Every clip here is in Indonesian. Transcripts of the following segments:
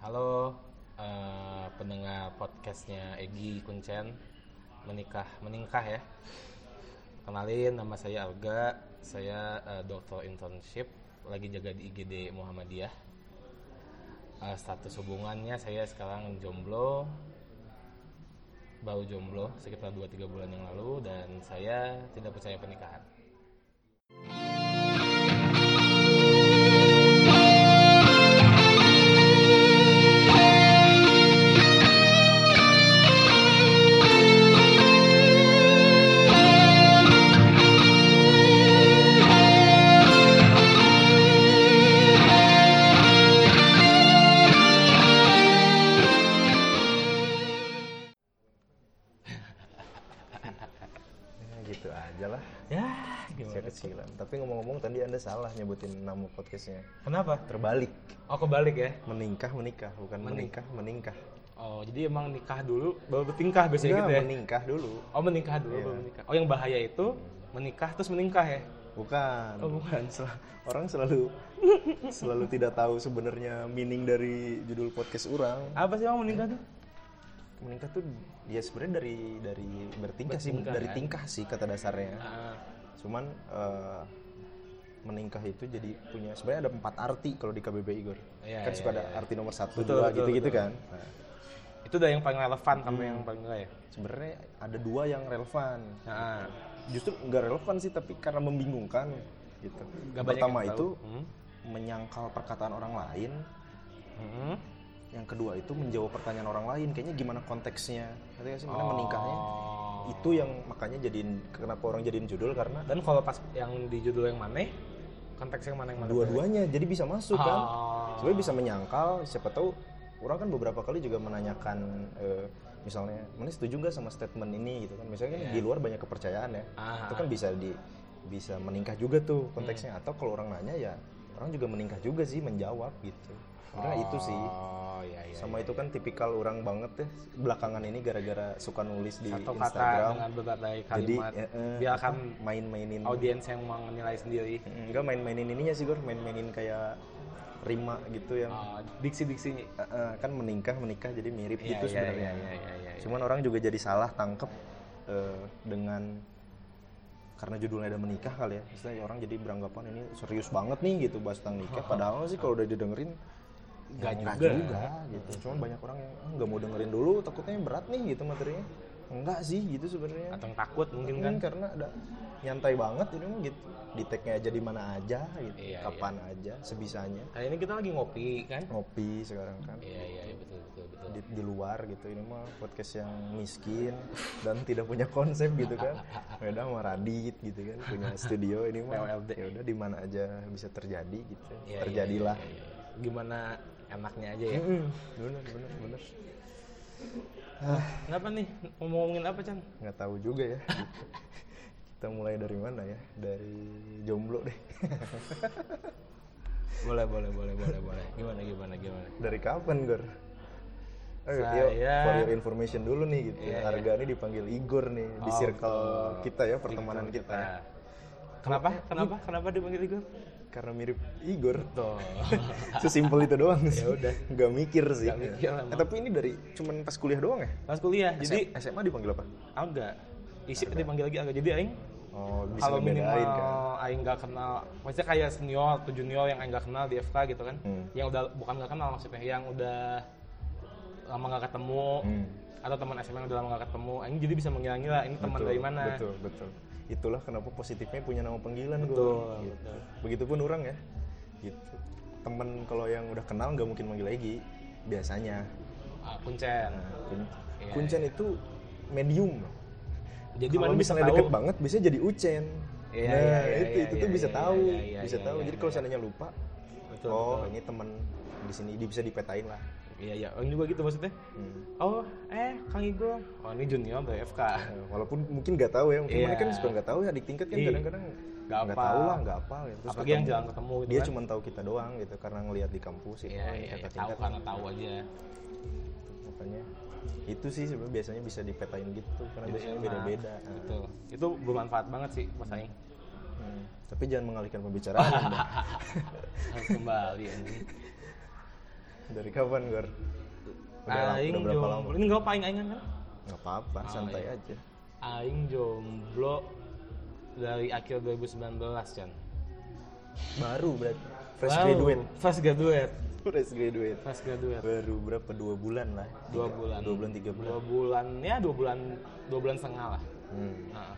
Halo eh, pendengar podcastnya Egi Kuncen menikah meningkah ya. Kenalin nama saya Alga, saya eh, dokter internship lagi jaga di IGD Muhammadiyah. Eh, status hubungannya saya sekarang jomblo, baru jomblo sekitar 2-3 bulan yang lalu dan saya tidak percaya pernikahan. Kenapa? terbalik Oh kebalik ya? meningkah menikah bukan Menik- menikah meningkah Oh jadi emang nikah dulu baru bertingkah biasanya Enggak, gitu ya? meningkah dulu Oh menikah dulu Iya. baru menikah. Oh yang bahaya itu menikah terus meningkah ya? bukan Oh bukan. Sel- orang selalu selalu tidak tahu sebenarnya meaning dari judul podcast orang Apa sih emang menikah tuh? menikah tuh ya sebenarnya dari dari bertingkah sih Bertingkah, dari kan? tingkah sih kata dasarnya Ah, cuman eh, menikah itu jadi punya sebenarnya ada empat arti kalau di KBBI Gor Iya, kan iya, suka ada iya. arti nomor satu Betul, dua gitu gitu betul. kan nah, itu udah yang paling relevan sama Hmm. yang paling enggak ya? sebenarnya ada dua yang relevan Nah, justru nggak relevan sih tapi karena membingungkan gitu banyak pertama yang itu. Hmm. menyangkal perkataan orang lain Hmm. yang kedua itu menjawab pertanyaan orang lain kayaknya gimana konteksnya nggak sih mana menikahnya Oh. itu yang makanya jadiin kenapa orang jadiin judul karena Dan kalau pas yang di judul yang mana? Konteks yang mana yang mana? dua-duanya jadi bisa masuk kan Oh. sebenarnya bisa menyangkal siapa tahu orang kan beberapa kali juga menanyakan eh, misalnya mana setuju nggak sama statement ini gitu kan misalnya kan Iya. di luar banyak kepercayaan ya Ah. itu kan bisa di bisa meningkah juga tuh konteksnya atau kalau orang nanya ya orang juga meningkah juga sih menjawab gitu sebenarnya itu sih Oh iya iya. sama itu kan tipikal orang banget ya belakangan ini gara-gara suka nulis di satu kata Instagram dengan berbagai jadi kalimat ya, eh, biarkan main-mainin audiens yang menilai sendiri enggak main-mainin ininya sih gue main-mainin kayak rima gitu yang Oh, diksi-diksinya Eh, eh, kan menikah menikah jadi mirip Iya, gitu iya, sebenarnya. iya, iya, iya, iya. Cuman orang juga jadi salah tangkep eh, dengan karena judulnya ada menikah kali ya. Maksudnya orang jadi beranggapan ini serius banget nih gitu bahas tentang nikah. Padahal sih kalau udah didengerin Nggak ya juga. juga gitu. Cuman banyak orang yang "Ah, nggak mau dengerin dulu takutnya berat nih gitu materinya. Enggak sih gitu sebenarnya. atau yang takut mungkin kan Hmm, karena ada nyantai banget ini mah gitu. Di tag-nya aja di mana aja gitu. Iya, Kapan aja sebisanya. kali ini kita lagi ngopi kan Ngopi sekarang kan iya iya iya, betul betul betul di, di luar gitu ini mah podcast yang miskin dan tidak punya konsep gitu kan beda sama Radit gitu kan punya studio ini mah ya udah di mana aja bisa terjadi gitu Iya, iya, terjadilah iya, iya, iya. gimana enaknya aja ya. Bener bener bener. Kenapa nih? Mau ngomongin apa Chan? Nggak tahu juga ya. Gitu. kita mulai dari mana ya? Dari jomblo deh. Boleh boleh boleh boleh boleh. Gimana gimana gimana? Dari kapan Gor Ayo, Saya- yuk, for your information dulu nih gitu. Iya, Harga ini dipanggil Igor nih di Oh, circle betul. kita ya pertemanan kita. Nah, kenapa? Kenapa? Kenapa dipanggil Igor Karena mirip Igor. tuh Sesimpel itu doang sih. Ya udah. Nggak mikir sih. Nggak mikir. Eh, tapi ini dari cuman pas kuliah doang ya? pas kuliah jadi SM- SMA dipanggil apa? agak isi dipanggil lagi agak jadi aing Oh, bisa kalau minimal kan. aing nggak kenal maksudnya kayak senior atau junior yang aing nggak kenal di FK gitu kan Hmm. yang udah bukan nggak kenal maksudnya yang udah lama nggak ketemu Hmm. atau teman SMA yang udah lama nggak ketemu aing jadi bisa mengira-ngira ini teman dari mana Betul, betul. Itulah kenapa positifnya punya nama panggilan gue. Betul, Gitu. betul. Begitupun orang ya. Gitu. Temen kalau yang udah kenal nggak mungkin manggil lagi biasanya. ah, kuncen Nah, kun- Iya, kuncen itu medium. jadi kalau mana bisa misalnya tahu deket banget biasanya jadi ucen. Iya, nah, iya, iya, itu iya, itu iya, tuh bisa iya, tahu, iya, iya, bisa iya, tahu. iya, Jadi iya. kalau seandainya lupa, Betul, oh betul. ini temen di sini dia bisa dipetain lah. Iya iya aing juga gitu maksudnya Hmm. oh eh Kang Igor oh ini junior dari FK Nah, walaupun mungkin nggak tahu ya, mungkin Iya. mana kan suka nggak tahu ya di tingkat kan Iya. kadang-kadang Nggak hafal. tahu lah, nggak apa ya. Terus apalagi yang jarang ketemu gitu dia kan cuma tahu kita doang gitu karena ngelihat di kampus gitu. iya ini iya iya, tahu tingkat karena nih. tahu aja Makanya itu sih sebenarnya biasanya bisa dipetain gitu karena Jadi biasanya beda-beda. Nah, itu bermanfaat banget sih mas Aing hmm. Tapi jangan mengalihkan pembicaraan. Harus kembali anjing Dari kapan, Gor? Udah, aing udah berapa lama? jomblo ini nggak apa aing kan Nggak apa-apa, Oh, santai iya. aja. aing jomblo dari akhir 2019 Chan Baru berarti. Fresh Wow, graduate. fresh graduate Fresh graduate. fresh graduate Baru berapa? Dua bulan lah. dua Tiga- bulan Dua bulan, tiga bulan. dua bulan ya dua bulan dua bulan setengah lah Hmm. Nah,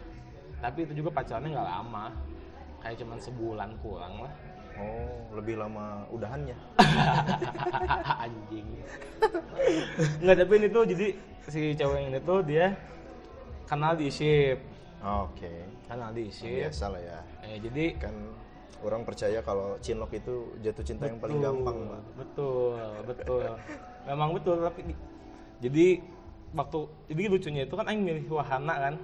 tapi itu juga pacarannya nggak lama kayak cuman sebulan kurang lah Oh, lebih lama udahannya. anjing nggak tapi ini tuh jadi si cewek ini tuh dia kenal di ship Oke. kenal di ship Biasa lah ya. eh, jadi Kan orang percaya kalau cinlok itu jatuh cinta yang paling Betul, gampang, Mbak. betul betul memang betul tapi di- jadi waktu jadi lucunya itu kan Aing milih wahana kan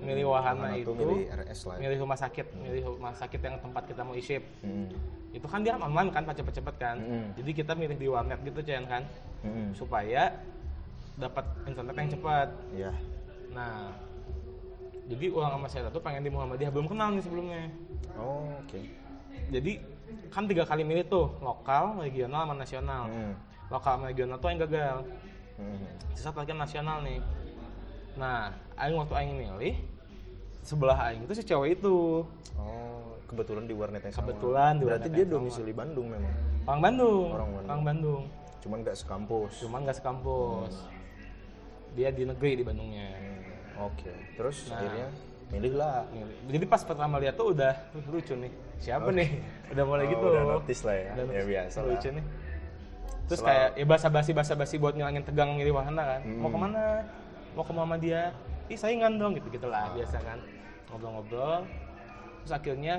milih wahana itu tuh milih RS lah milih rumah sakit milih rumah sakit yang tempat kita mau isip Hmm. itu kan dia kan online kan cepet-cepet kan Mm. jadi kita milih di warnet gitu Cen kan Hmm. supaya dapat internet yang cepat Ya. nah jadi orang sama saya tuh pengen di Muhammadiyah belum kenal nih sebelumnya Oh, oke. jadi kan tiga kali milih tuh lokal regional sama nasional Hmm. lokal sama regional tuh yang gagal Hmm. sisa lagi nasional nih nah aing waktu aing milih sebelah aing itu si cewek itu Oh, kebetulan di warnet yang sama. Kebetulan di Berarti dia domisili Bandung memang. orang Bandung Orang Bandung. Bandung Cuman nggak sekampus. cuman gak sekampus dia di negeri di Bandungnya Hmm, Oke. Terus Nah. akhirnya milih lah. jadi pas pertama lihat tuh udah "Wih, lucu nih siapa nih udah mulai Oh, gitu udah notice lah ya. Udah Ya, notice. biasa lah. lucu nih terus Selalu- kayak ya basa basi basa basi buat ngilangin tegang milih wahana kan mau Hmm. ke mana mau ke Muhammadiyah ih saingan dong gitu gitulah Ah. biasa kan ngobrol-ngobrol terus akhirnya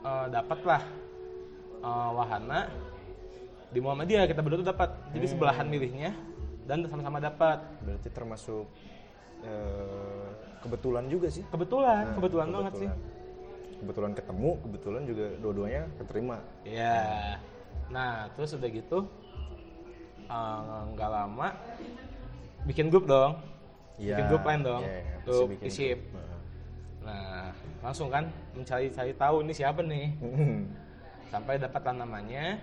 eh, dapat lah eh, wahana di Muhammadiyah kita berdua tuh dapat jadi Hmm. sebelahan milihnya dan sama-sama dapat Berarti termasuk eh, kebetulan juga sih. kebetulan Nah, kebetulan banget sih Kebetulan ketemu, kebetulan juga dua-duanya keterima. Iya. Nah, terus udah gitu nggak lama bikin grup dong. Iya. Bikin grup lain dong. Iya, iya, pasti Grup isip. Nah. Langsung kan mencari-cari tahu ini siapa nih. Hmm. Sampai dapatlah namanya.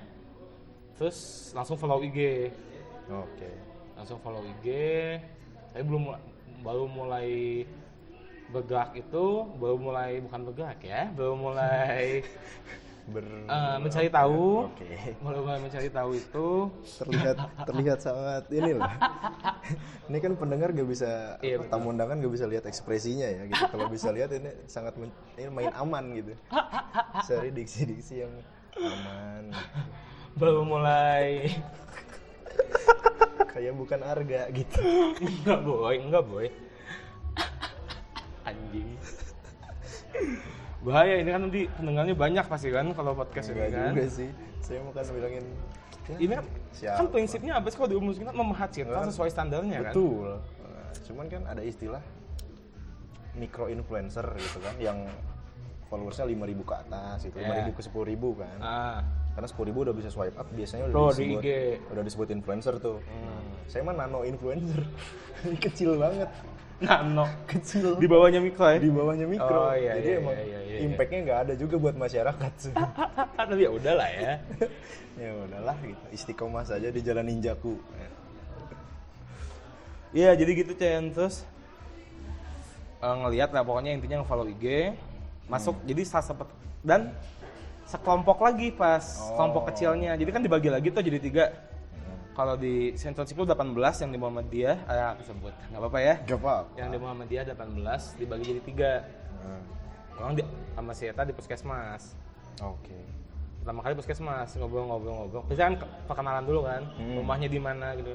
Terus langsung follow IG. Oke. Langsung follow IG. Saya belum baru mulai bergerak itu baru mulai bukan bergerak ya, baru mulai Ber eh, mencari tahu. Oke. Baru mulai mencari tahu itu terlihat terlihat sangat ini lah. Ini kan pendengar gak bisa Iya, apa, tamu undangan gak bisa lihat ekspresinya ya gitu. Kalau bisa lihat ini sangat men- ini main aman gitu. Seri diksi-diksi yang aman. baru mulai Kayak bukan harga gitu. enggak boy enggak boy anjing bahaya ini kan nanti pendengarnya banyak pasti kan kalau podcast Enggak ini kan juga sih. Saya mau kan bilangin ya, ini kan, siapa? kan prinsipnya apa sih kalau di umum kita memahat cinta Kan, sesuai standarnya kan Betul. Nah, cuman kan ada istilah micro influencer gitu kan yang followersnya 5000 ke atas gitu. Iya. 5000 ke 10000 kan. ah Karena 10.000 udah bisa swipe up, biasanya udah di disebut IG. udah disebut influencer tuh. Hmm. Saya mah nano influencer. Kecil banget. Nano Kecil. di bawahnya mikro ya Di bawahnya mikro. Oh, iya, Jadi iya, emang iya, iya, iya. impact-nya nggak ada juga buat masyarakat. sih. tapi ya udahlah ya ya udahlah gitu. Istiqomah saja di jalan ninjaku. Iya jadi gitu Chen terus eh, ngelihat lah pokoknya intinya nge-follow IG masuk Hmm. jadi salah sempet dan sekelompok lagi pas Oh. kelompok kecilnya jadi kan dibagi lagi tuh jadi tiga. Kalau di Centralship itu 18 yang di Muhammadiyah ah aku sebut. Nggak apa-apa ya. Gak apa-apa. yang di Muhammadiyah 18 dibagi jadi tiga. Nah, orang di, sama si Eta di puskesmas. Oke. pertama kali puskesmas ngobrol-ngobrol-ngobrol. Bisa kan ke- perkenalan dulu kan Hmm. rumahnya di mana gitu.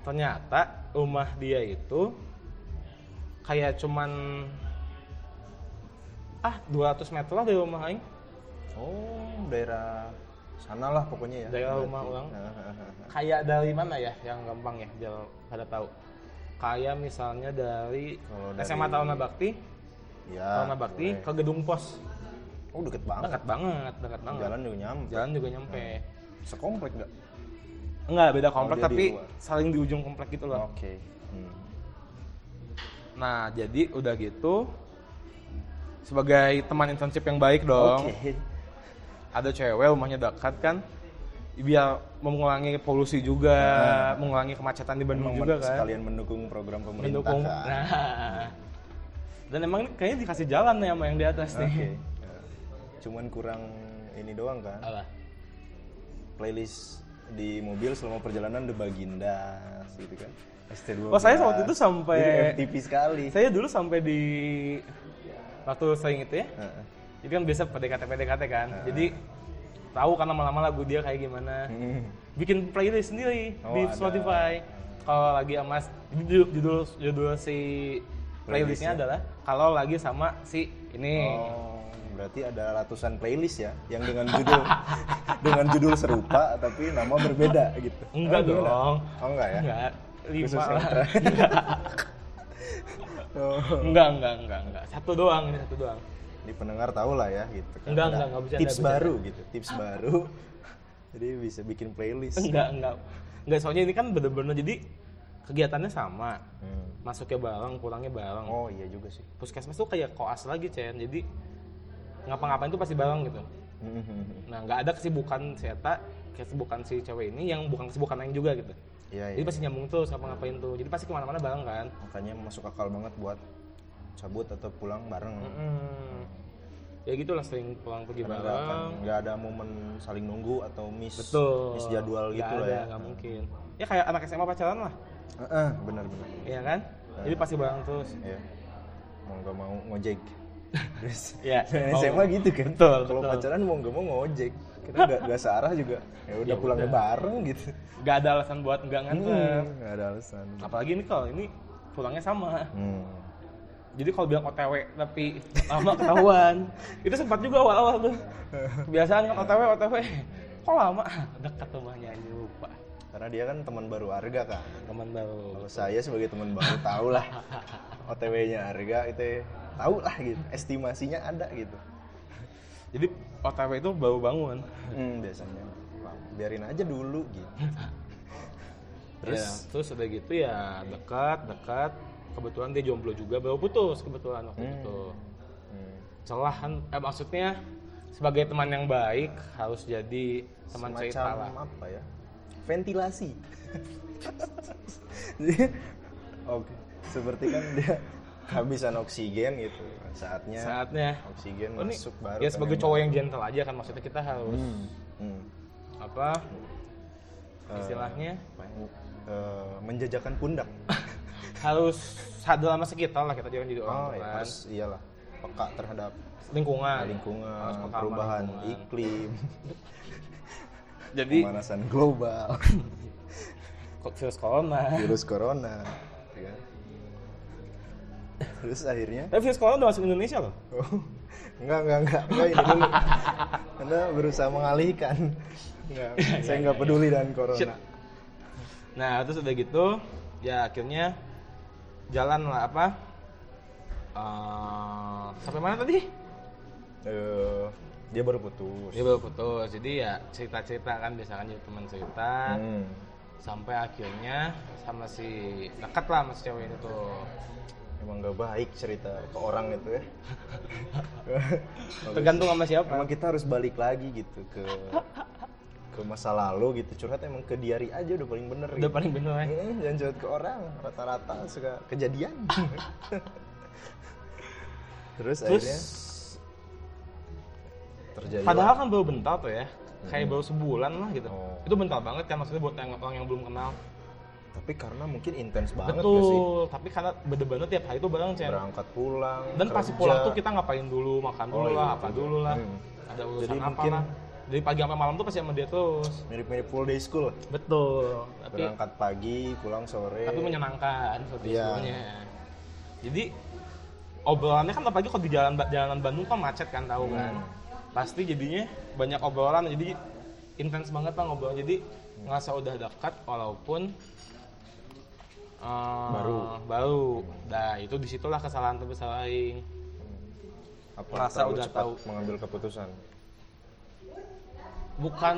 Ternyata rumah dia itu kayak cuman ah 200 meter lah dari rumah Aing. Oh, daerah sana lah pokoknya ya. Daerah rumah orang. Nah, nah, nah. kayak dari mana ya yang gampang ya biar pada tahu kayak misalnya dari, Kalau dari- SMA Taruna Bakti Ya. Taruna Bakti boleh. ke Gedung Pos Oh, deket banget. dekat banget dekat banget Jalan juga nyampe. jalan juga nyampe Sekomplek nggak? enggak beda komplek dia di tapi luar. saling di ujung komplek gitu loh Oke. Hmm. Nah, jadi udah gitu sebagai teman internship yang baik dong. Oke. Ada cewek rumahnya dekat kan. biar mengurangi polusi juga, mengurangi kemacetan di Bandung juga kan. sekalian mendukung program pemerintah Mendukung. kan. Nah. Dan emang kayaknya dikasih jalan nih sama yang di atas Oke. nih. Ya. Cuman kurang ini doang kan. Apa? Playlist di mobil selama perjalanan The Baginda gitu kan. ST12. Oh, saya waktu itu sampai- Jadi FTP sekali. Saya dulu sampai di waktu sering itu ya. Jadi kan biasa PDKT PDKT kan. Jadi tahu kan lama-lama lagu dia kayak gimana. Hmm. Bikin playlist sendiri Oh, di ada. Spotify. Kalau lagi sama judul judul, judul si playlistnya adalah kalau lagi sama si ini. Oh, berarti ada ratusan playlist ya yang dengan judul dengan judul serupa tapi nama berbeda gitu. Enggak Oh, dong. Oh, enggak ya? Enggak. Lima lah. Oh. enggak, enggak, enggak, enggak. Satu doang ini satu doang. Di pendengar tahu lah ya gitu. kan. Enggak, enggak, enggak bercanda, Tips bercanda. baru gitu, tips baru. Jadi bisa bikin playlist. Enggak, enggak. Enggak soalnya ini kan bener-bener jadi kegiatannya sama. Hmm. Masuknya bareng, pulangnya bareng. Oh iya juga sih. Puskesmas tuh kayak koas lagi, Cen. Jadi ngapa-ngapain tuh pasti bareng gitu. Hmm. Nah, nggak ada kesibukan si Eta, kesibukan si cewek ini yang bukan kesibukan lain juga gitu. Iya, Jadi iya. pasti nyambung terus ngapa-ngapain tuh. Jadi pasti ke mana-mana bareng kan. Makanya masuk akal banget buat cabut atau pulang bareng. Hmm. Ya gitulah sering pulang pergi Karena nggak bareng. nggak ada momen saling nunggu atau miss Betul. miss jadwal Nggak gitu lah ada, ya. nggak mungkin. Ya kayak anak SMA pacaran lah, Heeh, benar-benar. iya kan? Jadi pasti bareng terus. Iya. Mau nggak mau ngojek. Terus Iya. SMA gitu kan. Betul, Kalau pacaran mau nggak mau ngojek. Kita nggak nggak searah juga. Ya udah Ya pulangnya bareng gitu. Nggak ada alasan buat nggak nganter. Hmm, nggak ada alasan. Apalagi ini kalau ini pulangnya sama. Hmm. Jadi kalau bilang OTW tapi lama ketahuan. itu sempat juga awal-awal tuh. Kebiasaan kan OTW OTW. Kok lama? Dekat rumahnya aja lupa. Karena dia kan teman baru Arga kan. Teman baru. Kalau saya sebagai teman baru tahu lah OTW-nya Arga itu tahu lah gitu. Estimasinya ada gitu. Jadi OTW itu baru bangun. Hmm, biasanya biarin aja dulu gitu. Terus Terus terus udah gitu ya dekat dekat. Kebetulan dia jomblo juga baru putus kebetulan waktu Hmm. itu. hmm, Celah kan eh, maksudnya sebagai teman yang baik harus jadi teman semacam cerita lah. apa ya? Ventilasi. Oke, seperti kan dia kehabisan oksigen gitu. Saatnya Saatnya oksigen Oh, ini masuk baru. ya kan sebagai cowok yang gentle aja kan maksudnya kita harus Hmm, hmm. apa Eh, istilahnya ya? Eh, menjajakan pundak. harus sadar sama sekitar lah kita jangan jadi orang Oh tua ya, kan. harus iyalah peka terhadap lingkungan harus lingkungan, peka sama perubahan lingkungan. iklim, jadi pemanasan global, kok virus corona virus corona. ya. Terus akhirnya, tapi virus corona udah masuk Indonesia loh oh, enggak enggak enggak enggak ini dulu. Anda berusaha mengalihkan. Enggak, saya enggak peduli dengan corona. nah terus udah gitu ya akhirnya jalan lah apa Eh, sampai mana tadi Eh, dia baru putus. dia baru putus jadi ya cerita cerita kan biasa kan jadi teman cerita Hmm. sampai akhirnya sama si dekat lah sama si cewek ini tuh Emang gak baik cerita ke orang itu ya. tergantung sama siapa Emang kita harus balik lagi gitu ke ke masa lalu gitu curhat emang ke diary aja udah paling bener udah gitu. paling bener ya Hmm, jangan curhat ke orang rata-rata suka kejadian. Terus, terus akhirnya? Terjadi padahal kan baru bentar tuh ya kayak baru sebulan lah gitu. Oh. itu bentar banget kan maksudnya buat yang orang yang belum kenal. Tapi karena mungkin intens banget gak sih? betul tapi karena bener-bener tiap hari tuh bareng Cen. Berangkat pulang dan pasti kerja. pulang tuh kita ngapain dulu makan Oh, dulu iya, lah itu apa dulu lah. Hmm. ada urusan Jadi apa mungkin- lah dari pagi sampai malam tuh pasti sama dia terus. Mirip-mirip full day school. Betul. Tapi berangkat pagi pulang sore. tapi menyenangkan seperti Iya. jadi obrolannya kan apalagi kalau di jalan jalanan Bandung kan macet kan tahu kan? Hmm. pasti jadinya banyak obrolan jadi intens banget lah ngobrol. Jadi ngerasa udah dekat walaupun eh, Baru. baru. Nah itu di situlah kesalahan terbesar aing. Apa terlalu udah tahu. mengambil keputusan bukan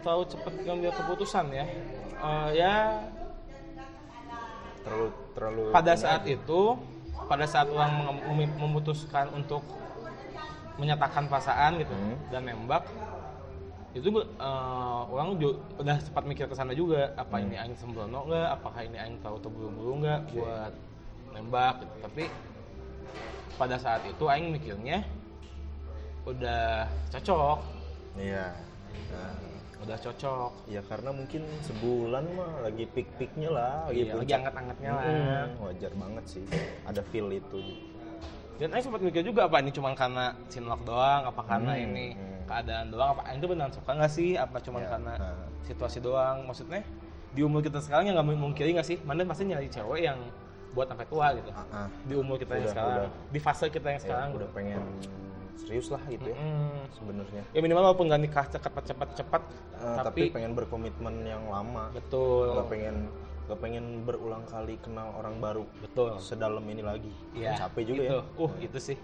tahu cepet ngambil keputusan ya Eh, ya terlalu terlalu pada saat aja. itu pada saat orang mem- mem- memutuskan untuk menyatakan perasaan gitu Hmm. dan nembak itu eh, orang ju- udah sempat mikir ke sana juga apa ini aing sembrono nggak apakah ini aing tahu terburu-buru nggak buat nembak gitu. tapi pada saat itu aing mikirnya udah cocok iya nah, udah cocok ya karena mungkin sebulan mah lagi pik-piknya lah lagi Iya, lagi anget-angetnya lah. Mm-mm, wajar banget sih ada feel itu dan Aing sempat mikir juga apa ini cuma karena sinlok doang apa karena Hmm, ini hmm. keadaan doang apa tuh beneran suka nggak sih apa cuma Ya, karena nah. situasi doang maksudnya di umur kita sekarang yang nggak mungkin nggak sih mana pasti nyari cewek yang buat sampai tua gitu Ah, ah. di umur kita yang Udah, sekarang udah. di fase kita yang Ya, sekarang udah pengen serius lah gitu ya Mm. sebenarnya. Ya minimal walaupun nggak nikah cepat cepat cepat Eh, tapi, tapi, pengen berkomitmen yang lama. Betul. Nggak pengen nggak pengen berulang kali kenal orang baru betul. sedalam ini lagi. Kan capek juga gitu. ya uh itu sih.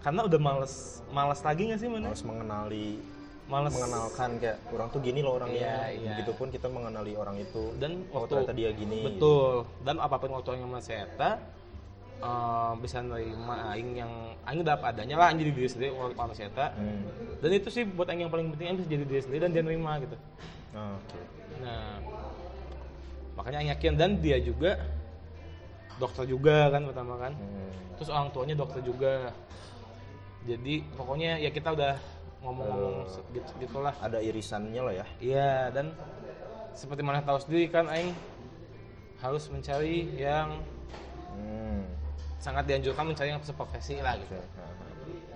Karena udah males males lagi nggak sih mana harus mengenali males. mengenalkan kayak orang tuh gini loh orangnya Iya, iya. begitupun kita mengenali orang itu. Dan oh waktu ternyata dia gini. Betul. Dan apa pun waktu yang masih eta eh, bisa nerima aing yang aing udah apa adanya lah aing jadi diri sendiri masih eta Hmm. dan itu sih buat aing yang paling penting aing bisa jadi diri sendiri dan dia nerima gitu Ah, nah makanya aing yakin dan dia juga dokter juga kan pertama kan Hmm. terus orang tuanya dokter juga jadi pokoknya ya kita udah ngomong-ngomong Eh. gitu gitulah ada irisannya lah ya Iya dan seperti mana tahu sendiri kan Aing harus mencari yang hmm. Sangat dianjurkan mencari yang seprofesi lah gitu. Nah,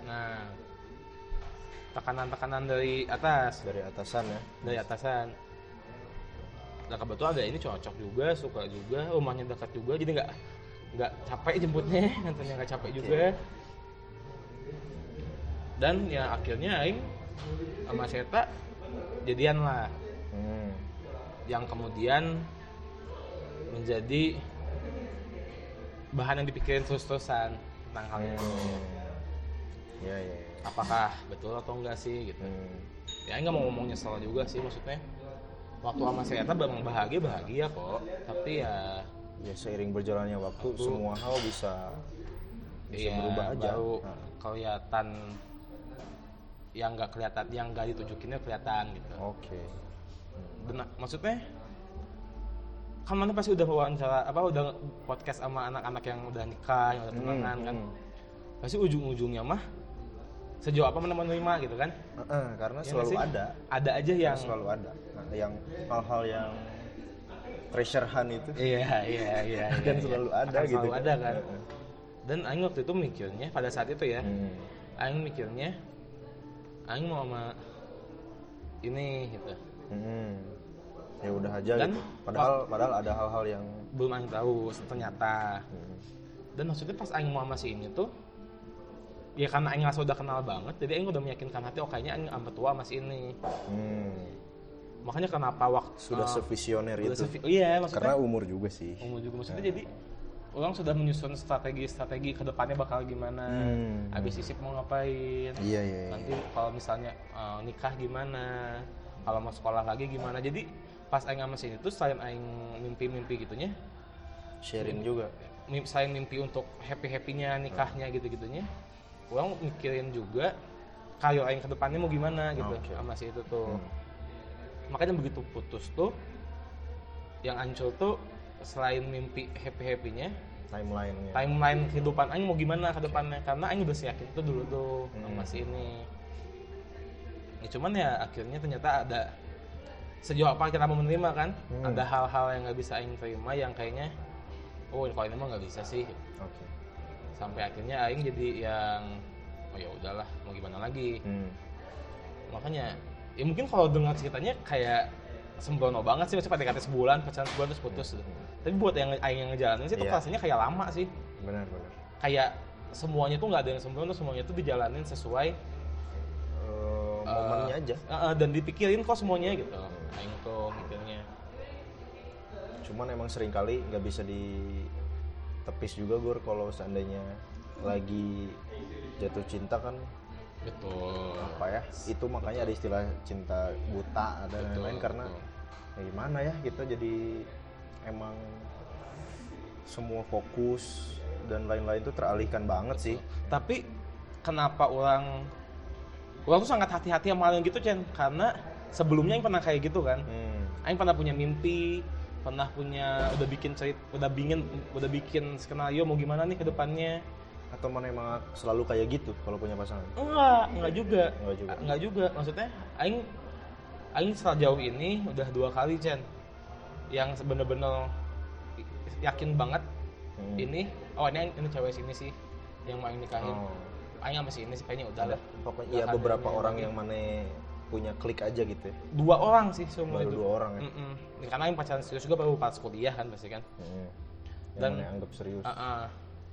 Nah tekanan-tekanan dari atas dari atasan ya dari atasan. Nah kebetulan ada ini cocok juga suka juga rumahnya dekat juga jadi nggak nggak capek jemputnya nantinya nggak capek juga. Dan ya akhirnya Aing sama Seta jadian lah. hmm. yang kemudian menjadi bahan yang dipikirin terus-terusan tentang hal itu. Hmm. ya ya, ya. Apakah betul atau enggak sih gitu. Hmm. Ya nggak mau ngomong nyesel juga sih maksudnya. Waktu sama saya memang bahagia bahagia kok, tapi ya ya seiring berjalannya waktu Waktu. semua hal bisa bisa ya berubah aja baru Nah, kelihatan yang nggak kelihatan yang nggak ditunjukinnya kelihatan gitu. oke Dan maksudnya kan mana pasti udah wawancara apa udah podcast sama anak-anak yang udah nikah, yang udah tunangan Hmm, kan. hmm. Pasti ujung-ujungnya mah sejauh apa mana menerima gitu kan. Heeh, karena Iya selalu sih? ada Ada aja yang selalu ada nah, yang hal-hal yang treasure hunt itu Iya, iya, iya. iya, selalu iya. ada Akan gitu Selalu ada kan. Dan aing waktu itu mikirnya pada saat itu ya, Hmm. aing mikirnya aing mau sama ini gitu. Hmm. Ya udah aja Dan gitu. padahal padahal ada hal-hal yang Belum aing tahu ternyata. hmm. Dan maksudnya pas aing mau sama si ini tuh ya karena aing ngerasa udah kenal banget jadi aing udah meyakinkan hati oh kayaknya aing sama tua sama si ini Hmm. makanya kenapa waktu sudah eh, sevisioner itu sevi- iya karena maksudnya umur juga sih umur juga maksudnya jadi orang sudah menyusun strategi-strategi ke depannya bakal gimana Hmm. habis isip mau ngapain iya iya, iya. nanti kalau misalnya eh, nikah gimana kalau mau sekolah lagi gimana jadi pas aing sama sini tuh selain aing mimpi-mimpi gitunya sharing juga mimpi, selain mimpi untuk happy-happynya nikahnya gitu-gitunya orang mikirin juga karir aing ke depannya mau gimana gitu Oke. sama si itu tuh Hmm. makanya begitu putus tuh yang hancur tuh selain mimpi happy-happynya timelinenya timeline kehidupan Aing mau gimana ke depannya karena Aing udah siapin itu dulu tuh Hmm. sama si ini ya, cuman ya akhirnya ternyata ada sejauh apa kita mau menerima kan? Hmm. ada hal-hal yang nggak bisa Aing terima yang kayaknya oh kalau ini mah nggak bisa sih. Oke. Sampai akhirnya Aing jadi yang oh ya udahlah mau gimana lagi? Hmm. makanya ya mungkin kalau dengar ceritanya kayak sembrono banget sih maksudnya PDKT sebulan pacaran sebulan terus putus. Gitu. tapi buat yang Aing yang ngejalanin sih itu Iya. rasanya kayak lama sih. Benar benar. Kayak semuanya tuh nggak ada yang sembrono semuanya tuh dijalanin sesuai Eh, momennya aja. uh, uh, dan dipikirin kok semuanya gitu aing tuh mikirnya. Cuman emang sering kali nggak bisa ditepis juga gur kalau seandainya lagi jatuh cinta kan betul. apa ya? Itu makanya ada istilah cinta buta dan Betul, lain-lain karena betul. ya gimana ya kita jadi emang semua fokus dan lain-lain itu teralihkan banget sih. Tapi kenapa orang orang tuh sangat hati-hati sama hal yang gitu Chen? Karena sebelumnya Aing pernah kayak gitu kan Hmm. Aing pernah punya mimpi pernah punya udah bikin cerita udah bikin udah bikin skenario mau gimana nih ke depannya Atau mana emang selalu kayak gitu kalau punya pasangan? enggak enggak juga Enggak juga. enggak juga maksudnya Aing Aing sejauh ini udah dua kali Chen yang bener-bener yakin banget Hmm. ini oh ini ini cewek sini sih yang mau Aing nikahin Oh. Aing sama si ini sih kayaknya udah lah Pokoknya ya kali beberapa orang yang mana punya klik aja gitu ya. dua orang sih semua Baru itu dua orang ya. Mm-mm. karena Aing pacaran serius juga baru pas kuliah kan pasti kan Hmm. Yang Dan- mana anggap serius. Ah.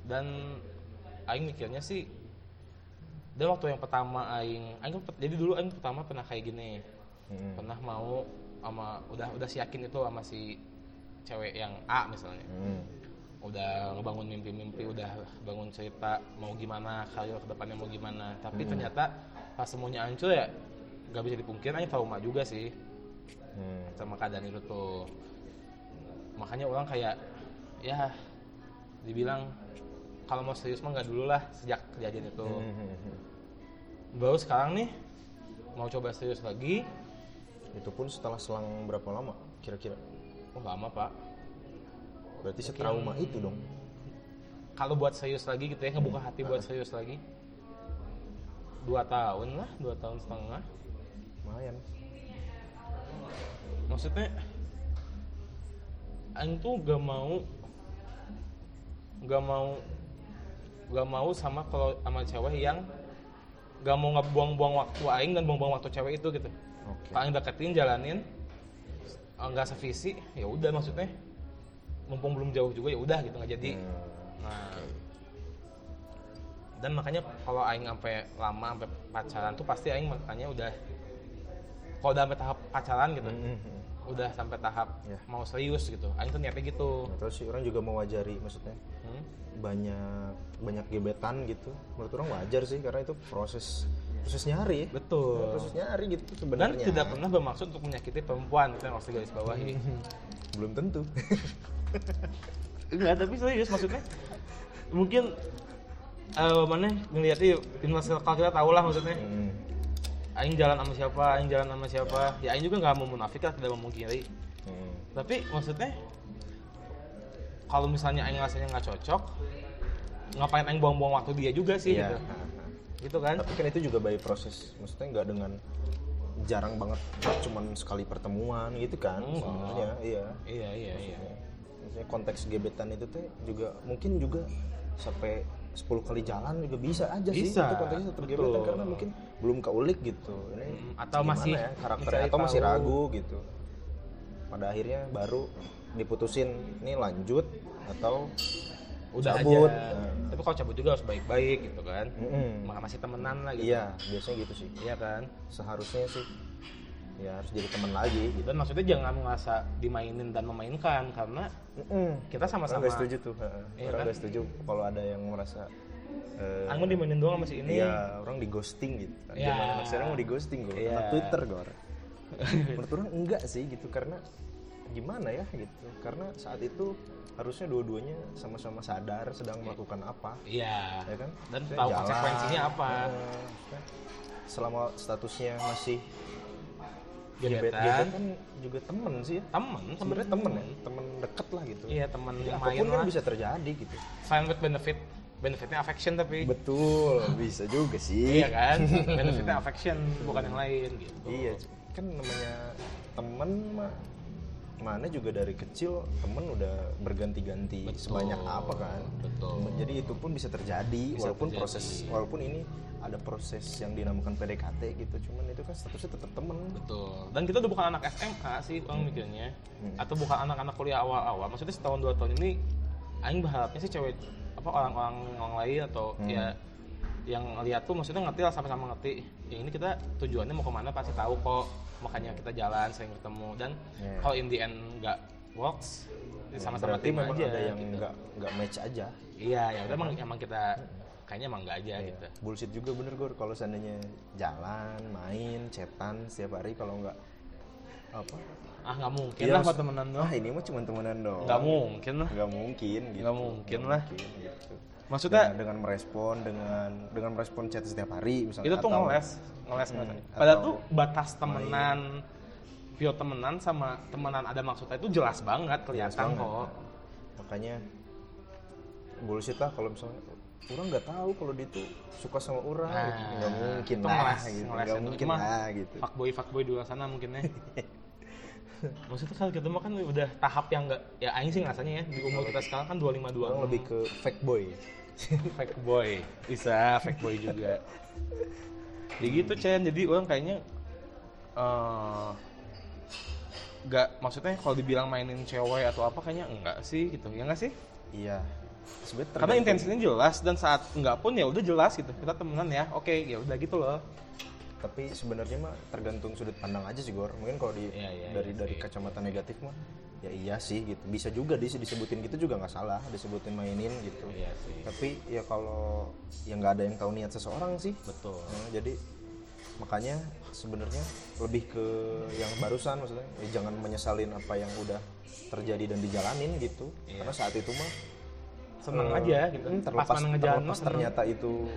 dan Aing mikirnya sih dan waktu yang pertama Aing Aing jadi dulu Aing pertama pernah kayak gini Hmm. pernah mau sama udah udah si yakin itu sama si cewek yang A misalnya Hmm. udah ngebangun mimpi-mimpi udah bangun cerita mau gimana karir ke depannya mau gimana tapi ternyata pas semuanya hancur ya nggak bisa dipungkiri Aing trauma juga sih Hmm. sama keadaan itu tuh makanya orang kayak ya dibilang kalau mau serius mah nggak dulu lah sejak kejadian itu Hmm, hmm, hmm. baru sekarang nih mau coba serius lagi Itu pun setelah selang berapa lama kira-kira? oh lama pak Berarti setrauma itu dong. kalau buat serius lagi gitu ya ngebuka hati buat serius lagi dua tahun lah dua tahun setengah Lumayan. maksudnya Aing tuh gak mau gak mau gak mau sama kalau sama cewek yang gak mau ngebuang-buang waktu Aing dan buang-buang waktu cewek itu gitu. Kalau Aing deketin jalanin eh, nggak sevisi ya udah maksudnya mumpung belum jauh juga ya udah gitu nggak jadi Hmm. nah dan makanya kalau Aing sampai lama sampai pacaran tuh pasti Aing makanya udah kalau udah sampai tahap pacaran gitu Hmm, hmm, hmm. udah sampai tahap Ya. mau serius gitu Aing tuh niatnya gitu Nah, terus sih orang juga mewajari maksudnya Hmm? banyak banyak gebetan gitu. Menurut orang wajar sih karena itu proses proses nyari. ya. betul Proses nyari gitu dan sebenarnya. tidak pernah bermaksud untuk menyakiti perempuan itu yang harus digaris bawahi Belum tentu. enggak tapi serius maksudnya mungkin eh mana ngeliatnya circle kita tau lah maksudnya Hmm. Aing jalan sama siapa, Aing jalan sama siapa ya Aing juga nggak mau munafik lah tidak memungkiri Hmm. tapi maksudnya kalau misalnya Aing rasanya nggak cocok ngapain Aing buang-buang waktu dia juga sih Iya. gitu gitu kan Tapi kan itu juga by proses. Maksudnya nggak dengan jarang banget cuman sekali pertemuan gitu kan Enggak. sebenarnya iya iya iya iya maksudnya konteks gebetan itu tuh juga mungkin juga sampai 10 kali jalan juga bisa aja sih Bisa, itu konteksnya tetap betul. gebetan karena mungkin belum keulik gitu. Ini Mm, atau masih ya karakternya atau masih tahu. ragu gitu. Pada akhirnya baru diputusin ini lanjut atau udah cabut. aja. Nah. tapi kalau cabut juga harus baik-baik gitu kan. Mm-mm. maka masih temenan lah gitu. Iya biasanya gitu sih. Iya kan? Seharusnya sih ya harus jadi teman lagi gitu dan maksudnya jangan merasa dimainin dan memainkan karena Mm-mm. kita sama-sama nggak setuju tuh heeh. Iya orang kan? nggak setuju kalau ada yang merasa eh, Aku dimainin doang sama si ini Iya, orang di ghosting gitu. Kan. Iya. Zaman anak sekarang mau di ghosting gue. Anak Twitter gue. Menurut orang enggak sih gitu karena gimana ya gitu. Karena saat itu harusnya dua-duanya sama-sama sadar sedang melakukan apa, iya ya kan? dan Maksudnya tahu jalan, konsekuensinya apa maksudnya selama statusnya masih Gebetan. gebet gebet kan juga temen sih ya. temen Sebenarnya temen ya, temen deket lah gitu. iya temen Ya, main apa pun kan lah bisa terjadi gitu. sign with benefit benefitnya affection tapi Betul, bisa juga sih. iya kan benefitnya affection bukan yang lain gitu Iya, kan namanya temen mah mana juga dari kecil temen udah berganti-ganti sebanyak apa kan. betul. Jadi itu pun bisa terjadi Bisa walaupun terjadi. proses walaupun ini ada proses yang dinamakan PDKT gitu, cuman itu kan statusnya tetap temen. betul dan kita udah bukan anak SMA sih orang mikirnya Hmm. atau bukan anak-anak kuliah awal-awal maksudnya setahun dua tahun ini Aing berharapnya sih cewek apa orang-orang orang lain atau Hmm. ya yang lihat tuh maksudnya ngerti lah sama-sama ngerti ya ini kita tujuannya mau ke mana pasti tahu kok makanya kita jalan sering ketemu dan Yeah. kalau in the end nggak works ya sama-sama Berarti terima memang aja ada yang gitu. nggak nggak match aja. iya ya udah emang, emang kita kayaknya emang nggak aja Iya. gitu Bullshit juga bener gue kalau seandainya jalan, main, chatan setiap hari kalau nggak apa? ah nggak mungkin Iya, lah temenan doang Ah ini mah cuma temenan doang. nggak mungkin lah nggak mungkin gitu Nggak mungkin lah. mungkin, gitu. Maksudnya dengan, dengan merespon dengan dengan merespon chat setiap hari misalnya itu tuh atau- ngeles, ngeles Hmm, ngeles. Padahal tuh batas temenan, pure temenan sama temenan ada maksudnya itu jelas banget Jelas kelihatan banget. kok. makanya bullshit lah kalau misalnya orang nggak tahu kalau dia tuh suka sama orang Nah, gitu. nggak mungkin itu lah ngeles, gitu ngeles nggak mungkin lah gitu Fuckboy fuckboy di luar sana mungkin ya. Maksudnya kalau kita mah kan udah tahap yang enggak ya aing sih rasanya ya di umur kita sekarang kan 252. orang lebih ke fake boy fake boy. Bisa fake boy juga. ya gitu Chen, jadi orang kayaknya nggak maksudnya kalau dibilang mainin cewek atau apa kayaknya enggak sih gitu. Ya enggak sih? Iya. Sebenarnya karena intensinya jelas dan saat enggak pun ya udah jelas gitu. Kita temenan ya oke ya udah gitu loh tapi sebenarnya mah tergantung sudut pandang aja sih Gor. Mungkin kalau di Iya, iya, dari iya dari sih. kacamata negatif mah ya iya sih gitu. Bisa juga dis disebutin gitu juga nggak salah disebutin mainin gitu. Iya sih. tapi ya kalau ya nggak ada yang tahu niat seseorang sih. Betul. Nah, jadi makanya sebenarnya lebih ke yang barusan maksudnya ya jangan menyesalin apa yang udah terjadi dan dijalanin gitu. Iya. karena saat itu mah seneng eh, aja gitu. pas terlepas, terlepas ternyata itu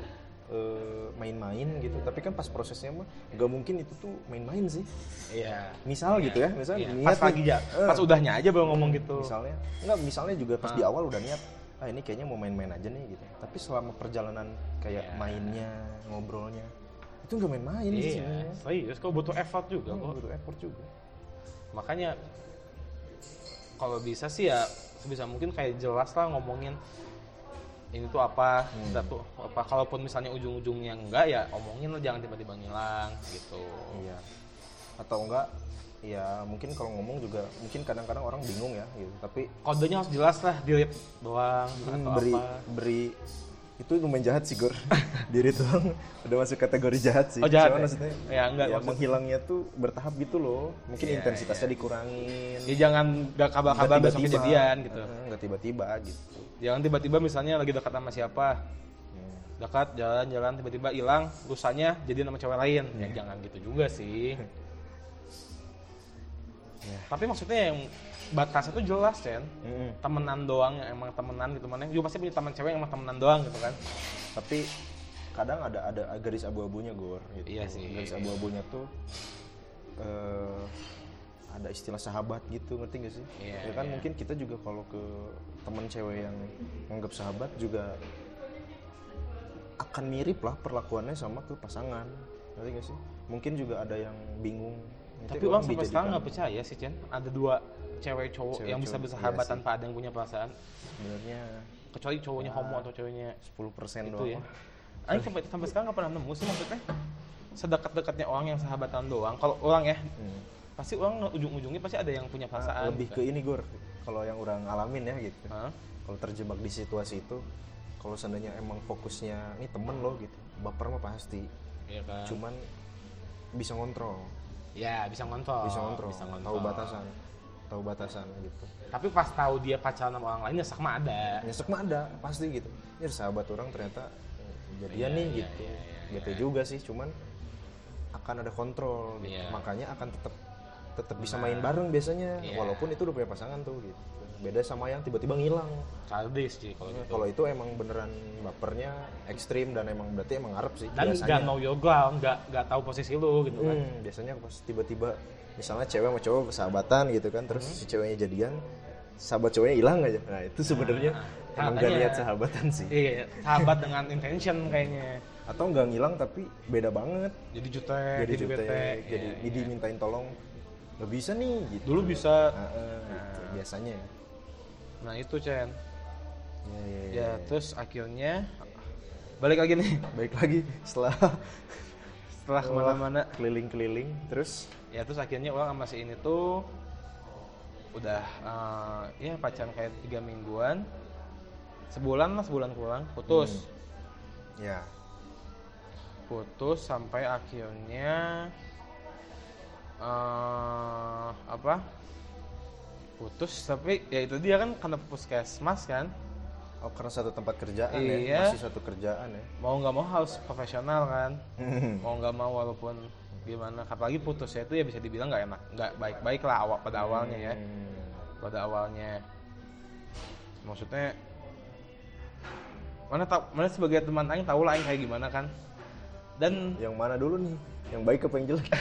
eh, main-main gitu. Tapi kan pas prosesnya mah nggak mungkin itu tuh main-main sih. Iya. Misal Iya. gitu ya misal Iya, niat pas lagi ya eh, pas udahnya aja baru ngomong gitu. Misalnya enggak misalnya juga pas Ah. di awal udah niat ah ini kayaknya mau main-main aja nih gitu. Tapi selama perjalanan kayak Iya. mainnya ngobrolnya itu nggak main-main sih iya sebenarnya. serius. Kok butuh effort juga Hmm, kok? butuh effort juga. Makanya kalau bisa sih ya sebisa mungkin kayak jelas lah ngomongin ini tuh apa Hmm. kita tuh apa kalaupun misalnya ujung-ujungnya enggak ya omongin lah jangan tiba-tiba ngilang gitu. Iya. Atau enggak ya mungkin kalau ngomong juga mungkin kadang-kadang orang bingung ya gitu. Tapi kodenya harus jelas lah delete doang hmm, atau beri apa. beri. Itu lumayan jahat sih Gor diri tuh udah masuk kategori jahat sih. Oh, jahat Cuman ya? maksudnya Ya, enggak, ya, maksud- menghilangnya tuh bertahap gitu loh. Mungkin Iya, intensitasnya dikurangin. Ya jangan gak kabar-kabar besok kejadian gitu. Nggak tiba-tiba gitu jangan tiba-tiba misalnya lagi dekat sama siapa dekat jalan-jalan tiba-tiba hilang lusanya jadi sama cewek lain ya Iya. jangan gitu juga sih Ya. tapi maksudnya yang batasnya tuh jelas Chen Mm-mm. temenan doang yang emang temenan gitu mana juga pasti punya teman cewek yang emang temenan doang gitu kan tapi kadang ada ada garis abu-abunya Gor gitu. Iya sih. garis abu-abunya tuh eh ada istilah sahabat gitu ngerti gak sih? Iya, ya kan iya. mungkin kita juga kalau ke teman cewek yang menganggap sahabat juga akan mirip lah perlakuannya sama ke pasangan ngerti gak sih? Mungkin juga ada yang bingung. Nanti tapi orang sampai sekarang nggak percaya sih Chen ada dua cewek cowok Cewek yang bisa cowok, bersahabat iya tanpa ada yang punya perasaan. Sebenarnya kecuali cowoknya homo atau ceweknya 10% itu doang. ya. Aing sampai sampai sekarang nggak pernah nemu sih maksudnya. Sedekat-dekatnya orang yang sahabatan doang. Kalau orang ya Hmm. Pasti orang ujung-ujungnya pasti ada yang punya Nah, perasaan lebih gitu ke ini Gor kalau yang orang alamin ya gitu kan. Hah? kalau terjebak di situasi itu kalau seandainya emang fokusnya ini temen lo gitu baper mah pasti Iya kan cuman bisa ngontrol ya bisa ngontrol bisa ngontrol bisa ngontrol. tahu batasan tahu batasan gitu tapi pas tahu dia pacaran sama orang lain ya sak mah ada nyesek mah ada pasti gitu ya sahabat orang ternyata eh, jadian Iya, nih iya, gitu iya, iya, bete juga sih cuman akan ada kontrol gitu. Iya. makanya akan tetap tetap bisa main bareng biasanya. Iya. walaupun itu udah punya pasangan tuh gitu. Beda sama yang tiba-tiba ngilang. Childish sih kalau gitu. kalau itu emang beneran bapernya ekstrim dan emang berarti emang ngarep sih dan biasanya. nggak know your ground nggak nggak tahu posisi lu gitu kan. Hmm, biasanya pas tiba-tiba misalnya cewek sama cowok sahabatan gitu kan terus Hmm. si ceweknya jadian sahabat cowoknya hilang aja. Nah itu sebenarnya Nah, emang gak makanya- niat sahabatan sih. iya sahabat dengan intention kayaknya. Atau nggak ngilang tapi beda banget. Jadi jutek jadi jadi, jutek bete jadi Iya, ini iya. dimintain tolong nggak bisa nih gitu. Dulu bisa. Nah, eh, gitu, biasanya. Ya nah itu Chen ya, ya, ya. ya terus akhirnya balik lagi nih. Baik lagi setelah setelah ke mana-mana. Keliling-keliling terus? Ya terus akhirnya orang sama si ini tuh udah eh, ya pacaran kayak tiga mingguan. Sebulan lah sebulan kurang putus. Ya. Putus sampai akhirnya eh apa? Putus tapi ya itu dia kan karena puskesmas kan? Oh karena satu tempat kerjaan Iya. ya masih satu kerjaan ya? Mau nggak mau harus profesional kan? Mau nggak mau walaupun gimana apalagi putusnya itu ya bisa dibilang nggak enak nggak baik-baik lah awal pada awalnya ya. Hmm. pada awalnya. Maksudnya mana tau mana sebagai teman aing tahu lah aing kayak gimana kan? Dan Yang mana dulu nih? Yang baik apa yang jelek?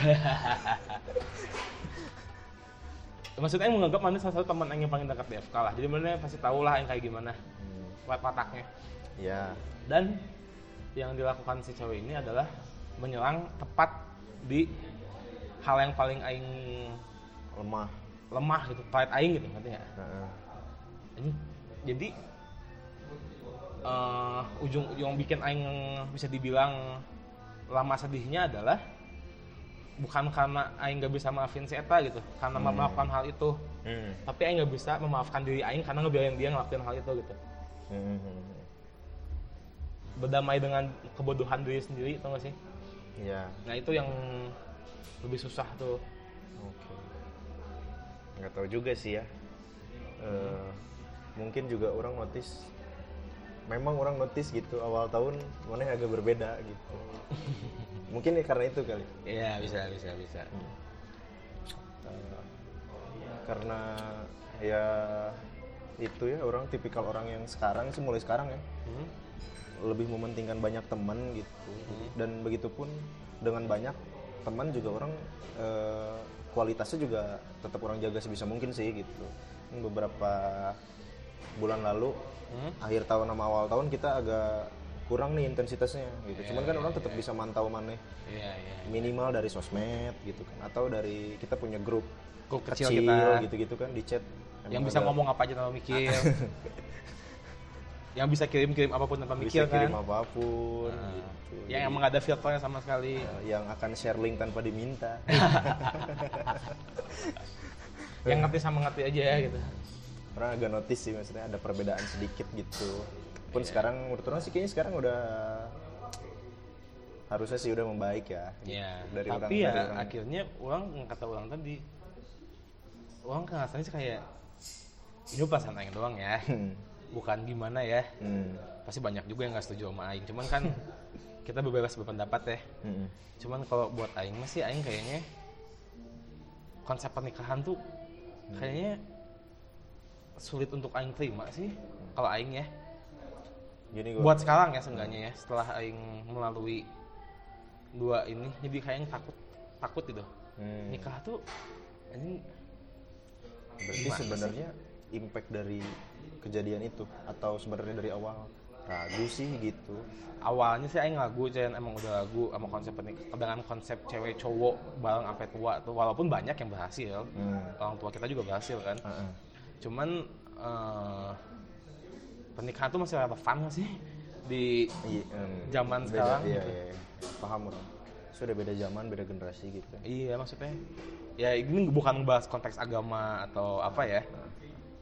maksudnya aing menganggap mana salah satu teman yang paling dekat di FK lah jadi mana pasti tahu lah aing kayak gimana Hmm, lewat wataknya ya. dan yang dilakukan si cewek ini adalah menyerang tepat di hal yang paling aing Lemah. lemah gitu pride aing gitu Heeh. ini jadi eh ujung yang bikin aing bisa dibilang lama sedihnya adalah bukan karena aing nggak bisa maafin si Eta gitu karena Hmm. melakukan hal itu Hmm. tapi aing nggak bisa memaafkan diri aing karena ngebiarin dia ngelakuin hal itu gitu Hmm. berdamai dengan kebodohan diri sendiri tau gak sih Ya. nah itu yang lebih susah tuh Oke. Nggak tahu juga sih ya. Eh, mungkin juga orang notice. Memang orang notice gitu awal tahun mana agak berbeda gitu. mungkin ya karena itu kali. iya bisa bisa bisa Eh, karena ya itu ya orang tipikal orang yang sekarang sih mulai sekarang ya Hmm? lebih mementingkan banyak teman gitu dan begitupun dengan banyak teman juga orang eh, kualitasnya juga tetap orang jaga sebisa mungkin sih gitu beberapa bulan lalu Hmm? akhir tahun sama awal tahun kita agak kurang nih intensitasnya gitu. Cuman kan orang tetap bisa mantau mana iya iya minimal dari sosmed gitu kan. Atau dari kita punya grup Grup kecil kecil, kita. gitu-gitu kan di chat. Yang bisa ada- ngomong apa aja tanpa mikir. Yang bisa kirim-kirim apa pun tanpa bisa mikir kirim kan apa pun Nah, gitu. yang emang ada filternya sama sekali. Yang akan share link tanpa diminta. Yang ngerti sama ngerti aja gitu orang agak notice sih maksudnya ada perbedaan sedikit gitu pun Iya. sekarang menurut orang sih kayaknya sekarang udah harusnya sih udah membaik ya ya dari tapi orang- ya dari orang- akhirnya orang kata orang tadi orang ngerasanya sih kayak ini perasaan aing doang ya Hmm. bukan gimana ya Hmm. pasti banyak juga yang gak setuju sama aing cuman kan kita bebas berpendapat ya Hmm. cuman kalau buat aing masih aing kayaknya konsep pernikahan tuh kayaknya sulit untuk aing terima sih kalau aing ya. Gini gua buat sekarang ya seenggaknya ya setelah aing melalui dua ini jadi kayak aing takut takut gitu. Hmm. nikah tuh ini berarti sebenarnya impact dari kejadian itu atau sebenarnya dari awal? Ragu sih gitu. Awalnya sih aing lagu Cen. Emang udah lagu sama konsep pernikahan dengan konsep cewek cowok bareng sampai tua tuh. Walaupun banyak yang berhasil Hmm. orang tua kita juga berhasil kan. Heeh. Cuman eh, pernikahan tuh masih relevan nggak sih di Iya. Zaman Beda, sekarang iya, gitu. iya, iya. paham orang sudah beda zaman beda generasi gitu kan iya maksudnya ya ini bukan bahas konteks agama atau apa ya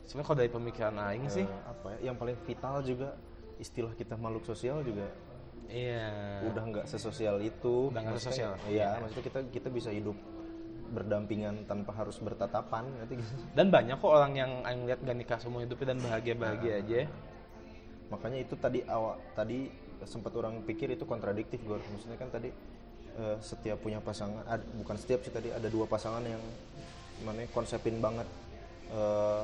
sebenarnya kalau dari pemikiran aing sih Eh, apa ya yang paling vital juga istilah kita makhluk sosial juga iya udah nggak sesosial itu Udah nggak sesosial. iya Iya. maksudnya kita kita bisa hidup berdampingan tanpa harus bertatapan nanti gitu. dan banyak kok orang yang aing lihat gak nikah semua hidupnya dan bahagia bahagia aja. Makanya itu tadi awal tadi sempat orang pikir itu kontradiktif gue maksudnya kan tadi eh, setiap punya pasangan ad- bukan setiap sih tadi ada dua pasangan yang mana konsepin banget. Eh,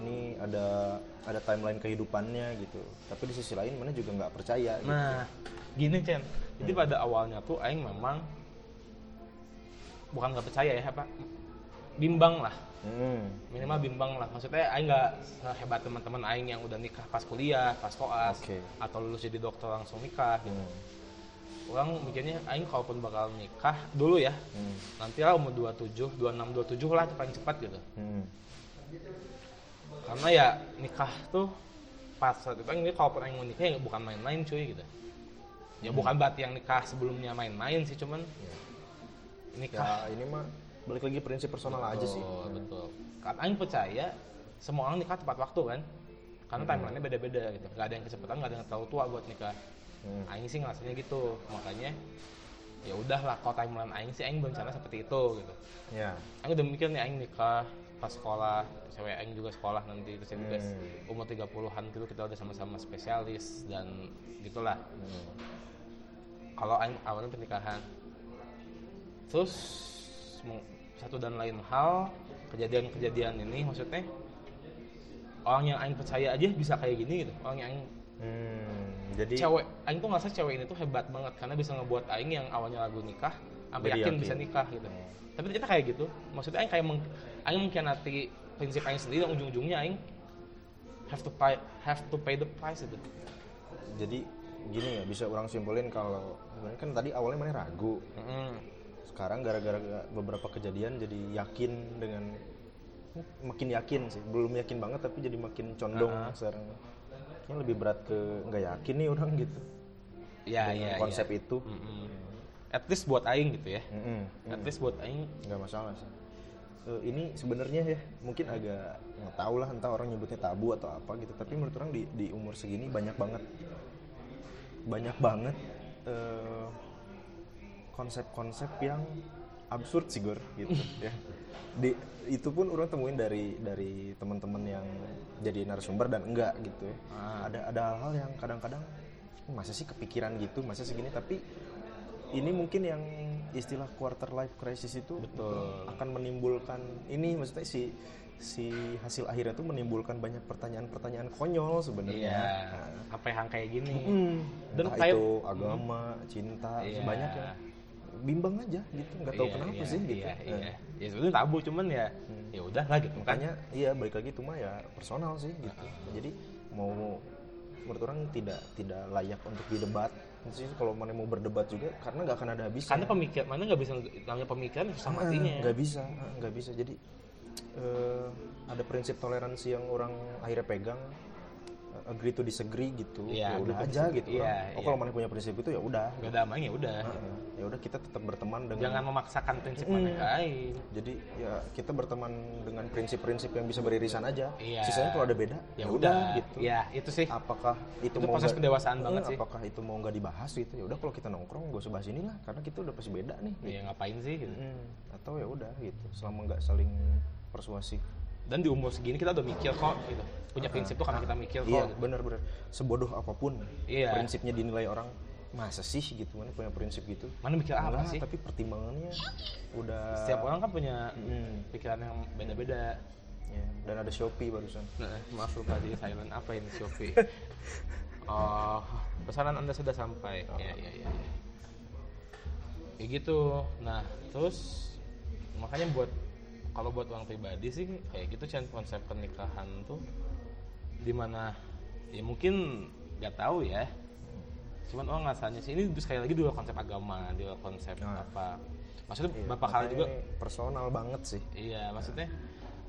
ini ada ada timeline kehidupannya gitu. Tapi di sisi lain mana juga nggak percaya gitu. nah gini Chen jadi pada awalnya tuh aing memang bukan nggak percaya ya apa bimbang lah Hmm. minimal bimbang lah maksudnya aing nggak hebat teman-teman aing yang udah nikah pas kuliah pas koas Oke. atau lulus jadi dokter langsung nikah gitu Hmm. orang mikirnya aing kalaupun bakal nikah dulu ya Hmm. nanti lah umur 27, 26, 27 lah paling cepat gitu Hmm. karena ya nikah tuh pas saat itu aing kalaupun aing mau nikah ya bukan main-main cuy gitu ya bukan berarti yang nikah sebelumnya main-main sih cuman nikah ya ini mah balik lagi prinsip personal aja sih Betul, betul. Karena Aing percaya semua orang nikah tepat waktu kan. Karena timelinenya beda-beda gitu. Gak ada yang kecepatan, gak ada yang terlalu tua buat nikah. Hmm. Aing sih ngerasanya gitu. Makanya ya udahlah kalau timeline Aing sih Aing berencana seperti itu gitu. ya Aing udah mikir nih Aing nikah pas sekolah, cewek Aing juga sekolah nanti terus juga Hmm. umur 30-an gitu kita udah sama-sama spesialis dan gitulah. Hmm. kalau aing awalnya pernikahan terus satu dan lain hal kejadian-kejadian ini maksudnya orang yang aing percaya aja bisa kayak gini gitu. Orang yang aing Hmm, jadi cewek aing tuh ngerasa cewek ini tuh hebat banget karena bisa ngebuat aing yang awalnya lagu nikah sampai yakin yakin. bisa nikah gitu. Tapi ternyata kayak gitu. Maksudnya aing kayak meng, aing mengkhianati prinsip aing sendiri dan ujung-ujungnya aing have to pay have to pay the price gitu. Jadi gini ya bisa orang simpulin kalau sebenarnya kan tadi awalnya mana ragu. Mm-mm. Sekarang gara-gara beberapa kejadian jadi yakin dengan makin yakin sih. Belum yakin banget tapi jadi makin condong Ah. sekarang. Kayaknya lebih berat ke nggak yakin nih orang gitu. Ya dengan ya konsep ya. itu. Mm-mm. at least buat aing gitu ya. Mm-mm. at least buat aing. Nggak masalah sih. Eh, ini sebenarnya ya mungkin agak nggak tahu lah entah orang nyebutnya tabu atau apa gitu. Tapi menurut orang di, di umur segini banyak banget. Banyak banget eh, konsep-konsep yang absurd sih Gor gitu ya di itu pun orang temuin dari dari teman-teman yang jadi narasumber dan enggak gitu ya. Ah. ada ada hal-hal yang kadang-kadang masa sih kepikiran gitu masa segini tapi ini mungkin yang istilah quarter life crisis itu Betul. akan menimbulkan ini maksudnya si si hasil akhirnya tuh menimbulkan banyak pertanyaan-pertanyaan konyol sebenarnya. iya Nah, apa yang kayak gini Hmm, Dan entah kayak- itu agama, cinta, Iya. banyak ya. Bimbang aja gitu, nggak tahu Iya, kenapa iya, sih gitu. iya, Nah, iya. ya sebenarnya tabu cuman ya ya udah gitu kan Makanya iya balik lagi itu mah ya personal sih gitu. Jadi mau menurut orang tidak tidak layak untuk didebat. Maksudnya kalau mana mau berdebat juga karena nggak akan ada habisnya. karena pemikir mana nggak bisa namanya pemikiran susah Ah, matinya nggak bisa nggak bisa jadi eh, ada prinsip toleransi yang orang akhirnya pegang agree to disagree gitu Iya, ya udah aja gitu Iya, orang. oh kalau mana punya prinsip itu ya udah. Nggak damai ya udah. Ah, ya udah kita tetap berteman dengan jangan memaksakan prinsip Hmm. mana ke aing jadi ya kita berteman dengan prinsip-prinsip yang bisa beririsan aja. Iya. sisanya kalau ada beda ya udah. gitu. Ya itu sih. Apakah itu, Itu mau proses nggak- pendewasaan Hmm, banget sih. apakah itu mau nggak dibahas gitu? Ya udah kalau kita nongkrong gak usah bahas inilah karena kita udah pasti beda nih. Ya ngapain sih gitu. Hmm, atau ya udah gitu selama nggak saling persuasif dan di umur segini kita udah mikir kok gitu. Punya prinsip tuh karena kita mikir kok iya gitu. benar-benar sebodoh apa pun Iya. prinsipnya dinilai orang masa sih gitu mana punya prinsip gitu? Mana mikir apa sih? Tapi pertimbangannya udah setiap orang kan punya Hmm, pikiran yang beda-beda. Ya. dan ada Shopee barusan. Nah maaf lupa di silent. Apa ini Shopee? Oh pesanan anda sudah sampai. Ya ya ya, ya. kayak gitu. Nah terus makanya buat kalau buat orang pribadi sih kayak gitu kan konsep pernikahan tuh di mana ya mungkin nggak tahu ya cuman orang ngasanya sih ini sekali lagi di luar konsep agama di luar konsep Nah. apa maksudnya Iya, bapak kali juga personal banget sih Iya, maksudnya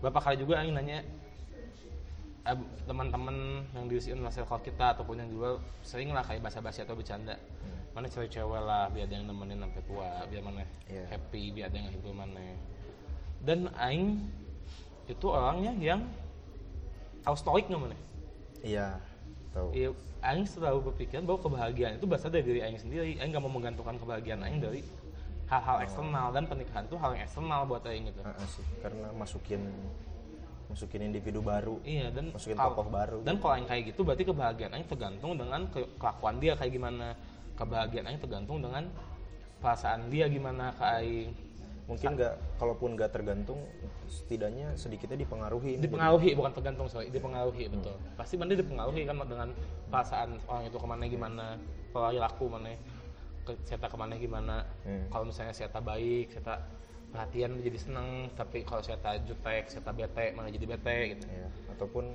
berapa kali juga Aing nanya eh, teman-teman yang di usia circle kita ataupun yang di luar sering lah kayak basa-basi atau bercanda. Mana cewek-cewek lah biar ada yang nemenin sampai tua, biar mana Iya. happy, biar ada yang hibur mana. Dan Aing itu orangnya yang tahu stoik nggak mana? iya tahu Iya, Aing selalu berpikiran bahwa kebahagiaan itu berasal dari diri Aing sendiri. Aing nggak mau menggantungkan kebahagiaan Aing dari hal-hal eksternal dan pernikahan itu hal yang eksternal buat Aing gitu. Ah, sih karena masukin masukin individu baru Iya dan Masukin kal- tokoh baru. Dan kalau yang kayak gitu berarti kebahagiaan Aing tergantung dengan ke- kelakuan dia kayak gimana. Kebahagiaan Aing tergantung dengan perasaan dia gimana ke Aing. Mungkin nggak kalaupun nggak tergantung setidaknya sedikitnya dipengaruhi ini. Dipengaruhi bukan tergantung sorry, dipengaruhi betul. Pasti mana dipengaruhi kan dengan perasaan orang itu ke mana gimana, kalau laku mana, ke Seta ke mana gimana. Hmm. Kalau misalnya Seta baik, Seta perhatian jadi seneng, tapi kalau Seta jutek, Seta bete, malah jadi bete gitu. ya ataupun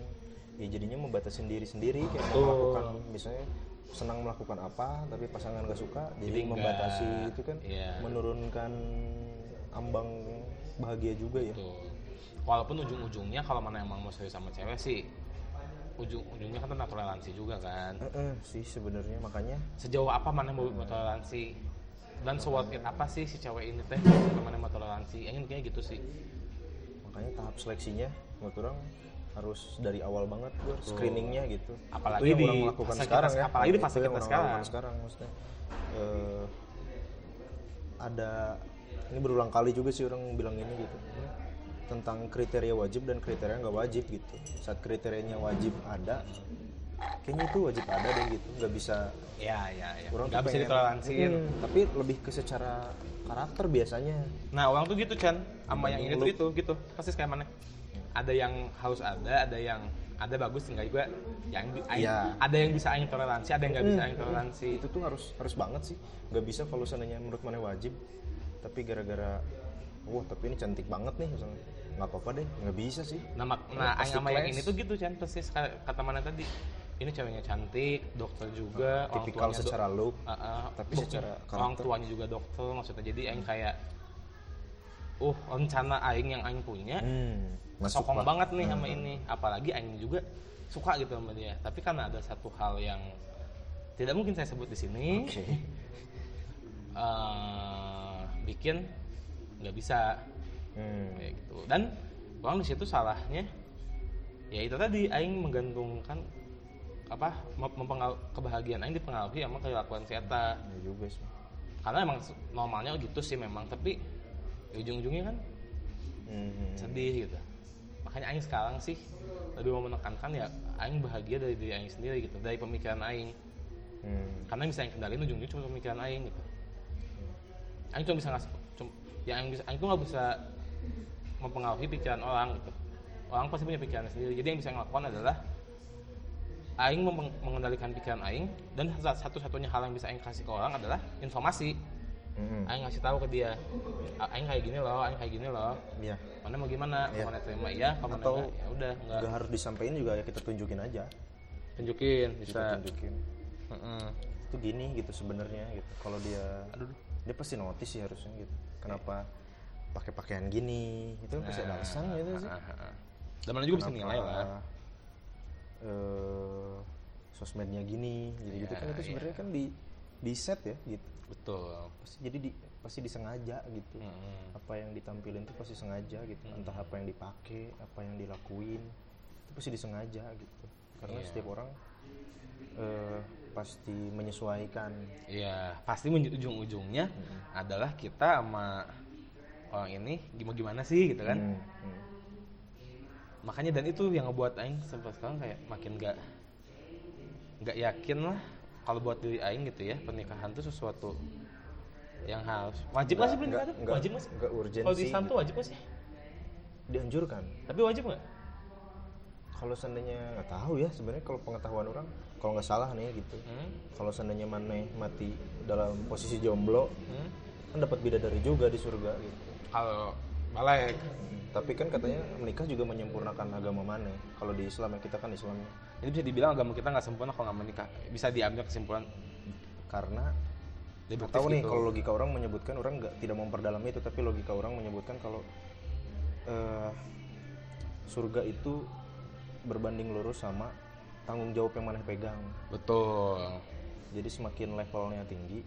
ya jadinya membatasin diri sendiri kayak Betul. melakukan misalnya senang melakukan apa tapi pasangan nggak suka jadi, Jadi membatasi nggak, itu kan iya. menurunkan ambang bahagia juga ya. Betul. Walaupun ujung-ujungnya kalau mana emang mau serius sama cewek sih, ujung-ujungnya kan tentang toleransi juga kan. Eh, eh, sih sebenarnya makanya. Sejauh apa mana mau, mau toleransi? Dan worth it apa sih si cewek ini teh? Mana mau toleransi? Ingin kayak gitu sih. makanya tahap seleksinya menurut orang harus dari awal banget gue screeningnya gitu. Apalagi itu yang di orang lakukan fase kita sekarang se- ya. Apalagi di fase kita sekarang. sekarang maksudnya. Eh, ada ini berulang kali juga sih orang bilang ini gitu tentang kriteria wajib dan kriteria nggak wajib gitu saat kriterianya wajib ada kayaknya itu wajib ada deh gitu nggak bisa Ya, ya, ya. orang Gak tuh bisa ditoleransiin. Hmm, tapi lebih ke secara karakter biasanya Nah, orang tuh gitu Chan, sama yang ini tuh itu gitu. Pasti kayak mana? ada yang harus ada ada yang ada bagus enggak juga yang Iya. ada yang bisa aing toleransi ada yang nggak bisa Hmm, aing toleransi itu tuh harus harus banget sih nggak bisa kalau seandainya menurut mana wajib tapi gara-gara wah tapi ini cantik banget nih misalnya nggak apa-apa deh nggak bisa sih nah, mak- nah Pasti sama yang ini tuh gitu Chan persis ka- kata mana tadi ini ceweknya cantik dokter juga orang tipikal secara look Ah, ah. Tapi Buk- secara orang karakter. tuanya juga dokter maksudnya jadi aing kayak uh rencana aing yang aing punya hmm, sokong lah. Hmm. banget nih sama ini apalagi aing juga suka gitu sama dia tapi karena ada satu hal yang tidak mungkin saya sebut di sini oke eh, bikin nggak bisa. Hmm. kayak gitu. Dan orang di situ salahnya ya itu tadi aing menggantungkan apa mem- mempengaruh kebahagiaan aing dipengaruhi sama kelakuan si Eta. Ya juga sih. Karena emang normalnya gitu sih memang tapi ya ujung-ujungnya kan Hmm. sedih gitu. Makanya aing sekarang sih lebih mau menekankan ya aing bahagia dari diri aing sendiri gitu dari pemikiran aing. Hmm. karena yang bisa aing kendalin ujung-ujungnya cuma pemikiran aing gitu aing cuma bisa ngasih cuma, ya aing bisa aing tuh nggak bisa mempengaruhi pikiran orang gitu. Orang pasti punya pikiran sendiri. Jadi yang bisa aing lakukan adalah aing mengendalikan pikiran aing dan satu-satunya hal yang bisa aing kasih ke orang adalah informasi. Hmm. aing ngasih tahu ke dia "A- aing kayak gini loh aing kayak gini loh. Iya. mana mau gimana? Kalau mana terima iya kalau mana Atau ya udah enggak. nggak harus disampaikan juga ya kita tunjukin aja. Tunjukin kita bisa. tunjukin. Heeh. itu gini gitu sebenarnya gitu kalau dia aduh dia pasti notice sih harusnya gitu. Kenapa pakai pakaian gini? Itu kan pasti ada alasan gitu sih. Ah, ah, ah. dan mana juga bisa Kenapa, nilai lah. eh, sosmednya gini gitu gitu Iya, kan itu iya. sebenarnya kan di di set ya gitu. Betul. Pasti jadi di pasti disengaja gitu. Mm-mm. apa yang ditampilin itu pasti sengaja gitu. Entah apa yang dipakai apa yang dilakuin itu pasti disengaja gitu. Karena Iya. setiap orang eh, pasti menyesuaikan. Iya, pasti ujung-ujungnya adalah kita sama orang ini gimana gimana sih gitu kan. Hmm, hmm. Makanya dan itu yang ngebuat aing sampai sekarang kayak makin gak nggak yakin lah kalau buat diri aing gitu ya pernikahan tuh sesuatu yang harus wajib lah sih pernikahan tuh? nggak- wajib nggak sih? nggak urgent kalau di Islam gitu. tuh wajib nggak sih? Dianjurkan. Tapi wajib nggak? Kalau seandainya nggak tahu ya sebenarnya kalau pengetahuan orang kalau nggak salah nih gitu hmm? kalau seandainya maneh mati dalam posisi jomblo Hmm? kan dapat bidadari juga di surga gitu kalau balik tapi kan katanya menikah juga menyempurnakan agama maneh kalau di Islam ya kita kan Islam ya. jadi bisa dibilang agama kita nggak sempurna kalau nggak menikah bisa diambil kesimpulan karena tahu nih gitu. kalau logika orang menyebutkan orang nggak tidak memperdalam itu tapi logika orang menyebutkan kalau eh, surga itu berbanding lurus sama tanggung jawab yang maneh pegang betul jadi semakin levelnya tinggi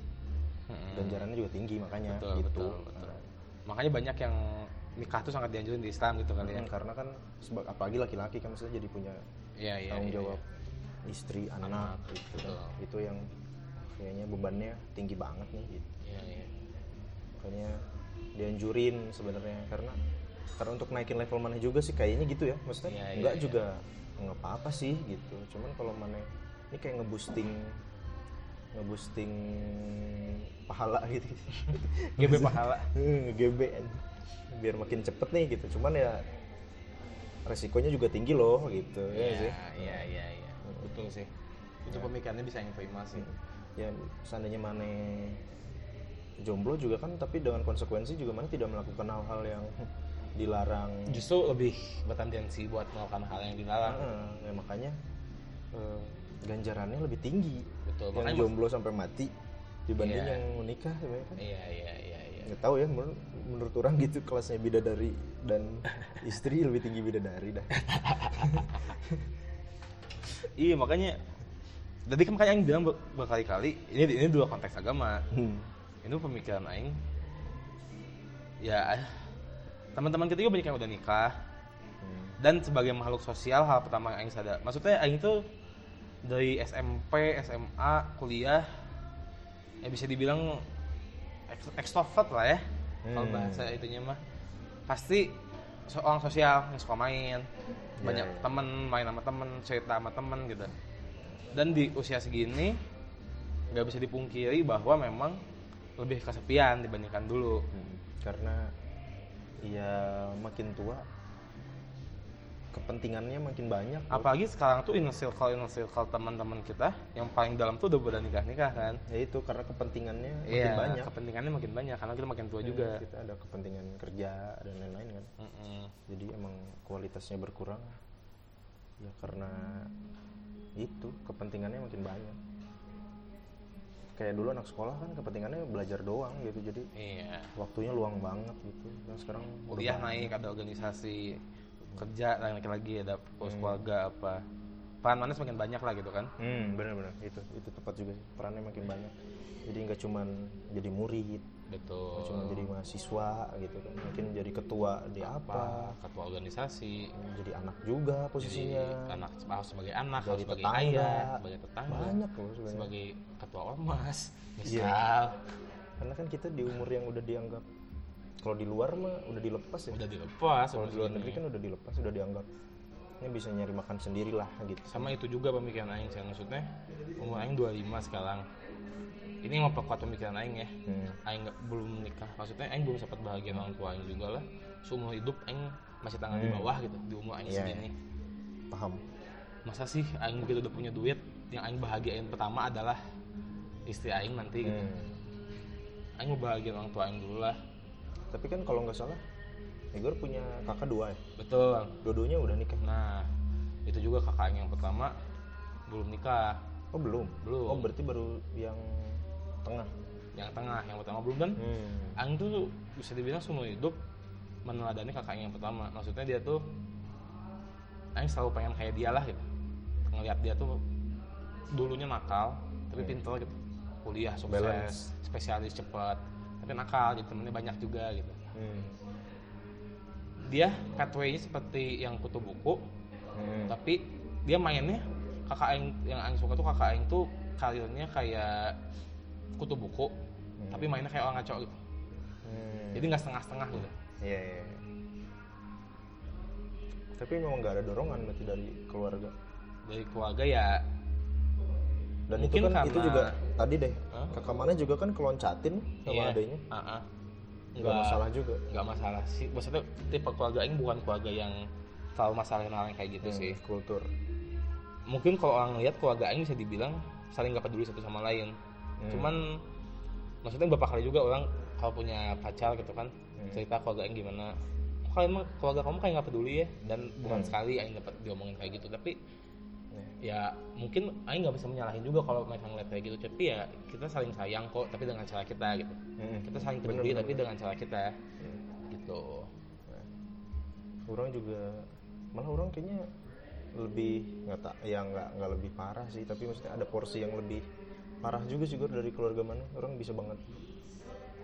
Mm-mm. ganjarannya juga tinggi makanya betul, gitu betul, betul. makanya banyak yang nikah tuh sangat dianjurin di Islam gitu kali ya Hmm, karena kan apalagi laki-laki kan maksudnya jadi punya iya iya tanggung iya, jawab iya. istri anak gitu kan. betul. itu yang kayaknya bebannya tinggi banget nih gitu iya iya makanya dianjurin sebenarnya karena karena untuk naikin level mana juga sih kayaknya gitu ya maksudnya Iya, iya, enggak iya. juga nggak apa-apa sih gitu. Cuman kalau mana ini kayak ngeboosting ngeboosting pahala gitu. GB pahala. GB biar makin cepet nih gitu. Cuman ya resikonya juga tinggi loh gitu. Ya iya sih. iya iya iya. Betul sih. Itu pemikirannya bisa yang terima sih. Ya seandainya mana jomblo juga kan tapi dengan konsekuensi juga mana tidak melakukan hal-hal yang dilarang. Justru lebih bertendensi buat melakukan hal yang dilarang. Nah, ya makanya eh, ganjarannya lebih tinggi. Betul yang makanya jomblo sampai mati dibanding Iya. yang menikah sebenarnya kan? Iya iya iya iya. Nggak tahu ya menurut, menurut orang gitu kelasnya bidadari dan istri lebih tinggi bidadari dah. Iya makanya tadi kan makanya yang bilang ber- berkali-kali ini ini dua konteks agama. Hmm. itu pemikiran aing. Ya teman-teman kita juga banyak yang udah nikah Hmm. dan sebagai makhluk sosial hal pertama yang aing sadar maksudnya aing itu dari SMP SMA kuliah ya bisa dibilang ex- extrovert lah ya kalau Hmm. bahasa itunya mah pasti seorang sosial yang suka main banyak Ya, ya. temen main sama temen cerita sama temen gitu dan di usia segini nggak bisa dipungkiri bahwa memang lebih kesepian dibandingkan dulu Hmm. karena ya makin tua kepentingannya makin banyak. Bor. apalagi sekarang tuh inner circle inner circle teman-teman kita yang paling dalam tuh udah pada nikah nikah kan? Ya itu karena kepentingannya makin iya banyak. kepentingannya makin banyak karena kita makin tua Ya, juga. kita ada kepentingan kerja dan lain-lain kan. Mm-mm. jadi emang kualitasnya berkurang. Ya karena itu kepentingannya makin banyak kayak dulu anak sekolah kan kepentingannya belajar doang gitu jadi iya. waktunya luang banget gitu. Dan sekarang kuliah naik ada organisasi kerja lagi lagi ada pos Hmm. keluarga apa. Peran mana semakin banyak lah gitu kan. Hmm benar-benar. Itu itu tepat juga sih. perannya makin banyak. Jadi nggak cuman jadi murid betul. Cuma jadi mahasiswa gitu kan. Mungkin jadi ketua di apa? ketua organisasi. Jadi anak juga posisinya. Jadi anak harus sebagai anak harus Jadi sebagai tetangga. ayah sebagai tetangga. Banyak loh sebenarnya. Sebagai ketua ormas Iya. misal karena kan kita di umur yang udah dianggap kalau di luar mah udah dilepas ya. Udah dilepas kalau di luar negeri kan udah dilepas udah dianggap ini bisa nyari makan sendiri lah gitu. Sama itu juga pemikiran aing saya maksudnya. Umur aing 25 sekarang. Ini memperkuat pemikiran aing ya. Hmm. aing nggak belum nikah. Maksudnya aing belum sempat bahagia orang tua aing juga lah. Seumur hidup aing masih tangan di Hmm. bawah gitu di umur aing Iya, segini. paham. Masa sih aing begitu udah punya duit yang aing bahagiain pertama adalah istri aing nanti gitu. Hmm. aing mau bahagiain orang tua aing dulu lah. Tapi kan kalau nggak salah Igor punya kakak dua ya? Betul. Dua-duanya udah nikah? Nah itu juga kakak aing yang pertama belum nikah. Oh belum? Belum. oh berarti baru yang tengah? Yang tengah yang pertama belum. Dan hmm. Aing tuh bisa dibilang seumur hidup meneladani kakaknya yang pertama. Maksudnya dia tuh Aing selalu pengen kayak dia lah gitu. Ngelihat dia tuh dulunya nakal tapi Hmm. pintar gitu. Kuliah sukses Balance. spesialis cepat tapi nakal jadi temennya banyak juga gitu. Hmm. Dia pathway-nya seperti yang kutu buku Hmm. tapi dia mainnya kakak Aing yang Aing suka tuh kakak Aing tuh karirnya kayak kutu buku Hmm. tapi mainnya kayak orang ngaco gitu Hmm. jadi nggak setengah-setengah gitu Iya, iya. iya. Tapi memang nggak ada dorongan berarti dari keluarga. dari keluarga ya Dan Mungkin itu kan karena- itu juga tadi deh. Hah? Kakak mana juga kan keloncatin sama Iya. adanya. Ah, ah. Nggak masalah juga. nggak masalah sih maksudnya tipe keluarga ini bukan keluarga yang terlalu masalahin hal yang kayak gitu Hmm, sih Kultur. mungkin kalau orang lihat keluarga ini bisa dibilang saling nggak peduli satu sama lain Hmm. cuman maksudnya beberapa kali juga orang kalau punya pacar gitu kan Hmm. cerita keluarga ini gimana kalian mah keluarga kamu kayak nggak peduli ya dan bukan Hmm. sekali Aing dapat diomongin kayak gitu tapi. Ya mungkin Aing nggak bisa menyalahin juga kalau mereka ngeliat kayak gitu tapi ya kita saling sayang kok tapi dengan cara kita gitu Hmm. kita saling peduli tapi bener. dengan cara kita Hmm. gitu Nah, orang juga malah orang kayaknya lebih nggak tak ya nggak nggak lebih parah sih tapi maksudnya ada porsi yang lebih parah juga sih Gor, dari keluarga mana orang bisa banget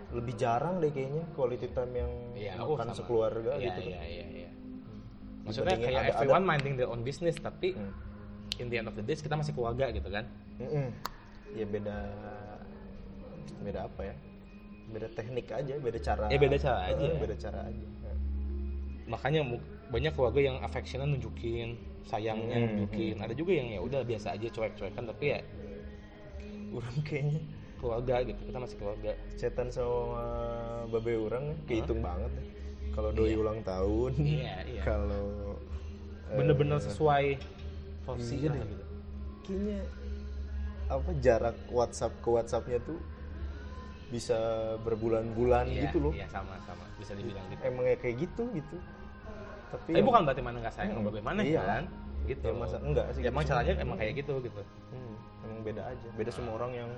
lebih jarang deh kayaknya quality time yang oh, makan sekeluarga Iya, gitu kan. iya, iya, iya. Maksudnya kayak ada- ada- everyone minding their own business, tapi Hmm. In the end of the day kita masih keluarga gitu kan. Mm-mm. Ya beda beda apa ya? Beda teknik aja, beda cara. Ya, beda cara aja. Beda cara aja. Makanya banyak keluarga yang affectionnya nunjukin, sayangnya Hmm, nunjukin. Ada juga yang ya udah biasa aja cuek-cuekan tapi ya Orang kayaknya keluarga gitu. Kita masih keluarga. cetan sama babe orang ya, kehitung banget. ya. Kalau doi Iya. ulang tahun, Iya, iya. kalau Bener-bener sesuai porsi iya gitu. kayaknya apa jarak WhatsApp ke WhatsAppnya tuh bisa berbulan-bulan Iya, gitu loh. Iya, sama-sama. Bisa dibilang gitu. Emangnya kayak gitu gitu. Tapi Tapi ya- bukan berarti mana nggak sayang Hmm, bagaimana iya. kan? Gitu. Ya, masa enggak sih, Ya, emang gitu. caranya emang kayak gitu gitu. Hmm, emang beda aja. Beda semua orang yang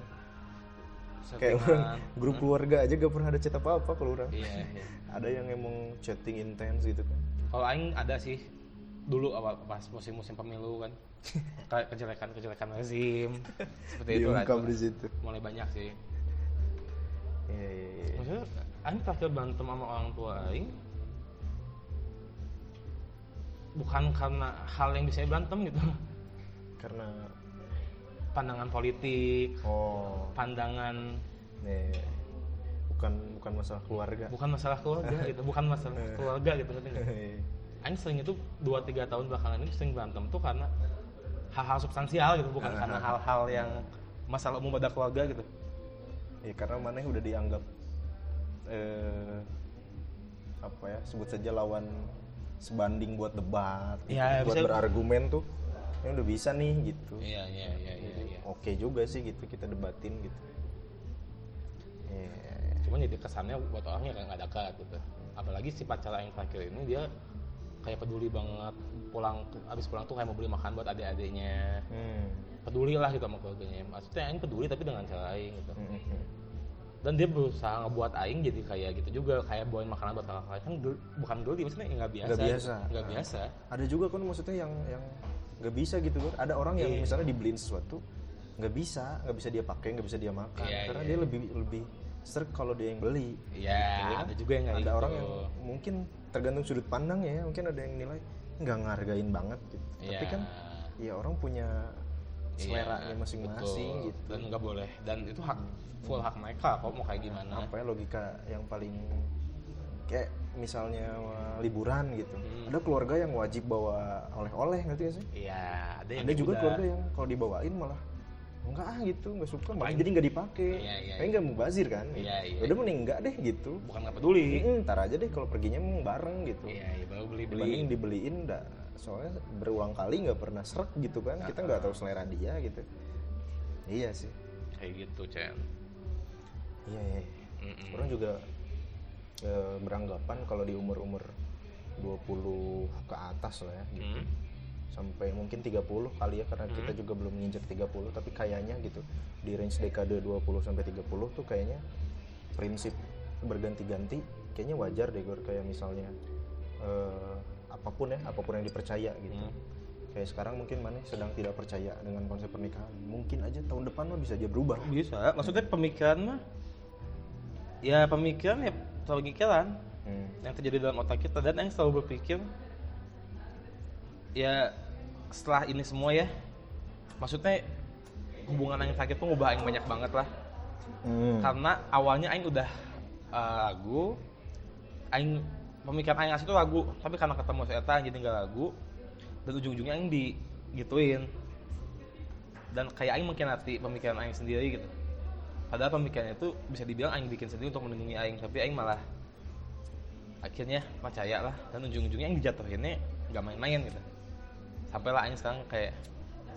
kayak orang grup keluarga aja gak pernah ada chat apa-apa kalau orang. Iya, iya. Ada yang emang chatting intens gitu kan. Kalau aing ada sih dulu awal pas musim-musim pemilu kan. Kejelekan-kejelekan rezim seperti itu lah itu di situ. mulai banyak sih. Iya, iya, iya. maksudnya aing terakhir berantem sama orang tua aing bukan karena hal yang bisa berantem gitu. Karena pandangan politik oh, pandangan. Nih bukan bukan masalah keluarga. bukan masalah keluarga gitu bukan masalah keluarga gitu nggak? Aing sering itu 2-3 tahun belakangan ini sering berantem tuh karena hal-hal substansial gitu bukan karena hal-hal yang masalah umum pada keluarga gitu. Ya karena maneh udah dianggap eh apa ya sebut saja lawan sebanding buat debat gitu, Ya, buat bisa- berargumen tuh ini udah bisa nih gitu. Iya iya iya iya iya. Oke juga sih gitu kita debatin gitu. Iya. cuman jadi kesannya buat orangnya kayak nggak dekat gitu. Apalagi si pacar yang terakhir ini dia kayak peduli banget pulang abis pulang tuh kayak mau beli makan buat adik-adiknya Hmm. peduli lah gitu sama keluarganya maksudnya Aing peduli tapi dengan cara Aing gitu Hmm, hmm, hmm. dan dia berusaha ngebuat Aing jadi kayak gitu juga kayak bawain makanan buat kakak kan gel- bukan geli maksudnya nggak biasa Nggak biasa. gitu. nggak biasa ada juga kan maksudnya yang yang nggak bisa gitu kan ada orang yang Iya. misalnya dibeliin sesuatu nggak bisa nggak bisa dia pakai nggak bisa dia makan Iya, karena iya. dia lebih lebih serk kalau dia yang beli ya ada juga yang ada gitu. orang yang mungkin tergantung sudut pandang ya mungkin ada yang nilai nggak ngargain banget gitu. Tapi Iya. kan ya orang punya selera Iya, masing-masing gitu. Dan nggak boleh. Dan itu hak full hak mereka kok mau kayak gimana? Apa ya logika yang paling kayak misalnya liburan gitu. Hmm. ada keluarga yang wajib bawa oleh-oleh ngerti gak sih? Iya ada yang ada juga udah- keluarga yang kalau dibawain malah enggak ah gitu. Nggak suka malah jadi nggak dipakai Iya, iya, kayak nggak mubazir kan? Iya, iya. udah mending enggak deh gitu. Bukan nggak peduli. Mm, ntar aja deh kalau perginya emang bareng gitu. Iya iya baru beli beli dibanding dibeliin enggak soalnya berulang kali nggak pernah serak gitu kan. Kita nggak tahu selera dia gitu. Iya sih. Kayak gitu Chen iya iya. Mm-mm. orang juga eh, beranggapan kalau di umur umur 20 ke atas lah ya gitu. Hmm. Sampai mungkin 30 kali ya karena kita juga belum nginjek 30 tapi kayaknya gitu di range dekade 20 sampai 30 tuh kayaknya prinsip berganti-ganti kayaknya wajar deh Gor. Kayak misalnya eh, apa pun ya apa pun yang dipercaya gitu. Hmm. kayak sekarang mungkin mana sedang tidak percaya dengan konsep pernikahan. Mungkin aja tahun depan mah bisa aja berubah. Bisa. Maksudnya pemikiran mah ya pemikiran ya pemikiran Hmm. yang terjadi dalam otak kita dan yang selalu berpikir ya setelah ini semua ya maksudnya hubungan yang terakhir tuh ngubah Aing banyak banget lah. Hmm. karena awalnya Aing udah uh, ragu. Aing pemikiran Aing asli tuh ragu. Tapi karena ketemu si Eta jadi nggak ragu. Dan ujung-ujungnya Aing digituin dan kayak Aing mengkhianati pemikiran Aing sendiri gitu. Padahal pemikiran itu bisa dibilang Aing bikin sendiri untuk melindungi Aing. Tapi Aing malah akhirnya percaya lah. Dan ujung-ujungnya Aing dijatuhinnya nggak main-main gitu sampailah Aing sekarang kayak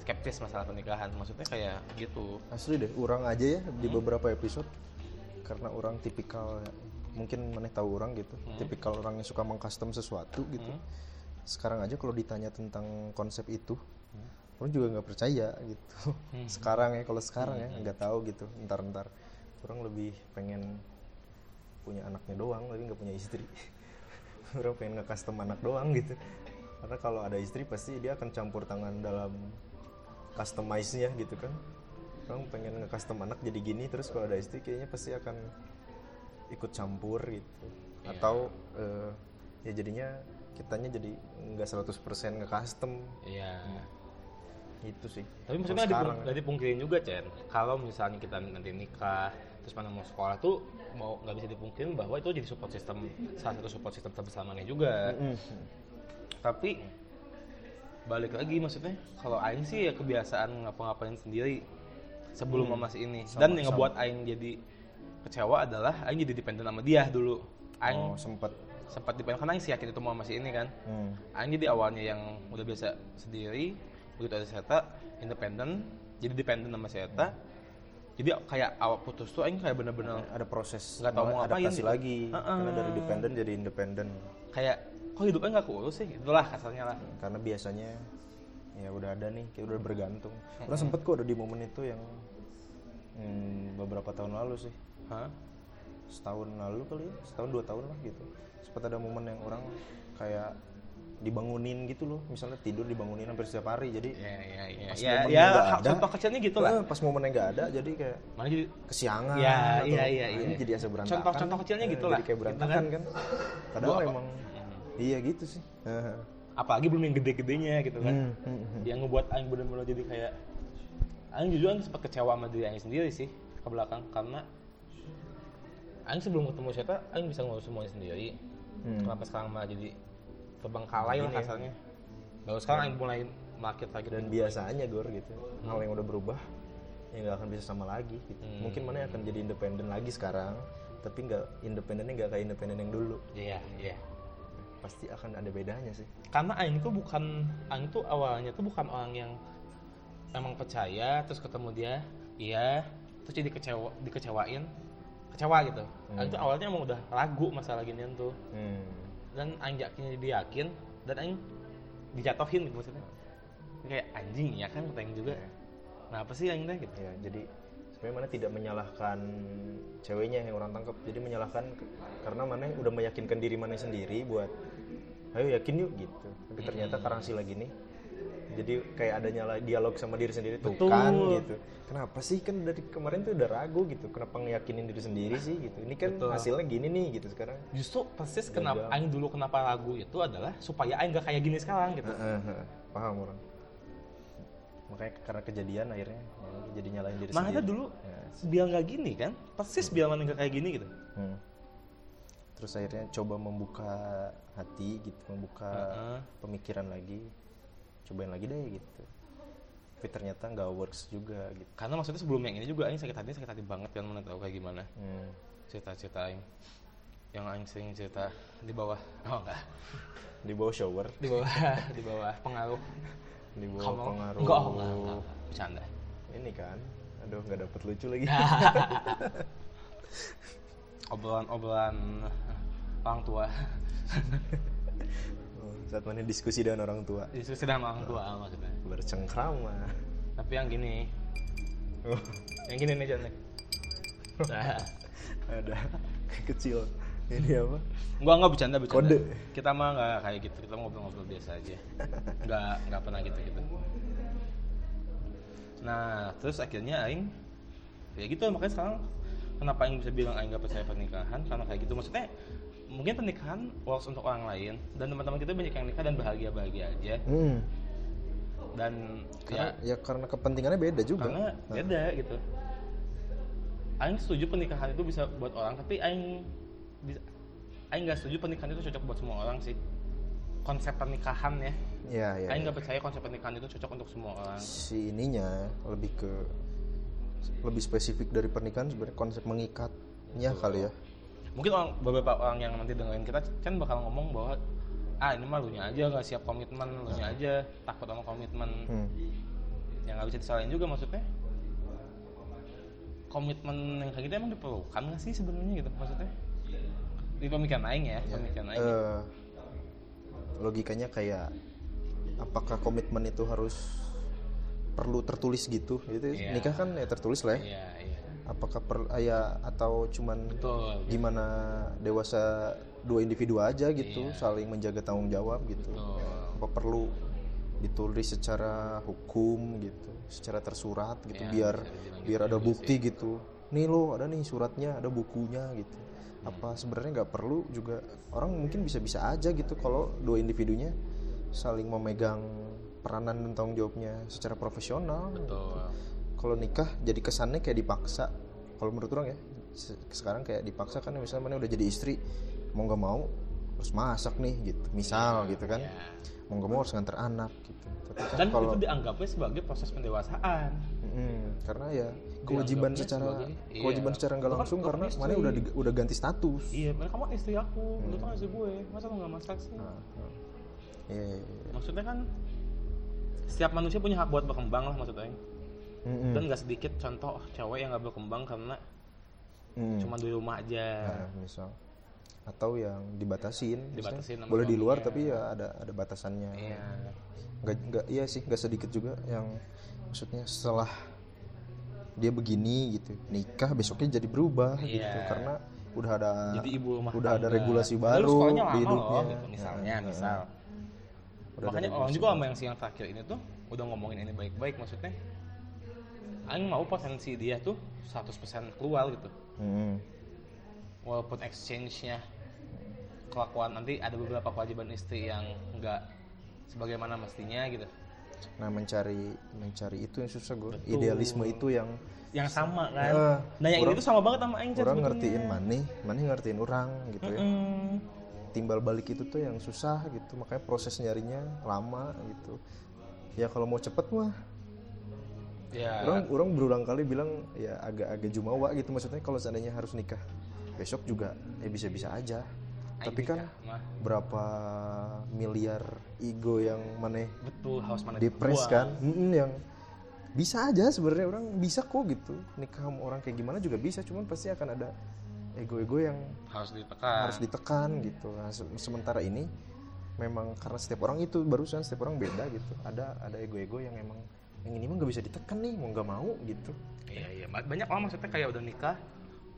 skeptis masalah pernikahan. Maksudnya kayak gitu. Asli deh orang aja ya di beberapa episode. Karena orang tipikal mungkin mana tahu orang gitu. Tipikal orang yang suka mengcustom sesuatu gitu. Sekarang aja kalau ditanya tentang konsep itu orang juga nggak percaya gitu. Sekarang ya kalau sekarang ya nggak tahu gitu. Ntar ntar. Orang lebih pengen punya anaknya doang tapi nggak punya istri. Orang pengen nge-custom anak doang gitu karena kalau ada istri pasti dia akan campur tangan dalam customize-nya gitu kan. Orang pengen nge-custom anak jadi gini terus kalau ada istri kayaknya pasti akan ikut campur gitu. Atau eh, ya jadinya kitanya jadi nggak 100% nge-custom. Iya. Itu sih. Tapi maksudnya nggak sekarang dipung- nggak dipungkirin juga, Chen. Kalau misalnya kita nanti nikah, terus mana mau sekolah tuh mau nggak bisa dipungkirin bahwa itu jadi support system salah satu support system terbesar mana juga. Mm. Tapi balik lagi maksudnya kalau Aing sih ya kebiasaan ngapa-ngapain sendiri sebelum Hmm. mamas ini. Dan yang ngebuat Aing jadi kecewa adalah Aing jadi dependen sama dia dulu. Aing oh sempet sempat dependen karena Aing sih yakin itu mau masih ini kan. Hmm. Aing jadi awalnya yang udah biasa sendiri, begitu ada Seta, independen, jadi dependen sama Seta. Jadi kayak awal putus tuh Aing kayak bener-bener ada proses Nggak tahu mau ngapain adaptasi gitu. lagi Heeh. karena dari dependen jadi independen kayak kok hidupnya nggak keurus sih, itulah kasarnya lah. karena biasanya ya udah ada nih kayak udah bergantung Orang sempet kok ada di momen itu yang hmm, beberapa tahun lalu sih Hah? setahun lalu kali ya setahun dua tahun lah gitu sempat ada momen yang orang kayak dibangunin gitu loh misalnya tidur dibangunin hampir setiap hari jadi Ya ya ya. Pas Ya, ya ada. contoh kecilnya gitu lah. eh, pas momennya nggak ada jadi kayak Mana jadi kesiangan Ya, atau iya, iya, ah, ini iya. jadi asa berantakan Contoh-contoh kecilnya Eh, gitu lah. kayak Gitu berantakan kan, padahal emang iya gitu sih apalagi belum yang gede-gedenya gitu kan. Hmm, hmm, hmm. Yang ngebuat Aing bener-bener jadi kayak Aing jujur Aing sempat kecewa sama diri Aing sendiri sih ke belakang karena Aing sebelum ketemu Seta Aing bisa ngurus semuanya sendiri. Hmm. Kenapa sekarang malah jadi terbengkalai lah kasarnya. Baru sekarang Aing mulai market lagi dan biasanya gor gitu hal yang udah berubah ya nggak akan bisa sama lagi gitu. Hmm. mungkin mana akan jadi independen lagi sekarang tapi nggak independennya nggak kayak independen yang dulu Iya, iya. Pasti akan ada bedanya sih. Karena aing tuh bukan aing tuh awalnya tuh bukan orang yang emang percaya terus ketemu dia iya terus jadi kecewa dikecewain kecewa gitu. Aing tuh awalnya emang udah ragu masalah ginian tuh. Hmm. dan aing yakin dia yakin dan aing dijatuhin gitu maksudnya. Kayak anjing ya kan kata aing juga. Nah apa sih aing teh? gitu. Ya jadi sebenarnya mana tidak menyalahkan ceweknya yang orang tangkap. Jadi menyalahkan karena mana udah meyakinkan diri mana sendiri buat ayo yakin yuk gitu. Tapi ternyata karena sila gini jadi kayak ada nyala dialog sama diri sendiri tuh Betul. kan gitu. Kenapa sih? Kan dari kemarin tuh udah ragu gitu. Kenapa ngeyakinin diri sendiri sih? gitu. Ini kan Betul. hasilnya gini nih gitu sekarang. Justru persis kenapa aing dulu kenapa ragu itu adalah supaya aing gak kayak gini sekarang gitu. Heeh. paham orang makanya karena kejadian akhirnya ya, jadi nyalain diri makanya sendiri dulu Ya, biar nggak gini kan persis biar mana nggak kayak gini gitu Hmm. Terus akhirnya coba membuka hati gitu, membuka Heeh. pemikiran lagi, cobain lagi deh gitu. Tapi ternyata nggak works juga gitu. karena maksudnya sebelum yang ini juga aing sakit hati sakit hati banget kan mana tahu kayak gimana Hmm. cerita-cerita aing yang aing sering cerita di bawah oh enggak Di bawah shower, di bawah di bawah pengaruh di bawah kamu pengaruh. enggak oh, enggak, enggak, enggak. bercanda Ini kan, aduh nggak dapet lucu lagi. obrolan-obrolan orang tua Oh, Saat mana diskusi dengan orang tua, diskusi dengan orang tua maksudnya bercengkrama. tapi yang gini Oh, yang gini nih Jan nih. Nah, ada kecil. Ini apa? gua nggak bercanda bercanda Kode. kita mah nggak kayak gitu kita ngobrol-ngobrol biasa aja nggak nggak pernah gitu gitu nah terus akhirnya aing ya gitu makanya sekarang kenapa aing bisa bilang aing nggak percaya pernikahan karena kayak gitu maksudnya mungkin pernikahan works untuk orang lain dan teman-teman kita banyak yang nikah dan bahagia bahagia aja Hmm. dan Karena, ya ya karena kepentingannya beda juga. karena beda gitu aing setuju pernikahan itu bisa buat orang tapi aing aing nggak setuju pernikahan itu cocok buat semua orang sih. Konsep pernikahan ya. Ya, ya. aing ya. nggak percaya konsep pernikahan itu cocok untuk semua orang. Si ininya lebih ke lebih spesifik dari pernikahan sebenarnya konsep mengikatnya kali ya. Mungkin orang, beberapa orang yang nanti dengerin kita kan bakal ngomong bahwa ah ini mah lu nya aja nggak siap komitmen lu nya aja takut sama komitmen. Hmm. yang nggak bisa disalahin juga maksudnya. Komitmen yang kayak gitu emang diperlukan nggak sih sebenarnya gitu maksudnya di pemikiran aing ya, pemikiran aing Eh, logikanya kayak apakah komitmen itu harus perlu tertulis gitu? Gitu Iya. nikah kan ya tertulis lah ya. Iya iya. Apakah per ya atau cuman betul gimana dewasa dua individu aja gitu Iya. saling menjaga tanggung jawab gitu. Betul. Apa perlu ditulis secara hukum gitu secara tersurat gitu Ya, biar biar gitu ada bukti gitu. Nih lo ada nih suratnya ada bukunya gitu apa sebenarnya nggak perlu juga orang mungkin bisa-bisa aja gitu kalau dua individunya saling memegang peranan dan tanggung jawabnya secara profesional. Betul. Kalau nikah jadi kesannya kayak dipaksa. Kalau menurut orang ya se- sekarang kayak dipaksa kan misalnya mana udah jadi istri mau nggak mau harus masak nih gitu misal gitu kan. ya. mau nggak mau harus nganter anak gitu. Tapi kan dan kalau itu dianggapnya sebagai proses pendewasaan Mm, karena ya kewajiban secara iya. kewajiban secara nggak kan- langsung kan karena mana udah di- udah ganti status iya mereka kamu istri aku lu kan istri gue masa lu nggak masak sih Nah, nah. Iya, iya, iya. maksudnya kan setiap manusia punya hak buat berkembang lah maksudnya Mm-mm. dan gak sedikit contoh cewek yang gak berkembang karena Mm. cuma di rumah aja Nah, misal atau yang dibatasin, Dibatasin boleh di luar suaminya. tapi ya ada ada batasannya. iya nggak nggak iya sih nggak sedikit juga yang maksudnya setelah dia begini gitu nikah besoknya jadi berubah gitu. Iya. karena udah ada jadi ibu rumah udah ada regulasi baru di hidupnya loh, gitu, misalnya Nah, misal. Udah ada makanya orang juga sama yang siang terakhir ini tuh udah ngomongin ini baik-baik maksudnya Aing mau potensi dia tuh 100% keluar gitu. Mm-mm. walaupun exchange-nya kelakuan nanti ada beberapa kewajiban istri yang enggak sebagaimana mestinya gitu nah mencari mencari itu yang susah gue Betul. idealisme itu yang yang sama kan? Eh, nah yang orang- ini tuh sama banget sama Aing orang ngertiin mana mana ngertiin orang gitu ya. Mm-mm. timbal balik itu tuh yang susah gitu. Makanya proses nyarinya lama gitu. Ya kalau mau cepet mah ya. orang orang berulang kali bilang ya agak-agak jumawa gitu. Maksudnya kalau seandainya harus nikah besok juga ya bisa-bisa aja tapi kan mah. berapa miliar ego yang mana betul harus mana depres kan? Mm-mm, yang bisa aja sebenarnya orang bisa kok gitu. Nikah sama orang kayak gimana juga bisa cuman pasti akan ada ego-ego yang harus ditekan. harus ditekan gitu. Nah, se- sementara ini memang karena setiap orang itu barusan setiap orang beda gitu. Ada ada ego-ego yang emang yang ini mah nggak bisa ditekan nih mau nggak mau gitu. Iya iya. Ba- banyak orang maksudnya kayak udah nikah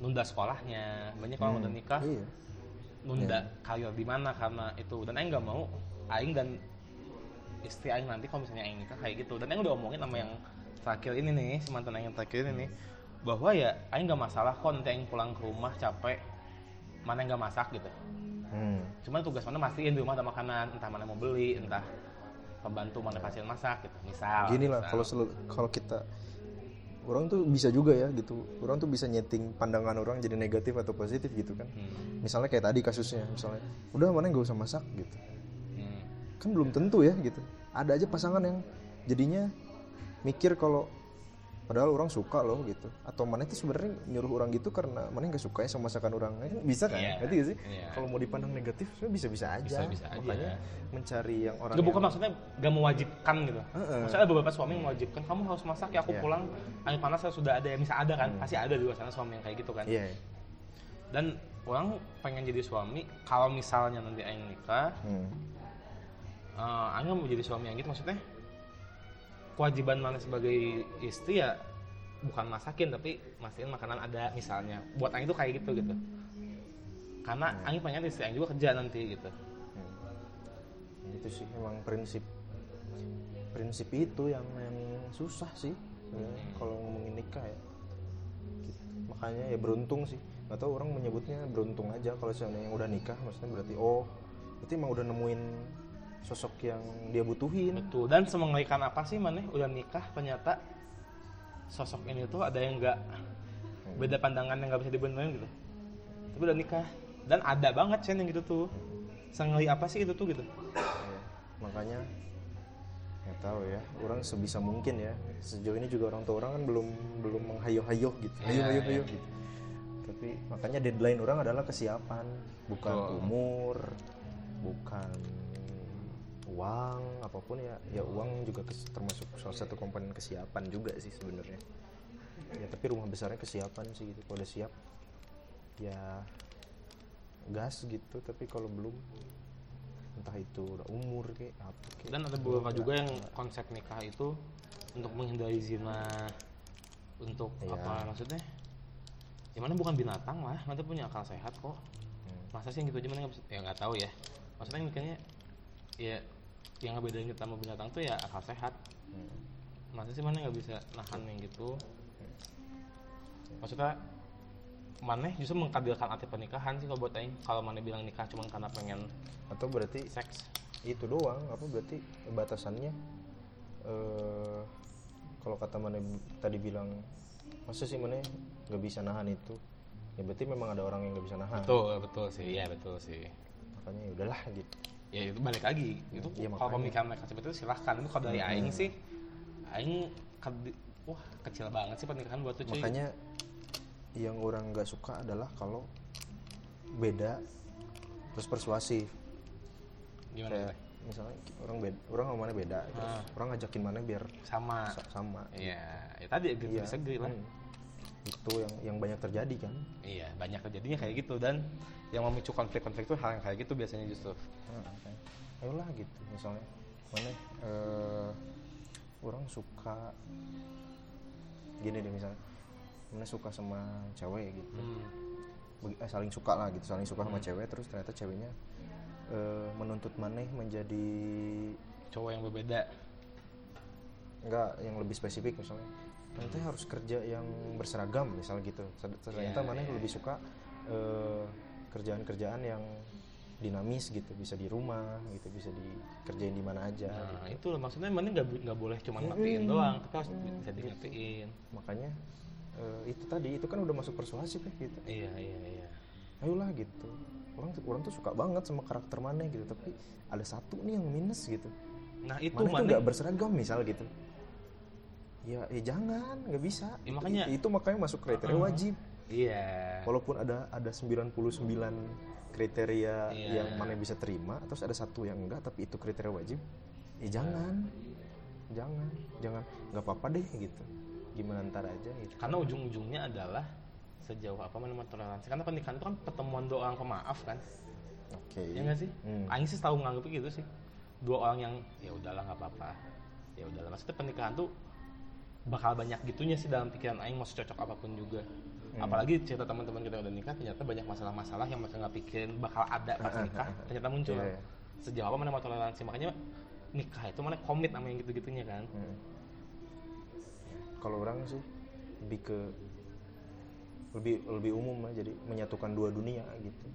nunda sekolahnya. Banyak orang udah nikah iya nunda karir di mana karena itu. Dan Aing nggak mau Aing dan istri Aing nanti kalau misalnya Aing nikah kayak gitu. Dan Aing udah omongin sama yang terakhir ini nih si mantan Aing yang terakhir ini nih bahwa ya Aing nggak masalah kok nanti Aing pulang ke rumah capek mana yang nggak masak gitu. Hmm. cuman tugas mana mastiin di rumah ada makanan entah mana mau beli entah pembantu mana pasien masak gitu misal gini lah kalau kalau kita orang tuh bisa juga ya gitu. Orang tuh bisa nyeting pandangan orang jadi negatif atau positif gitu kan. Hmm, misalnya kayak tadi kasusnya misalnya udah mana nggak usah masak gitu. Hmm. kan belum tentu ya gitu. Ada aja pasangan yang jadinya mikir kalau padahal orang suka loh gitu atau mana itu sebenarnya nyuruh orang gitu karena mana nggak suka ya sama masakan orang bisa kan Iya, ngerti gak sih iya. kalau mau dipandang negatif sebenarnya bisa-bisa aja Bisa-bisa aja. makanya mencari yang orang Nggak, bukan yang- maksudnya gak mewajibkan gitu. Heeh. Maksudnya ada beberapa suami mewajibkan kamu harus masak ya aku Iya. pulang air panas saya sudah ada ya bisa ada kan pasti ada di luar sana suami yang kayak gitu kan. iya Dan orang pengen jadi suami kalau misalnya nanti aing nikah, hmm. eh aing mau jadi suami yang gitu maksudnya kewajiban mana sebagai istri ya bukan masakin tapi mastiin makanan ada misalnya buat aing itu kayak gitu gitu karena Iya. aing pengen istri aing juga kerja nanti gitu Hmm. itu sih emang prinsip prinsip itu yang yang susah sih Hmm. kalau ngomongin nikah ya Gitu. makanya ya beruntung sih nggak tahu orang menyebutnya beruntung aja kalau misalnya yang udah nikah maksudnya berarti oh berarti emang udah nemuin sosok yang dia butuhin. Betul. Dan semengerikan apa sih mana udah nikah ternyata sosok ini tuh ada yang nggak beda pandangan yang nggak bisa dibenerin gitu. Tapi udah nikah. Dan ada banget Chen yang gitu tuh. Sengeri apa sih itu tuh gitu? Ya, makanya nggak tahu ya. Orang sebisa mungkin ya. Sejauh ini juga orang tua orang kan belum belum menghayo-hayo gitu. Iya, hayo hayo iya. hayo gitu. Tapi makanya deadline orang adalah kesiapan. Bukan umur bukan uang apa pun ya ya uang juga kes- termasuk salah satu komponen kesiapan juga sih sebenarnya ya tapi rumah besarnya kesiapan sih gitu kalau udah siap ya gas gitu tapi kalau belum entah itu udah umur kayak apa kayak Dan ada beberapa juga yang konsep nikah itu untuk menghindari zina untuk Iya. apa maksudnya? Ya mana bukan binatang lah, nanti punya akal sehat kok. Hmm. Masa sih yang gitu aja mana? Ya nggak tahu ya. Maksudnya mikirnya ya yang ngebedain kita sama binatang tuh ya akal sehat. Hmm. masa sih mana nggak bisa nahan yang gitu? Maksudnya mana justru mengkadirkan arti pernikahan sih kalau buat Aing. Kalau mana bilang nikah cuma karena pengen atau berarti seks. itu doang apa berarti batasannya? Eh kalau kata mana tadi bilang masa sih mana nggak bisa nahan itu? Ya berarti memang ada orang yang nggak bisa nahan. Betul betul sih. Iya betul sih. Makanya ya udahlah gitu ya itu balik lagi. Itu Iya, kalau pemikiran mereka seperti itu silahkan. Tapi kalau dari Aing sih Aing wah kecil banget sih pernikahan buat tuh cuy. Makanya yang orang nggak suka adalah kalau beda terus persuasif. Gimana kayak misalnya orang beda orang sama mana beda terus Ah. orang ngajakin mana biar sama. sa- sama. Iya. Ya tadi agree Iya. disagree lah. Hmm. Itu yang yang banyak terjadi kan Iya, banyak terjadinya kayak gitu dan yang memicu konflik-konflik itu hal yang kayak gitu biasanya justru. Nah, kan. ayolah gitu misalnya mana eh, orang suka gini deh misalnya mana suka sama cewek gitu Hmm. Eh, saling suka lah gitu saling suka sama cewek terus ternyata ceweknya eh, menuntut maneh menjadi Cowok yang berbeda. enggak yang lebih spesifik misalnya nanti harus kerja yang berseragam misal gitu ternyata Iya, maneh iya. lebih suka eh, kerjaan-kerjaan yang dinamis gitu bisa di rumah gitu bisa dikerjain di mana aja Nah, gitu. itu loh maksudnya mana nggak nggak boleh cuma ngertiin Hmm. doang, tapi harus bisa di ngertiin. makanya eh, itu tadi itu kan udah masuk persuasif ya gitu Iya, iya, iya. ayolah gitu orang orang tuh suka banget sama karakter maneh gitu tapi ada satu nih yang minus gitu Nah, itu mana mana nggak berseragam misal gitu ya ya jangan nggak bisa. Ya, makanya- itu, itu makanya masuk kriteria Uh-uh. wajib. Iya. Walaupun ada ada 99 kriteria Iya. yang mana bisa terima terus ada satu yang enggak tapi itu kriteria wajib. Ya jangan. Jangan jangan. Nggak apa-apa deh gitu. Gimana ntar aja gitu. Karena ujung-ujungnya adalah sejauh apa mana toleransi. Karena pernikahan itu kan pertemuan dua orang pemaaf kan? Oke. Ya nggak sih? Hmm. Aing sih tahu nganggep gitu sih. Dua orang yang ya udahlah nggak apa-apa. Ya udahlah. Maksudnya pernikahan tuh bakal banyak gitunya sih dalam pikiran Aing mau cocok apa pun juga Hmm. apalagi cerita teman-teman kita udah nikah ternyata banyak masalah-masalah yang mereka nggak pikirin bakal ada pas nikah ternyata muncul Iya, iya. sejauh apa mana mau toleransi makanya nikah itu mana komit sama yang gitu-gitunya kan Hmm. kalau orang sih lebih ke lebih lebih umum lah jadi menyatukan dua dunia gitu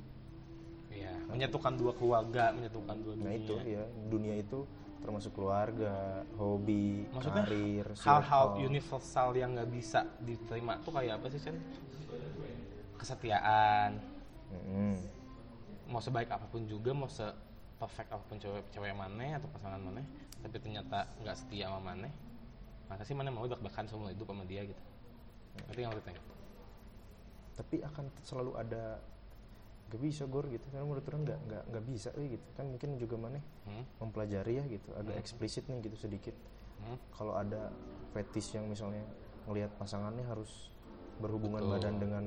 Iya, menyatukan dua keluarga, menyatukan dua dunia. nah itu ya dunia itu termasuk keluarga hobi Maksudnya karir hal-hal universal yang nggak bisa diterima tuh kayak apa sih Chen? Kesetiaan, Mm-mm. mau sebaik apa pun juga, mau se perfect apa pun cewek cewek mana atau pasangan mana, tapi ternyata nggak setia sama mana, maka sih mana mau bak-bakan seumur hidup sama dia gitu. Ngerti nggak maksudnya? tapi akan selalu ada gak bisa gor gitu kan menurut orang nggak nggak nggak bisa eh, gitu kan mungkin juga mana Hmm? mempelajari ya gitu agak eksplisit nih gitu sedikit Hmm? kalau ada fetis yang misalnya ngelihat pasangannya harus berhubungan Betul. badan dengan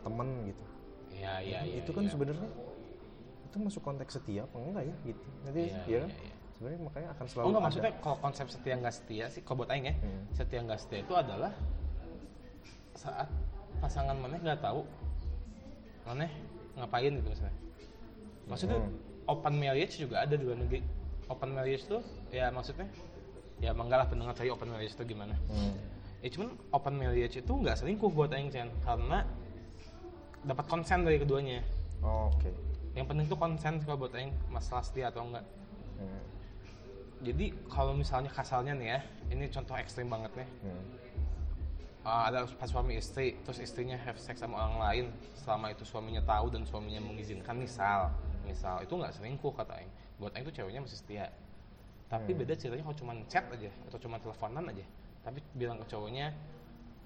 teman gitu Iya, iya, iya. itu kan iya. sebenarnya itu masuk konteks setia apa enggak ya gitu nanti ya iya, kan iya. sebenarnya makanya akan selalu Oh enggak ada. maksudnya kalau konsep setia nggak setia sih, kalau buat Aing ya, Hmm. setia nggak setia itu adalah saat pasangan mana nggak tahu mana ngapain gitu misalnya. Maksudnya Hmm. open marriage juga ada di luar negeri. Open marriage tuh ya maksudnya ya manggalah pendengar saya open marriage itu gimana. Hmm. Ya cuman open marriage itu nggak selingkuh buat Aing Chen karena dapat konsen dari keduanya. Oh, oke Yang penting tuh konsen kalau buat Aing masalah setia atau enggak. Hmm. Jadi kalau misalnya kasalnya nih ya, ini contoh ekstrim banget nih. Hmm. Uh, ada pas suami istri, terus istrinya have sex sama orang lain, selama itu suaminya tahu dan suaminya mengizinkan, misal, misal itu nggak selingkuh kata Aing. Buat Aing tuh ceweknya masih setia. Tapi beda ceritanya kalau cuma chat aja atau cuma teleponan aja. Tapi bilang ke cowoknya,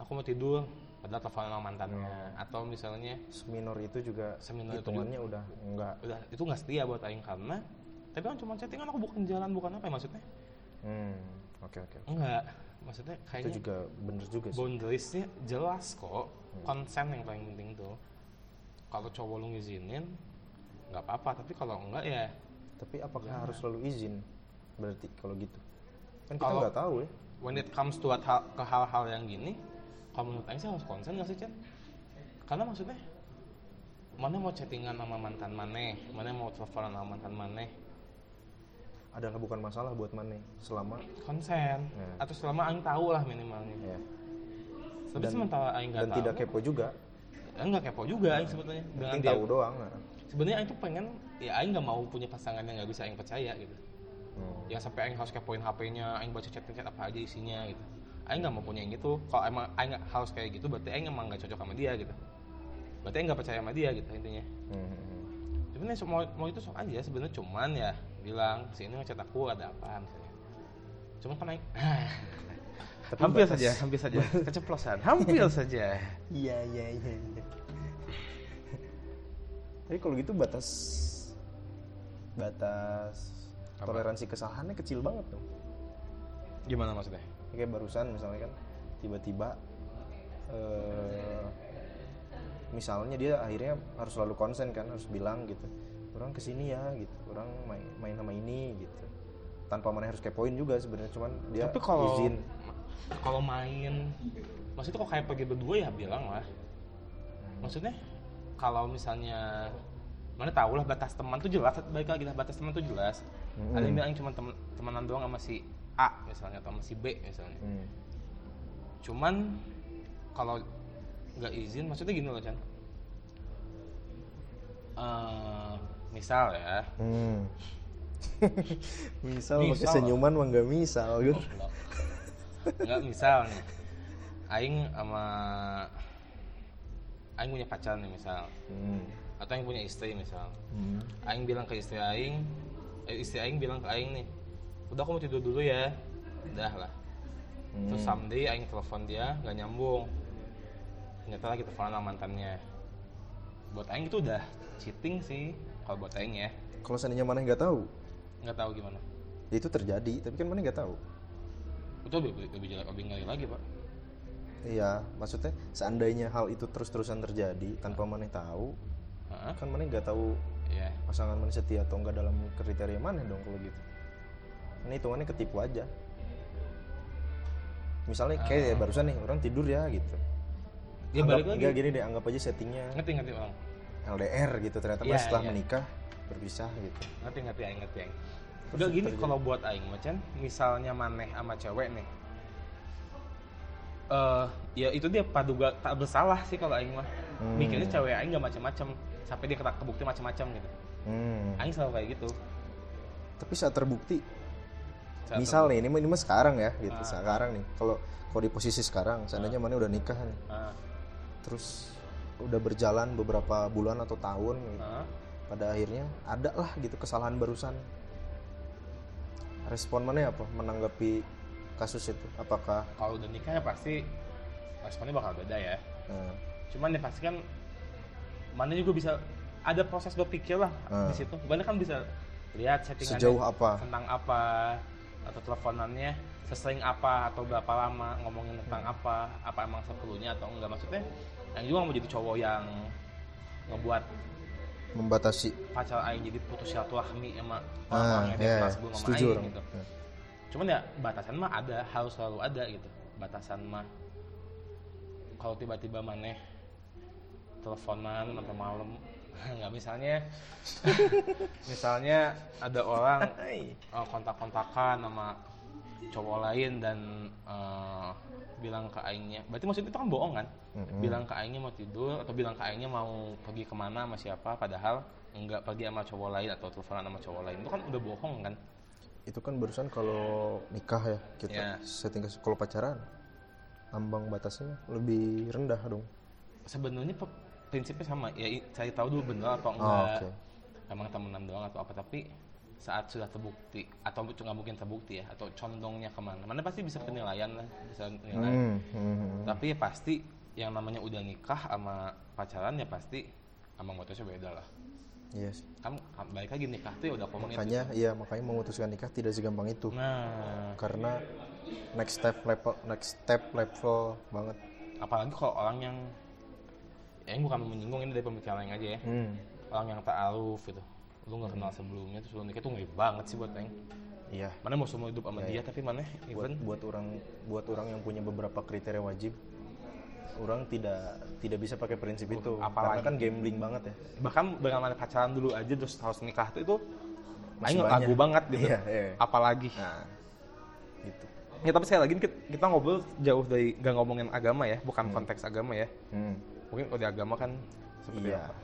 aku mau tidur, padahal teleponan sama mantannya. Atau misalnya seminor itu juga Seminor itu hitungannya udah enggak udah itu nggak setia buat Aing karena tapi kan cuma chattingan aku bukan jalan bukan apa ya maksudnya hmm. oke oke enggak maksudnya itu kayaknya juga bener juga sih. boundariesnya jelas kok. Konsen yang paling penting tuh. Kalau cowok lu ngizinin nggak apa-apa. Tapi kalau enggak ya tapi apakah harus selalu izin? Berarti kalau gitu. Kan kita nggak tahu ya. when it comes to hal, ke hal-hal yang gini kalau menurut Aing sih harus konsen nggak sih Chen? karena maksudnya mana mau chattingan sama mantan mana mana mau teleponan sama mantan mana adalah bukan masalah buat mana selama konsen. Ya. atau selama Aing tahu lah minimalnya. Ya. Tapi Dan- sementara Aing nggak dan tahu tidak kepo juga. Ya nggak kepo juga Aing sebetulnya. Dengan dia tahu doang nah. sebenarnya Aing tuh pengen ya Aing nggak mau punya pasangan yang nggak bisa Aing percaya gitu. Hmm. yang sampai Aing harus kepoin HP-nya Aing baca chat-chat apa aja isinya gitu. Aing nggak mau punya yang gitu. Kalau emang Aing harus kayak gitu berarti Aing emang nggak cocok sama dia gitu. Berarti Aing nggak percaya sama dia gitu intinya. Hmm. sebenarnya mau, mau itu sok aja sebenarnya cuman ya bilang sini ngechat aku ada apa misalnya cuma kan Tapi hampir batas- saja hampir saja. Keceplosan. Hampir saja. Iya iya iya iya. Tapi kalau gitu batas batas Apa? toleransi kesalahannya kecil banget tuh. Gimana maksudnya? Kayak barusan misalnya kan tiba-tiba eh, misalnya dia akhirnya harus selalu konsen kan harus bilang gitu orang ke sini ya gitu orang main main sama ini gitu. Tanpa mana harus kepoin juga sebenarnya cuman dia tapi kalau izin. kalau main maksudnya kok kayak pergi berdua ya bilang lah. Maksudnya kalau misalnya mana tahu lah batas teman tuh jelas baik lagi lah batas teman tuh jelas. Mm-mm. ada yang bilang cuma temen temenan doang sama si A misalnya atau sama si B misalnya. Hmm. cuman kalau nggak izin maksudnya gini loh Chan. Eh, misal ya Hmm. misal pakai Misal. senyuman mah nggak misal gitu Goblok. nggak misal nih aing sama aing punya pacar nih misal Hmm. atau aing punya istri misal Hmm. aing bilang ke istri aing eh, istri aing bilang ke aing nih udah aku mau tidur dulu ya udah lah terus Hmm. someday aing telepon dia nggak nyambung ternyata lagi teleponan sama mantannya buat aing itu udah cheating sih kalau buat aing ya. Kalau seandainya mana nggak tahu? Nggak tahu gimana. Ya itu terjadi tapi kan mana nggak tahu. Itu lebih lebih jelek lebih ngeri lagi pak. Iya maksudnya seandainya hal itu terus-terusan terjadi tanpa mana tahu Hah? kan mana nggak tahu ya pasangan mana setia atau enggak dalam kriteria mana dong kalau gitu. Ini hitungannya ketipu aja. Misalnya kayak ya barusan nih orang tidur ya gitu. Dia Anggap- balik lagi. enggak gini deh anggap aja settingnya. Ngerti ngerti orang LDR gitu ternyata pas setelah iya. menikah berpisah gitu. Ngerti ngerti aing ngerti aing. Udah gini kalau buat aing macan misalnya maneh sama cewek nih eh ya itu dia paduga tak bersalah sih kalau aing mah. Hmm. mikirnya cewek aing gak macam-macam sampai dia kena kebukti macam-macam gitu. Hmm. aing selalu kayak gitu. Tapi saat terbukti Saat misal nih ini mah, ini mah sekarang ya gitu Ah. sekarang nih. Kalau kalau di posisi sekarang seandainya mana udah nikah nih. Ah, terus udah berjalan beberapa bulan atau tahun ah. pada akhirnya ada lah gitu kesalahan barusan. Respon mana ya apa menanggapi kasus itu? Apakah kalau udah nikah ya pasti responnya bakal beda ya. Eh, cuman ya pasti kan mana juga bisa ada proses berpikir lah Ah. di situ. Mana kan bisa lihat settingannya sejauh apa? tentang apa atau teleponannya sesering apa atau berapa lama ngomongin tentang apa apa emang seperlunya atau enggak. Maksudnya yang juga mau jadi cowok yang ngebuat membatasi. pacar aing jadi putus silaturahmi sama ah orang-orang yang dia ya, kenal ya. sebelum sama setuju aing orang. gitu. Ya. cuman ya batasan mah ada harus selalu ada gitu. Batasan mah kalau tiba-tiba maneh teleponan sampai malam nggak misalnya misalnya ada orang uh, kontak-kontakan sama cowok lain dan uh, bilang ke aingnya. Berarti maksudnya itu kan bohong kan? Mm-mm. bilang ke aingnya mau tidur atau bilang ke aingnya mau pergi ke mana sama siapa padahal nggak pergi sama cowok lain atau teleponan sama cowok lain. Itu kan udah bohong kan? Itu kan barusan kalau nikah ya kita Ya. setting kalau pacaran ambang batasnya lebih rendah dong. Sebenarnya prinsipnya sama. Ya cari tahu dulu benar atau oh, enggak oke. Emang temenan doang atau apa tapi saat sudah terbukti atau nggak mungkin terbukti ya atau condongnya ke mana mana pasti bisa penilaian lah bisa penilaian Hmm, hmm, hmm. tapi ya pasti yang namanya udah nikah sama pacaran ya pasti ambang batasnya beda lah Yes. kan kan balik lagi nikah tuh ya udah komit Makanya iya makanya memutuskan nikah tidak segampang itu. nah Karena next step level next step level banget. apalagi kalau orang yang ya ini bukan menyinggung ini dari pemikiran yang aja ya Hmm. orang yang ta'aruf gitu lu nggak kenal sebelumnya terus lu nikah tuh ngeri banget sih buat Aing Iya. mana mau semua hidup sama Ya, dia tapi mana Buat even buat orang buat orang yang punya beberapa kriteria wajib orang tidak tidak bisa pakai prinsip itu. Uh, apalagi. Karena kan gambling banget ya. bahkan dengan mana pacaran dulu aja terus harus nikah tuh itu Aing ragu banget gitu Iya, iya. apalagi Nah, gitu. ya tapi sekali lagi kita, kita ngobrol jauh dari gak ngomongin agama ya bukan konteks agama ya Hmm. mungkin kalau di agama kan seperti Iya. apa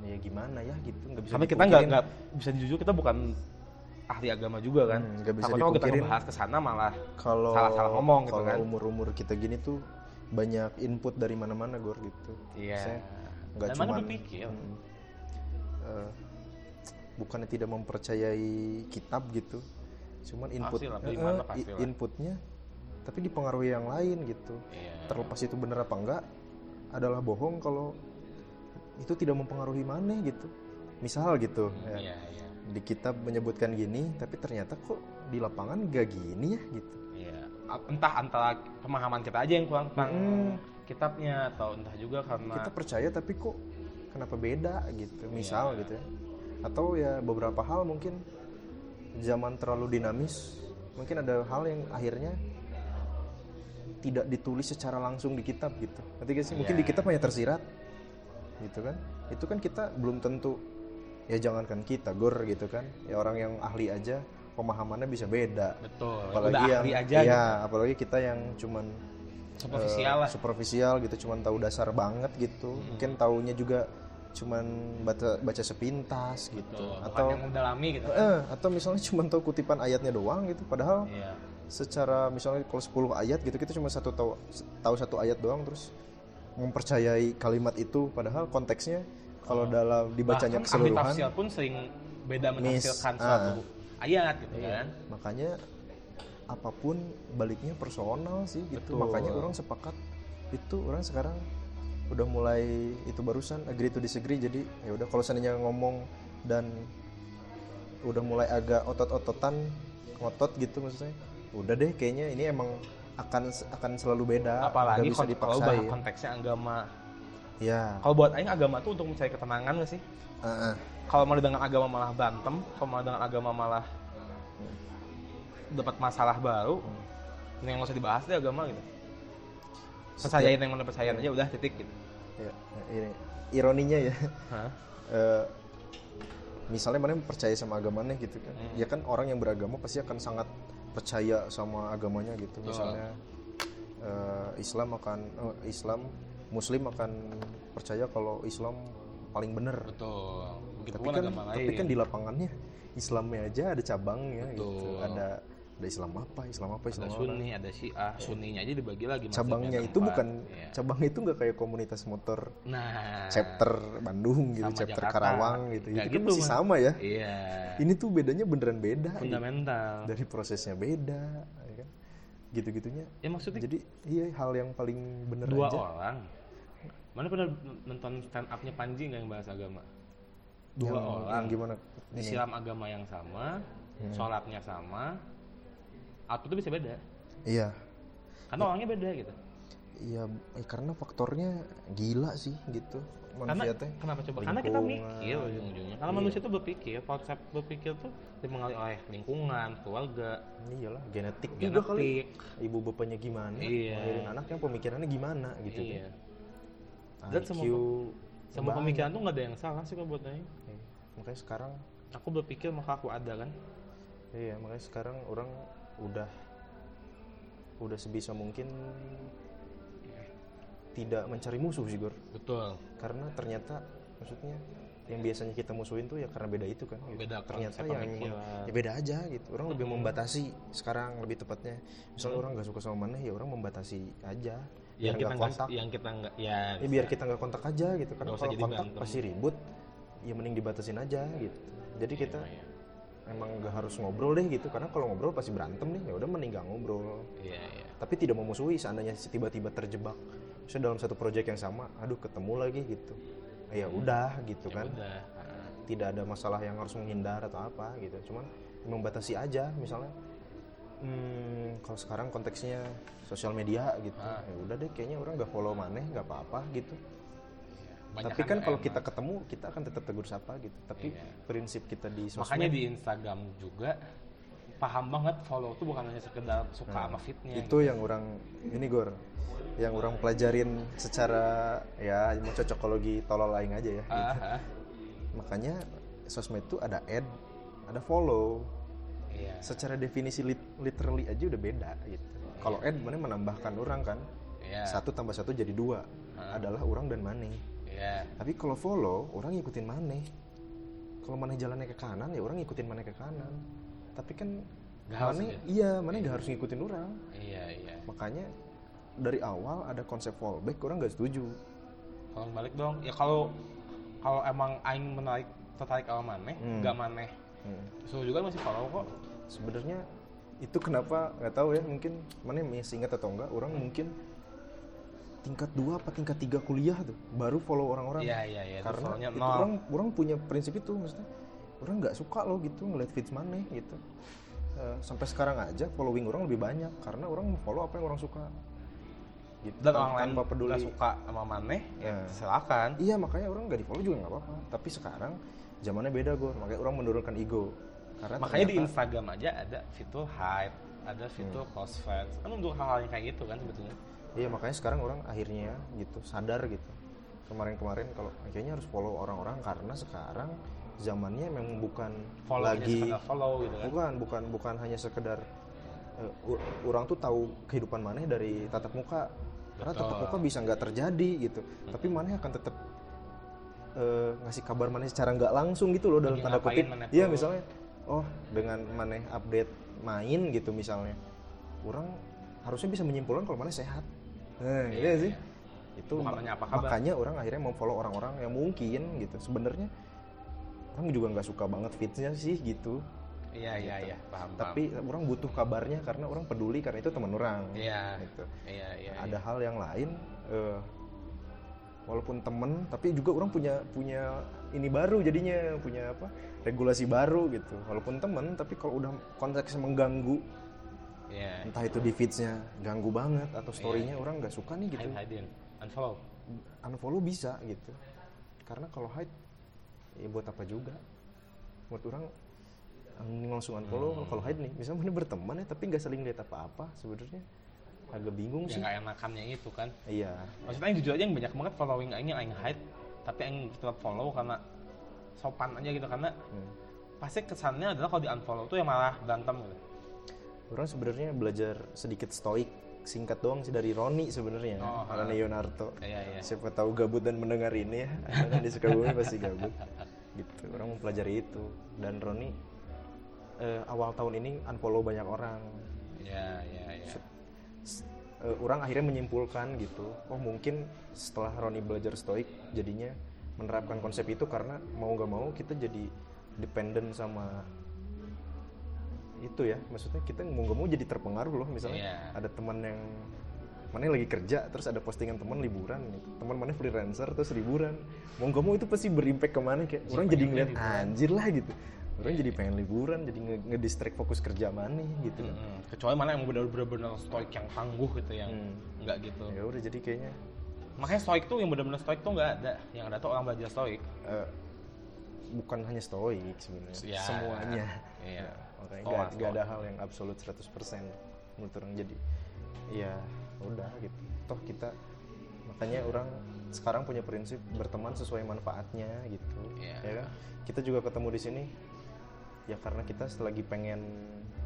Ya gimana ya gitu nggak bisa kita nggak nggak bisa jujur kita bukan ahli agama juga kan Hmm, nggak bisa takutnya kalau kita ngebahas ke sana malah kalau salah-salah ngomong gitu kalau kan. umur-umur kita gini tuh banyak input dari mana-mana gor gitu. iya nggak cuman berpikir Mm. Eh, bukannya tidak mempercayai kitab gitu cuman input Pastilah, eh, beriman mah i- pastilah. inputnya tapi dipengaruhi yang lain gitu Iya. terlepas itu benar apa enggak adalah bohong kalau itu tidak mempengaruhi mana gitu. Misal gitu ya, iya iya. Di kitab menyebutkan gini tapi ternyata kok di lapangan gak gini ya gitu. Iya, entah antara pemahaman kita aja yang kurang tentang Mm. kitabnya atau entah juga karena kita percaya tapi kok kenapa beda gitu. Iya. misal gitu ya. Atau ya beberapa hal mungkin zaman terlalu dinamis mungkin ada hal yang akhirnya tidak ditulis secara langsung di kitab gitu. Nanti sih? Mungkin Iya. di kitab hanya tersirat gitu kan. Itu kan kita belum tentu ya jangankan kita gor gitu kan. Ya orang yang ahli aja pemahamannya bisa beda. Betul. Apalagi udah yang ahli aja ya gitu. apalagi kita yang cuman superficial eh, lah. superficial gitu cuman tahu dasar banget gitu. Hmm. mungkin taunya juga cuman baca baca sepintas gitu. Betul, bukan atau yang mendalami gitu kan. eh, atau misalnya cuman tahu kutipan ayatnya doang gitu. Padahal iya. secara misalnya kalau 10 ayat gitu kita cuma satu tahu tahu satu ayat doang terus mempercayai kalimat itu padahal konteksnya kalau dalam dibacanya. Bahkan ahli keseluruhan tafsir pun sering beda menafsirkan ah. suatu ayat gitu Iya. kan makanya apa pun baliknya personal sih gitu Betul. makanya orang sepakat itu orang sekarang udah mulai itu barusan agree to disagree jadi ya udah kalau seandainya ngomong dan udah mulai agak otot-ototan ngotot gitu maksudnya udah deh kayaknya ini emang akan akan selalu beda apalagi bisa kalau dipaksain. konteksnya agama. Ya kalau buat Aing agama tuh untuk mencari ketenangan gak sih? Ah, ah. kalau mau dengan agama malah berantem kalau mau dengan agama malah dapat masalah baru ini yang nggak usah dibahas deh agama gitu. Percayain yang mana percayain aja udah titik gitu. Ya, ini ironinya ya. Hah? eh, misalnya mana percaya sama agamanya gitu kan. Hmm. ya kan orang yang beragama pasti akan sangat percaya sama agamanya gitu. Misalnya eh, Islam akan eh, Islam Muslim akan percaya kalau Islam paling benar. Betul. Begitu tapi kan agama tapi kan di lapangannya Islamnya aja ada cabangnya gitu. Betul. ada ada Islam apa? Islam apa? Islam ada apa? Sunni ada Syiah. Sunninya aja dibagi lagi cabangnya itu bukan Iya. cabangnya itu nggak kayak komunitas motor nah. chapter Bandung gitu chapter Jakarta. Karawang gitu. Nggak itu kan gitu, masih Mas. sama ya. Iya. Ini tuh bedanya beneran beda gitu. fundamental. Dari prosesnya beda ya kan? Gitu-gitunya. Ya maksudnya jadi iya hal yang paling bener dua aja. orang? Mana pernah nonton stand upnya Panji nggak yang bahas agama? Dua yang, orang. yang gimana? Ini. Islam agama yang sama sholatnya sama output bisa beda. Iya. Karena orangnya beda gitu. Iya eh, karena faktornya gila sih gitu karena manusia teh. kenapa coba? Karena kita mikir ujung-ujungnya. Kalau manusia itu berpikir konsep berpikir tuh dipengaruhi oleh lingkungan keluarga. Iyalah genetik juga kali. Genetik ibu bapaknya gimana Iya. ngajarin anak yang pemikirannya gimana gitu iya. kan Dan semua- banyak. pemikiran tuh nggak ada yang salah sih kalau buat Aing. Iya. makanya sekarang aku berpikir maka aku ada kan. Iya makanya sekarang orang udah udah sebisa mungkin tidak mencari musuh sih Gor betul. Karena ternyata maksudnya yang biasanya kita musuhin tuh ya karena beda itu kan. Gitu. Beda ternyata yang pemikiran. ya beda aja gitu. Orang lebih membatasi sekarang lebih tepatnya. Misalnya orang nggak suka sama mana ya orang membatasi aja. Yang kita nggak kontak. yang kita nggak ya ya biar kita nggak kontak aja gitu. Karena kalau kontak berantem. pasti ribut ya mending dibatasin aja gitu. Jadi kita iya. Emang nggak harus ngobrol deh gitu karena kalau ngobrol pasti berantem nih. Ya udah mending nggak ngobrol. Iya iya. Tapi tidak memusuhi seandainya tiba-tiba terjebak. Misalnya dalam satu proyek yang sama aduh ketemu lagi gitu. Ya udah gitu kan. udah. Ah. tidak ada masalah yang harus menghindar atau apa gitu. Cuman membatasi aja misalnya. Hmm, kalau sekarang konteksnya sosial media gitu. Ah. ya udah deh kayaknya orang nggak follow maneh nggak apa-apa gitu Banyak tapi kan kalau enak. kita ketemu kita akan tetap tegur sapa gitu. Tapi Iya. prinsip kita di sosmed makanya di Instagram juga paham banget follow tuh bukan hanya sekedar suka Nah, sama fitnya itu yang orang ini gor yang orang pelajarin secara ya mau cocokologi tolol lain aja ya gitu. Makanya sosmed itu ada add ada follow. Iya. Secara definisi lit- literally aja udah beda gitu. Kalau add mana menambahkan orang kan? Iya. Satu tambah satu jadi dua. Adalah orang dan maneh iya. Tapi kalau follow orang ngikutin maneh. Kalau maneh jalannya ke kanan ya orang ngikutin maneh ke kanan. Tapi kan Nggak harus maneh ya? iya maneh nggak harus ngikutin orang. Iya iya. Makanya dari awal ada konsep fallback orang nggak setuju. Kalau balik dong. Ya kalau kalau emang aing menarik tertarik sama maneh Hmm. nggak maneh. Hmm. suruh juga masih follow kok. Sebenarnya itu kenapa nggak tahu ya mungkin mana masih ingat atau enggak orang mungkin tingkat dua apa tingkat tiga kuliah tuh baru follow orang-orang. Iya iya iya karena itu nol. orang orang punya prinsip itu maksudnya orang nggak suka loh gitu ngeliat feeds maneh gitu. Eh, sampai sekarang aja following orang lebih banyak karena orang follow apa yang orang suka. Gitu. Dan orang lain tanpa peduli suka sama maneh ya Ya. silakan. Iya makanya orang nggak di follow juga nggak apa-apa. Tapi sekarang zamannya beda gue makanya orang menurunkan ego. Karena makanya di ternyata- Hmm. Instagram aja ada fitur hide ada fitur close friends kan untuk hal-hal yang kayak gitu kan sebetulnya Iya makanya sekarang orang akhirnya gitu sadar gitu. Kemarin-kemarin kalau kayaknya harus follow orang-orang karena sekarang zamannya memang bukan follow lagi follow gitu kan? Bukan bukan bukan hanya sekedar eh, u- orang tuh tahu kehidupan maneh dari tatap muka. Karena tatap muka bisa nggak terjadi gitu. Tapi maneh akan tetap eh, ngasih kabar maneh secara nggak langsung gitu loh dalam Lagi tanda kutip. iya misalnya oh dengan maneh update main gitu misalnya. Orang harusnya bisa menyimpulkan kalau maneh sehat nah iya, sih. itu Bukan ma- nanya apa kabar. makanya orang akhirnya memfollow orang-orang yang mungkin gitu. Sebenarnya orang juga nggak suka banget feedsnya sih gitu. Iya iya iya. Paham tapi orang butuh kabarnya karena orang peduli karena itu teman orang paham. iya. gitu. Iya iya. ada hal yang lain eh, walaupun temen tapi juga orang punya punya ini baru jadinya punya apa regulasi baru gitu. Walaupun temen tapi kalau udah konteksnya mengganggu Iya. entah itu di feedsnya ganggu banget atau storynya orang nggak suka nih gitu Hide. Unfollow. unfollow bisa gitu karena kalau hide ya buat apa juga buat orang ini langsung unfollow kalau hide nih misalnya mana berteman ya tapi nggak saling lihat apa-apa sebenarnya agak bingung Ya sih nggak enakannya itu kan. iya Maksudnya yang jujur aja yang banyak banget following aing yang aing hide, tapi aing tetap follow karena sopan aja gitu karena Hmm. pasti kesannya adalah kalau di unfollow tuh yang malah berantem gitu. Orang sebenarnya belajar sedikit stoik singkat doang sih dari Roni sebenarnya Oh, karena Leonardo Iya iya. siapa tahu gabut dan mendengar ini ya. Kan di Sukabumi pasti gabut. Gitu orang mempelajari itu. Dan Roni eh, awal tahun ini unfollow banyak orang. Iya. S- eh, orang akhirnya menyimpulkan gitu oh mungkin setelah Roni belajar stoik jadinya menerapkan konsep itu karena mau nggak mau kita jadi dependen sama itu ya maksudnya kita mau nggak mau jadi terpengaruh loh misalnya Iya. ada teman yang mana yang lagi kerja terus ada postingan teman liburan gitu. teman mana freelancer terus liburan mau nggak mau itu pasti berimpact ke mana kayak orang jadi ngeliat liburan. anjir lah gitu orang jadi pengen liburan jadi nge- ngedistract fokus kerja mana gitu. Kecuali mana yang benar-benar stoik yang tangguh gitu yang Hmm. nggak gitu. ya udah jadi kayaknya Makanya stoik tuh yang benar-benar stoik tuh nggak ada. Yang ada tuh orang belajar stoik. eh, bukan hanya stoik sebenarnya Ya. semuanya Iya. Ya, makanya nggak nggak stoa. ada hal yang absolut 100% menurut orang jadi ya udah gitu toh kita makanya orang sekarang punya prinsip berteman sesuai manfaatnya gitu Iya. ya kan kita juga ketemu di sini ya karena kita lagi pengen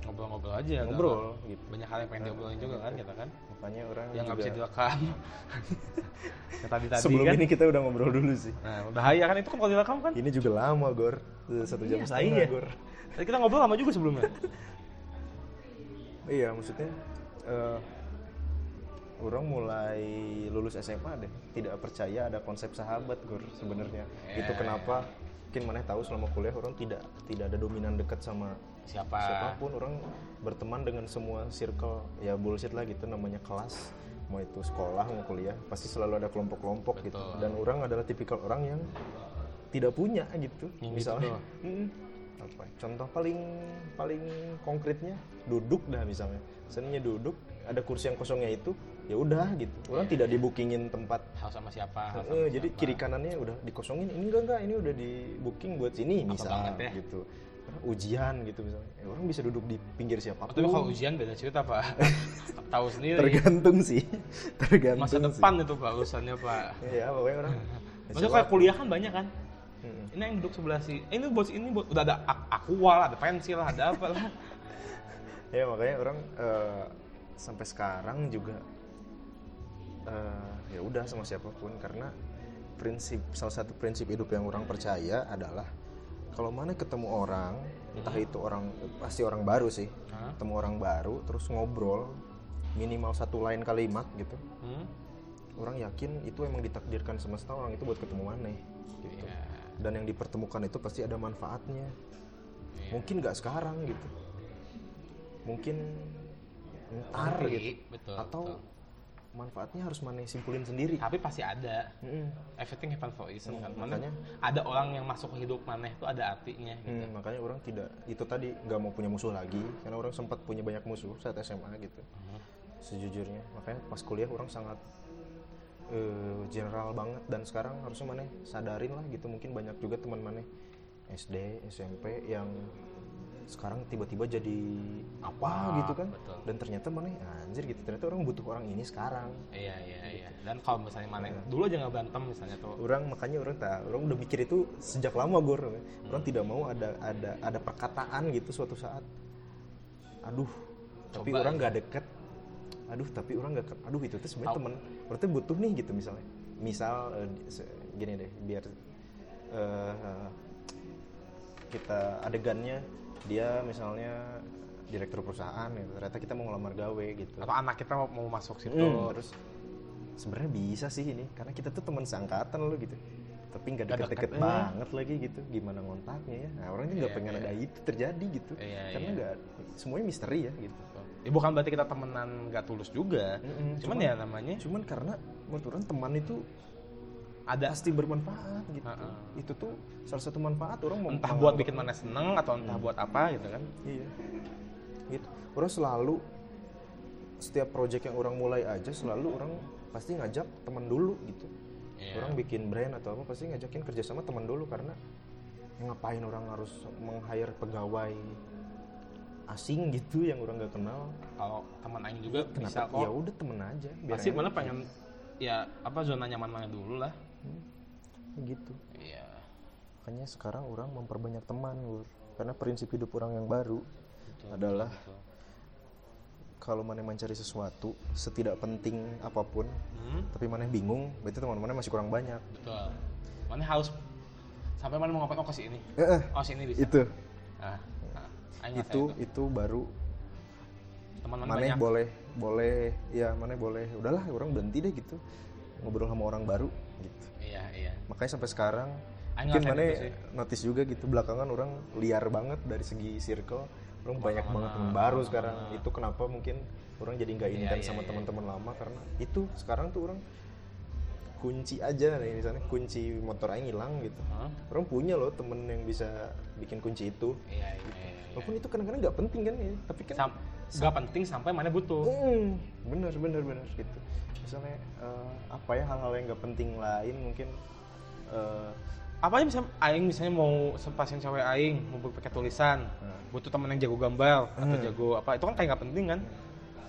Ngobrol-ngobrol aja. ngobrol kan? gitu Banyak hal yang pengen diobrolin juga kan kita kan. makanya orang Yang nggak bisa direkam. yang tadi tadi sebelum kan. ini kita udah ngobrol dulu sih Nah, bahaya kan itu kan kalau direkam kan. ini juga lama gor satu jam Iya, setengah iya. gor Tadi kita ngobrol lama juga sebelumnya. Iya, maksudnya eh, orang mulai lulus SMA deh tidak percaya ada konsep sahabat gur sebenarnya. Ya. Itu kenapa mungkin mana tahu selama kuliah orang tidak tidak ada dominan dekat sama Siapa? siapa pun orang berteman dengan semua circle ya bullshit lah gitu namanya kelas mau itu sekolah mau kuliah pasti selalu ada kelompok-kelompok gitu dan orang adalah tipikal orang yang tidak punya gitu gitu misalnya. Apa contoh paling paling konkretnya duduk dah misalnya seninya duduk ada kursi yang kosongnya itu ya udah gitu orang tidak dibookingin tempat Harus sama siapa? Eh, sama jadi siapa. kiri kanannya udah dikosongin ini enggak enggak ini udah di booking buat sini Apa misal banget ya? gitu ujian gitu misalnya ya, orang bisa duduk di pinggir siapa pun Tapi kalau ujian beda cerita pak. Tahu sendiri. tergantung sih tergantung Masa sih. depan itu pak urusannya pak. ya pokoknya orang Maksudnya kayak kuliah kan banyak kan. Mm. Ini yang duduk sebelah si, eh, ini buat ini buat udah ada aqua lah, ada pensil lah, ada apa lah. ya makanya orang eh, sampai sekarang juga eh, ya udah sama siapa pun karena prinsip salah satu prinsip hidup yang orang percaya adalah kalau mana ketemu orang entah itu orang pasti orang baru sih Hah? ketemu orang baru terus ngobrol minimal satu lain kalimat gitu Hmm? orang yakin itu emang ditakdirkan semesta orang itu buat ketemu mana gitu Iya. Dan yang dipertemukan itu pasti ada manfaatnya Iya. mungkin nggak sekarang gitu mungkin ntar Nanti, gitu betul, atau betul. manfaatnya harus mana simpulin sendiri Tapi pasti ada. Mm-mm. Everything happen for a reason kan. Mana makanya- ada orang yang masuk ke hidup maneh itu ada artinya gitu. Hmm, makanya orang tidak itu tadi nggak mau punya musuh lagi karena orang sempat punya banyak musuh saat SMA gitu Hmm. sejujurnya makanya pas kuliah orang sangat eh, general banget. Dan sekarang harusnya mana sadarin lah gitu. Mungkin banyak juga teman mana SD SMP yang sekarang tiba-tiba jadi apa Apa, gitu kan. betul. dan ternyata mana anjir gitu. Ternyata orang butuh orang ini sekarang. Iya iya iya. Dan kalau misalnya mana dulu aja nggak berantem misalnya tuh. orang makanya orang tak orang udah mikir itu sejak lama gue orang tidak mau ada ada ada perkataan gitu suatu saat. Aduh tapi Coba orang aja. nggak deket aduh tapi orang nggak aduh itu tuh sebenarnya temen. Berarti butuh nih gitu misalnya. Misal se- gini deh biar eh, kita adegannya dia misalnya direktur perusahaan gitu ternyata kita mau ngelamar gawe gitu. Atau anak kita mau, mau masuk situ. Hmm, terus sebenarnya bisa sih ini karena kita tuh teman seangkatan loh gitu. Tapi nggak deket-deket deket, eh. banget lagi gitu. Gimana ngontaknya ya? Nah orang ini nggak Iya, pengen iya. ada itu terjadi gitu. Iya, karena iya. nggak semuanya misteri ya gitu Ya bukan berarti kita temenan nggak tulus juga. Mm-mm, Cuman, cuman- ya namanya cuman karena menurut orang teman itu ada. pasti bermanfaat gitu. Heeh. itu tuh salah satu manfaat orang mem- entah buat bikin mana seneng atau entah buat apa gitu kan. Iya. Gitu. Orang selalu setiap project yang orang mulai aja selalu orang pasti ngajak teman dulu gitu. Iya. orang bikin brand atau apa pasti ngajakin kerjasama teman dulu karena ngapain orang harus meng-hire pegawai asing gitu yang orang gak kenal. Kalau teman aing juga bisa kenapa kok. Ya udah temen aja biar pasti mana pengen ya apa zona nyaman mana dulu lah. Gitu. Iya. Makanya sekarang orang memperbanyak teman Lur. karena prinsip hidup orang yang baru adalah betul. kalau mana mencari sesuatu setidak penting apa pun Hmm, tapi mana bingung berarti teman-teman masih kurang banyak. Betul. Mana harus sampai mana mau ngapain? Oh ke sini. Eh, eh, oh sini bisa. Itu. Nah, aing itu ngerasain itu baru mana mana banyak. boleh boleh ya mana boleh. Udahlah orang berhenti deh gitu. Ngobrol sama orang baru gitu. Iya iya. Makanya sampai sekarang Aing mungkin mana notice juga gitu belakangan orang liar banget dari segi circle. Orang banyak banget teman baru sekarang. Itu kenapa mungkin orang jadi nggak Iya, intens iya, sama iya. teman-teman lama? Karena itu sekarang tuh orang kunci aja nih misalnya kunci motor aing hilang gitu. Hah? orang punya loh temen yang bisa bikin kunci itu. Iya iya, iya, iya. walaupun itu kadang-kadang nggak penting kan ya tapi kan Sam- nggak penting sampai mana butuh. Hmm, bener bener bener gitu. Misalnya eh, apa ya hal-hal yang nggak penting lain mungkin eh, apa aja bisa aing misalnya mau sepasin cewek aing mau pakai tulisan Hmm. butuh temen yang jago gambar atau jago apa itu kan kayak nggak penting kan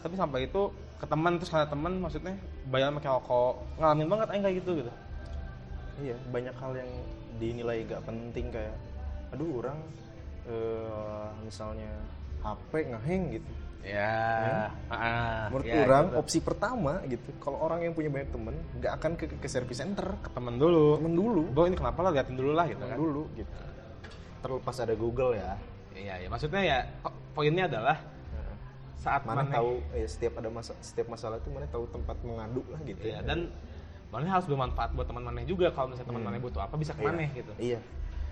tapi sampai itu ke teman terus karena teman maksudnya bayar pakai rokok. Ngalamin banget aing kayak gitu gitu. Iya banyak hal yang dinilai nggak penting kayak aduh orang eh, misalnya HP ngeheng gitu. Ya ah, menurut ya, orang gitu. opsi pertama gitu kalau orang yang punya banyak temen nggak akan ke ke service center. Ke temen dulu. Temen dulu. Bro ini kenapa lah liatin dulu lah gitu temen kan. dulu gitu. Terlepas ada Google ya. Iya ya maksudnya ya po- poinnya adalah saat mana maneh- tahu eh, setiap ada masa setiap masalah itu mana tahu tempat mengadu lah gitu Iya, dan mana harus bermanfaat buat teman maneh juga kalau misalnya teman Hmm. maneh butuh apa bisa ke Iya. maneh gitu iya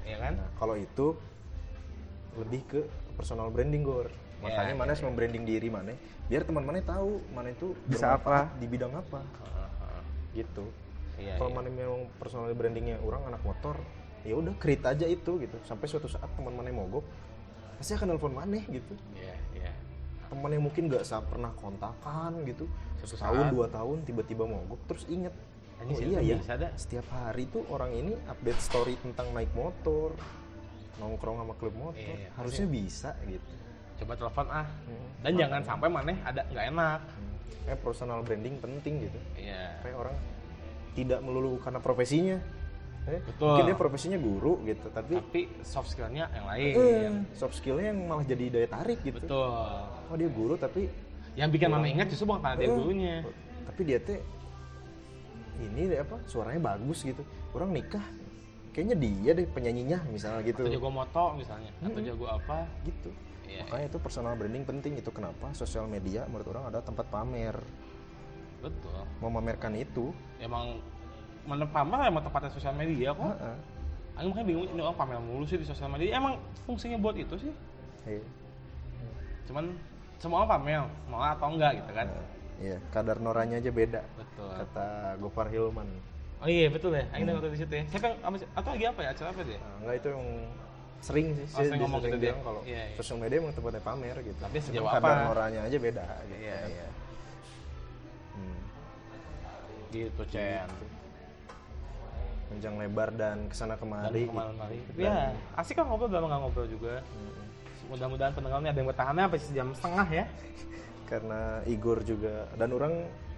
Iya kan Nah, kalau itu lebih ke personal branding gor. Ya, Makanya ya, mana harus membranding diri mana, biar teman mana tahu mana itu Bisa bermanfaat di bidang apa, Heeh. gitu. iya kalau iya. mana memang personal brandingnya orang anak motor, ya udah create aja itu gitu. Sampai suatu saat teman mana mogok, pasti akan nelfon mana gitu. iya iya Teman yang mungkin nggak pernah kontakan gitu, Suatu setahun saat. dua tahun tiba-tiba mogok, terus inget. Oh iya ya, setiap hari tuh orang ini update story tentang naik motor, nongkrong sama klub motor, Iya, iya. harusnya bisa gitu. coba telepon ah Hmm. dan jangan sampai maneh ada nggak enak Hmm. Eh personal branding penting gitu. iya Kayak orang tidak melulu karena profesinya. Eh, Betul. Mungkin dia profesinya guru gitu, tapi tapi soft skillnya yang lain eh, soft skillnya yang malah jadi daya tarik gitu. betul Oh dia guru tapi yang bikin mana ingat justru bukan karena dia eh, gurunya Tapi dia teh ini deh apa suaranya bagus gitu. Orang nikah kayaknya dia deh penyanyinya misalnya gitu. atau jago moto misalnya atau jago apa Gitu. Iya, Makanya itu personal branding penting itu kenapa sosial media menurut orang adalah tempat pamer. betul Memamerkan itu. emang mana pamer emang tempatnya sosial media kok Heeh. Aku makanya bingung ini orang pamer mulu sih di sosial media. Emang fungsinya buat itu sih. Iya. Cuman semua orang pamer, mau atau enggak gitu kan. Iya, kadar noranya aja beda. Betul. Kata Gopar Hilman. Oh iya betul ya. Aing dengar di situ ya. Siapa yang apa sih? Atau lagi apa ya? Acara apa dia? Nah, enggak itu yang sering sih. Oh, sering ngomong gitu dia. kalau Iya, iya. sosial media emang tempatnya pamer gitu. Tapi sejauh kadar apa? noranya aja beda gitu. Iya kan. iya. Hmm. Gitu Chen. Panjang lebar dan ke sana Dan kemari. gitu. Tapi ya asik kan ngobrol dalam nggak ngobrol juga. Hmm. Mudah-mudahan pendengarnya ada yang bertahannya sampai sejam setengah ya. Karena Igor juga dan orang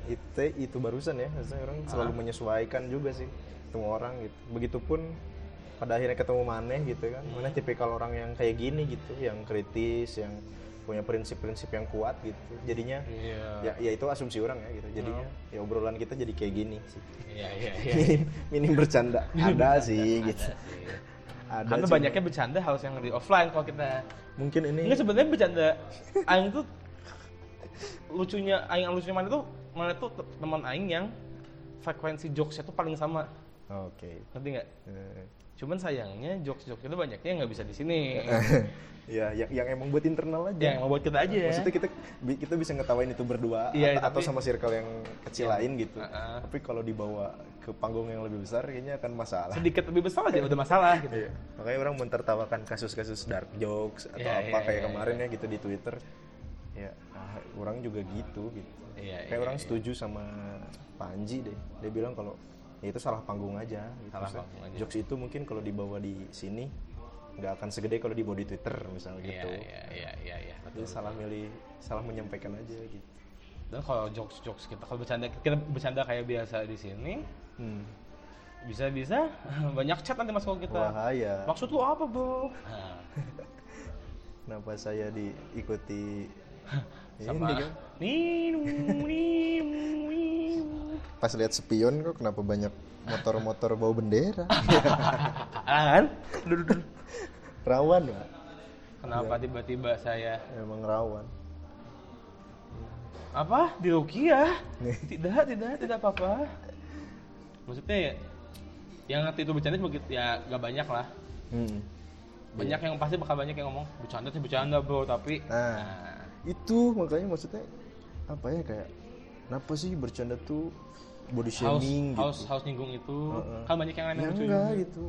itu itu barusan ya, maksudnya orang selalu Ah. menyesuaikan juga sih ketemu orang gitu. Begitupun pada akhirnya ketemu Maneh gitu kan. Hmm. Maneh tipikal orang yang kayak gini gitu, yang kritis, yang punya prinsip-prinsip yang kuat gitu. Jadinya Iya. ya ya itu asumsi orang ya gitu. Jadinya ya obrolan kita jadi kayak gini sih. Iya iya iya. minim, minim bercanda ada sih gitu. Ada. Karena banyaknya bercanda harus yang di offline kalau kita mungkin ini Enggak sebenarnya bercanda aing tuh lucunya aing lucunya mana tuh mana tuh te- teman aing yang frekuensi jokesnya tuh paling sama Oke. ngerti nggak Eh, Cuman sayangnya jokes-jokes itu banyaknya nggak bisa di sini. ya yang yang emang buat internal aja ya, yang buat kita aja. maksudnya kita kita bisa ngetawain itu berdua Iya, atau, atau tapi- sama circle yang kecil lain gitu Uh-uh. tapi kalau dibawa ke panggung yang lebih besar kayaknya akan masalah Sedikit lebih besar aja udah masalah gitu. Iya. makanya orang mentertawakan kasus-kasus dark jokes atau Iya, apa iya, kayak iya, kemarin ya gitu di Twitter ya ah, orang juga gitu gitu Iya, kayak iya, orang iya. setuju sama Panji deh dia bilang kalau ya itu salah panggung aja gitu. Salah Maksudnya, panggung aja. jokes itu mungkin kalau dibawa di sini nggak akan segede kalau dibawa di Twitter misalnya gitu iya, iya, iya, iya. Jadi salah milih, salah menyampaikan aja gitu. Dan kalau jokes-jokes kita kalau bercanda kita bercanda kayak biasa di sini, Hmm. bisa-bisa banyak chat nanti masuk kita. Bahaya. Maksud lu apa, Bro? Nah, Kenapa saya diikuti sama ini kan? Ninu. Pas lihat spion kok kenapa banyak motor-motor bawa bendera? Kan? Rawan pak. Kenapa tiba-tiba saya Emang rawan. apa di Rukiah? Tidak, tidak, tidak apa-apa. Maksudnya ya, yang nanti itu bercanda cuma gitu, ya gak banyak lah. Hmm. Banyak yang pasti bakal banyak yang ngomong bercanda sih bercanda bro, tapi Nah. nah, Itu makanya maksudnya apa ya kayak kenapa sih bercanda tuh body shaming haus, gitu? haus nyinggung itu Heeh. kan banyak yang lain Ya yang enggak juga. gitu.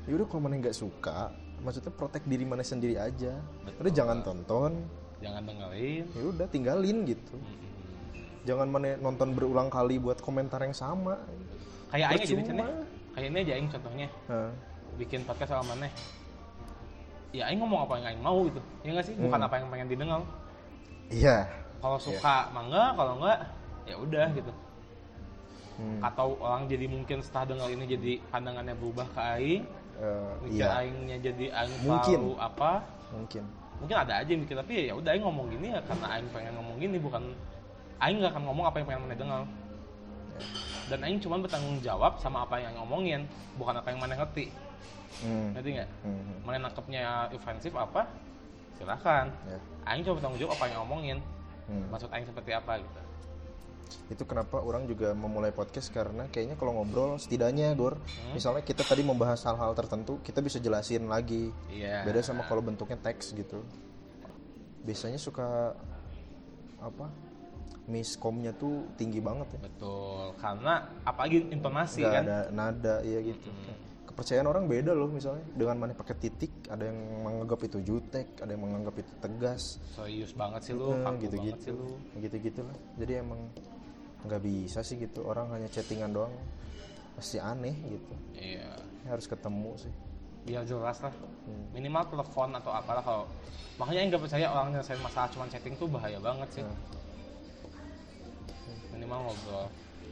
Ya udah kalau mana nggak suka, maksudnya protek diri mana sendiri aja. Betul. Udah jangan tonton, Jangan dengerin. ya udah tinggalin gitu. Mm-mm. Jangan mana nonton berulang kali buat komentar yang sama. Kayak Aing aja nih, ya. Kayak ini aja Aing contohnya Nah, bikin podcast sama mana? Ya Aing ngomong apa yang Aing mau gitu. Ya nggak sih? Bukan Hmm. apa yang pengen didengar. Iya. Kalau suka mangga, kalau enggak ya udah gitu. Hmm. Atau orang jadi mungkin setelah dengar ini jadi pandangannya berubah ke Aing, mikir iya, Aingnya jadi Aing Mungkin. tahu apa. mungkin. Mungkin ada aja yang mikir tapi ya udah Aing ngomong gini ya karena Aing pengen ngomong gini bukan Aing nggak akan ngomong apa yang pengen mana dengar. Dan Aing cuma bertanggung jawab sama apa yang ngomongin, bukan apa yang mana ngerti. Hmm. Ngerti nggak? Hmm. Mana nangkepnya ofensif apa? Silahkan. Ya. Aing coba bertanggung jawab apa yang ngomongin. Hmm. Maksud Aing seperti apa gitu. Itu kenapa orang juga memulai podcast karena kayaknya kalau ngobrol setidaknya Gor, Hmm. misalnya kita tadi membahas hal-hal tertentu, kita bisa jelasin lagi. Iya. Beda sama kalau bentuknya teks gitu. Biasanya suka apa? Miskomnya tuh tinggi banget ya. Betul. Karena apalagi intonasi Nggak kan. ada nada iya gitu. Kepercayaan orang beda loh misalnya. Dengan mana pakai titik, ada yang menganggap itu jutek, ada yang menganggap itu tegas. Serius banget sih lu, kaku gitu-gitu. banget sih lu. Gitu-gitu lah. Jadi emang nggak bisa sih gitu. Orang hanya chattingan doang pasti aneh gitu. Iya. harus ketemu sih. Biar jelas lah. Hmm. Minimal telepon atau apalah kalau makanya nggak percaya orang nyelesain masalah cuma chatting tuh bahaya banget sih. Nah. Minimal ngobrol.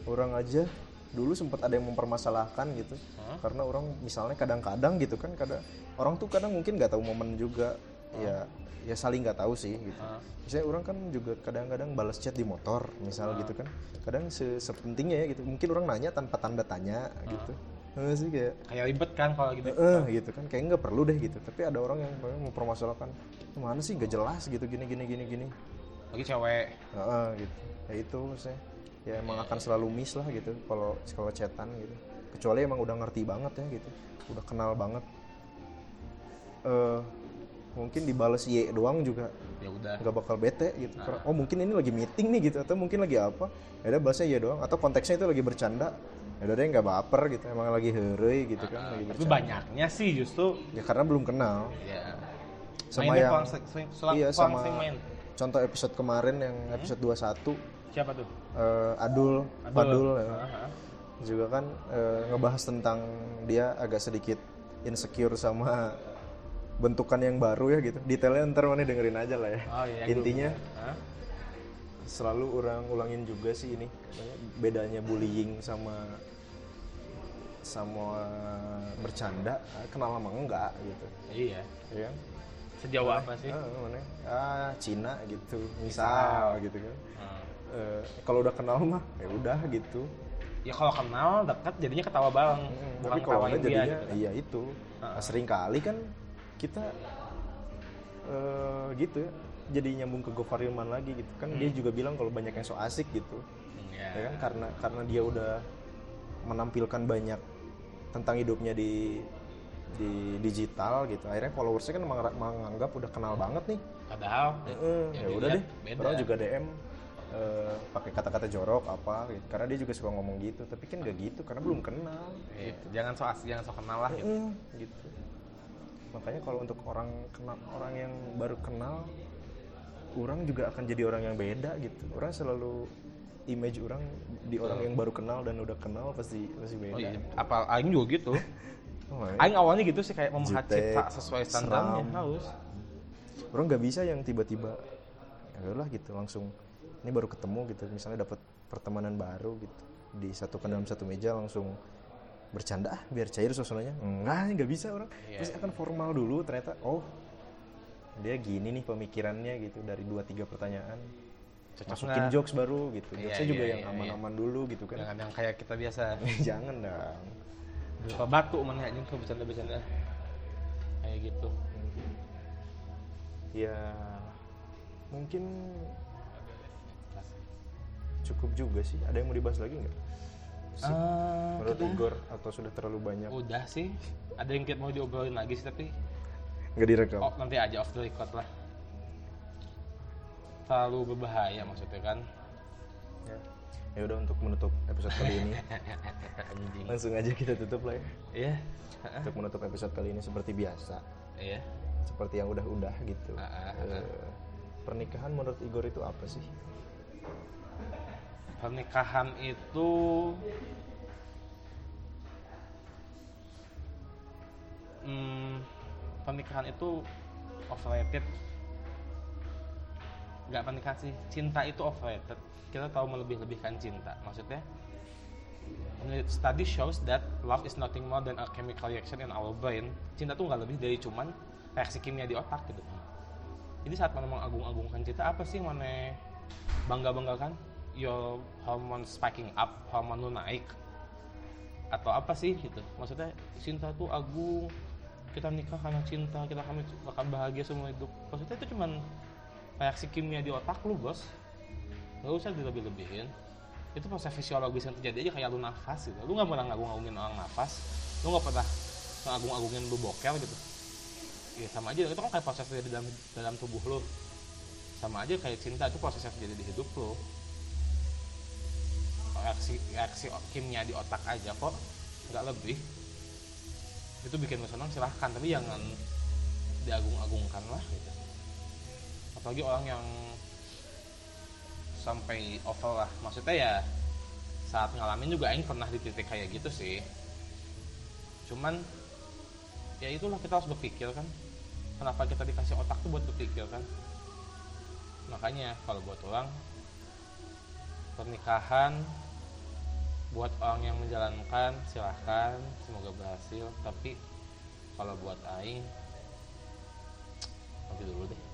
Orang aja dulu sempat ada yang mempermasalahkan gitu. Hah? Karena orang misalnya kadang-kadang gitu kan kadang orang tuh kadang mungkin nggak tahu momen juga. Ya ya saling nggak tahu sih gitu. Hah? Misalnya orang kan juga kadang-kadang balas chat di motor misal gitu kan. Kadang se sepentingnya ya gitu. Mungkin orang nanya tanpa tanda tanya gitu. Nggak sih kayak Kayak ribet kan kalau gitu. eh gitu kan kayak nggak perlu deh gitu. Tapi ada orang yang kayak mempermasalahkan mana sih nggak jelas gitu gini gini gini gini. Lagi cewek. Heeh, gitu. Ya itu saya ya emang akan selalu miss lah gitu kalau kalau chatan gitu. Kecuali emang udah ngerti banget ya gitu. Udah kenal banget. Eh mungkin dibales Y doang juga Ya udah. nggak bakal bete gitu. Karena, oh mungkin ini lagi meeting nih gitu atau mungkin lagi apa? Ya udah balasnya Y doang atau konteksnya itu lagi bercanda. Ya udah deh nggak baper gitu. Emang lagi heureuy gitu kan lagi Tapi bercanda. banyaknya sih justru Ya karena belum kenal. ya. Sama Mainnya yang- selang- iya sama sering main. contoh episode kemarin yang episode 21 Siapa tuh? Eh, Adul, Padul ya. Aha. juga kan eh, ngebahas tentang dia agak sedikit insecure sama bentukan yang baru ya gitu detailnya ntar mana dengerin aja lah ya Oh iya. intinya. Hah? selalu orang ulangin juga sih ini bedanya bullying sama sama bercanda kenal lama enggak gitu Iya. ya kan Sejauh apa sih? Ah, mana ah Cina gitu misal gitu kan Hmm. Eh, kalau udah kenal mah ya udah gitu Ya kalau kenal dekat jadinya ketawa bareng, Hmm, bukan tapi kalau enggak dia jadinya gitu. kan. iya itu Heeh. sering kali kan kita eh, gitu ya jadi nyambung ke Gofar Hilman lagi gitu kan dia juga bilang kalau banyak yang so asik gitu Hmm, ya Ya. kan karena karena dia udah menampilkan banyak tentang hidupnya di di digital gitu akhirnya followersnya kan menganggap, udah kenal banget nih padahal Heeh, yang ya udah deh beda. orang juga DM eh, pakai kata-kata jorok apa gitu. karena dia juga suka ngomong gitu. Tapi kan gak gitu karena belum kenal Iya, jangan so asli jangan so kenal lah gitu. Gitu. Makanya kalau untuk orang kenal orang yang baru kenal orang juga akan jadi orang yang beda gitu. Orang selalu image orang di orang yang baru kenal dan udah kenal pasti pasti beda. Oh iya. Apa aing juga gitu. Oh, iya. aing awalnya gitu sih kayak memahat cipta sesuai standarnya harus orang nggak bisa yang tiba-tiba ya udah gitu langsung ini baru ketemu gitu misalnya dapat pertemanan baru gitu disatukan dalam satu meja langsung bercanda ah biar cair suasananya. Enggak nggak bisa orang. Iya, terus akan formal dulu ternyata oh dia gini nih pemikirannya gitu dari dua tiga pertanyaan. Cocok masukin jokes baru gitu Iya, jokesnya juga iya, yang iya, aman-aman dulu gitu kan. Jangan yang kayak kita biasa. Jangan dong. Berupa batu mana aja tuh bercanda-bercanda. Kayak gitu. Ya mungkin cukup juga sih. Ada yang mau dibahas lagi nggak? Sip. Eh, menurut kita- Igor atau sudah terlalu banyak? Udah sih. Ada yang kita mau diobrolin lagi sih tapi nggak direkam. Oh, nanti aja off the record lah. Terlalu berbahaya maksudnya kan. Ya. Ya udah untuk menutup episode kali ini. Langsung aja kita tutup lah ya. Iya. Untuk menutup episode kali ini seperti biasa. Iya. Seperti yang udah-udah gitu. Ah, ah, Eh, pernikahan menurut Igor itu apa sih pernikahan itu hmm, pernikahan itu overrated. Nggak pernikahan sih cinta itu overrated. Kita tahu melebih-lebihkan cinta maksudnya? Study shows that love is nothing more than a chemical reaction in our brain. Cinta tuh nggak lebih dari cuman reaksi kimia di otak gitu. Jadi saat mana mengagung-agungkan cinta apa sih mana bangga-banggakan your hormone spiking up hormon lu naik atau apa sih gitu. Maksudnya cinta tuh agung kita nikah karena cinta kita kami bakal bahagia semua hidup. Maksudnya itu cuman reaksi kimia di otak lu bos. Nggak usah dilebih-lebihin. Itu proses fisiologis yang terjadi aja kayak lu nafas gitu. Lu nggak pernah ngagung-agungin orang nafas. Lu nggak pernah ngagung-agungin lu boker gitu. Ya sama aja. Itu kan kayak proses terjadi dalam dalam tubuh lu. Sama aja kayak cinta itu proses yang terjadi di hidup lu reaksi reaksi kimia di otak aja kok. Nggak lebih. Itu bikin lu senang silahkan. Tapi jangan diagung-agungkan lah gitu. Apalagi orang yang sampai over lah. Maksudnya ya saat ngalamin juga Aing pernah di titik kayak gitu sih. Cuman ya itulah kita harus berpikir kan. Kenapa kita dikasih otak tuh buat berpikir kan? Makanya kalau buat orang pernikahan buat orang yang menjalankan silahkan. Semoga berhasil. Tapi kalau buat Aing nanti dulu deh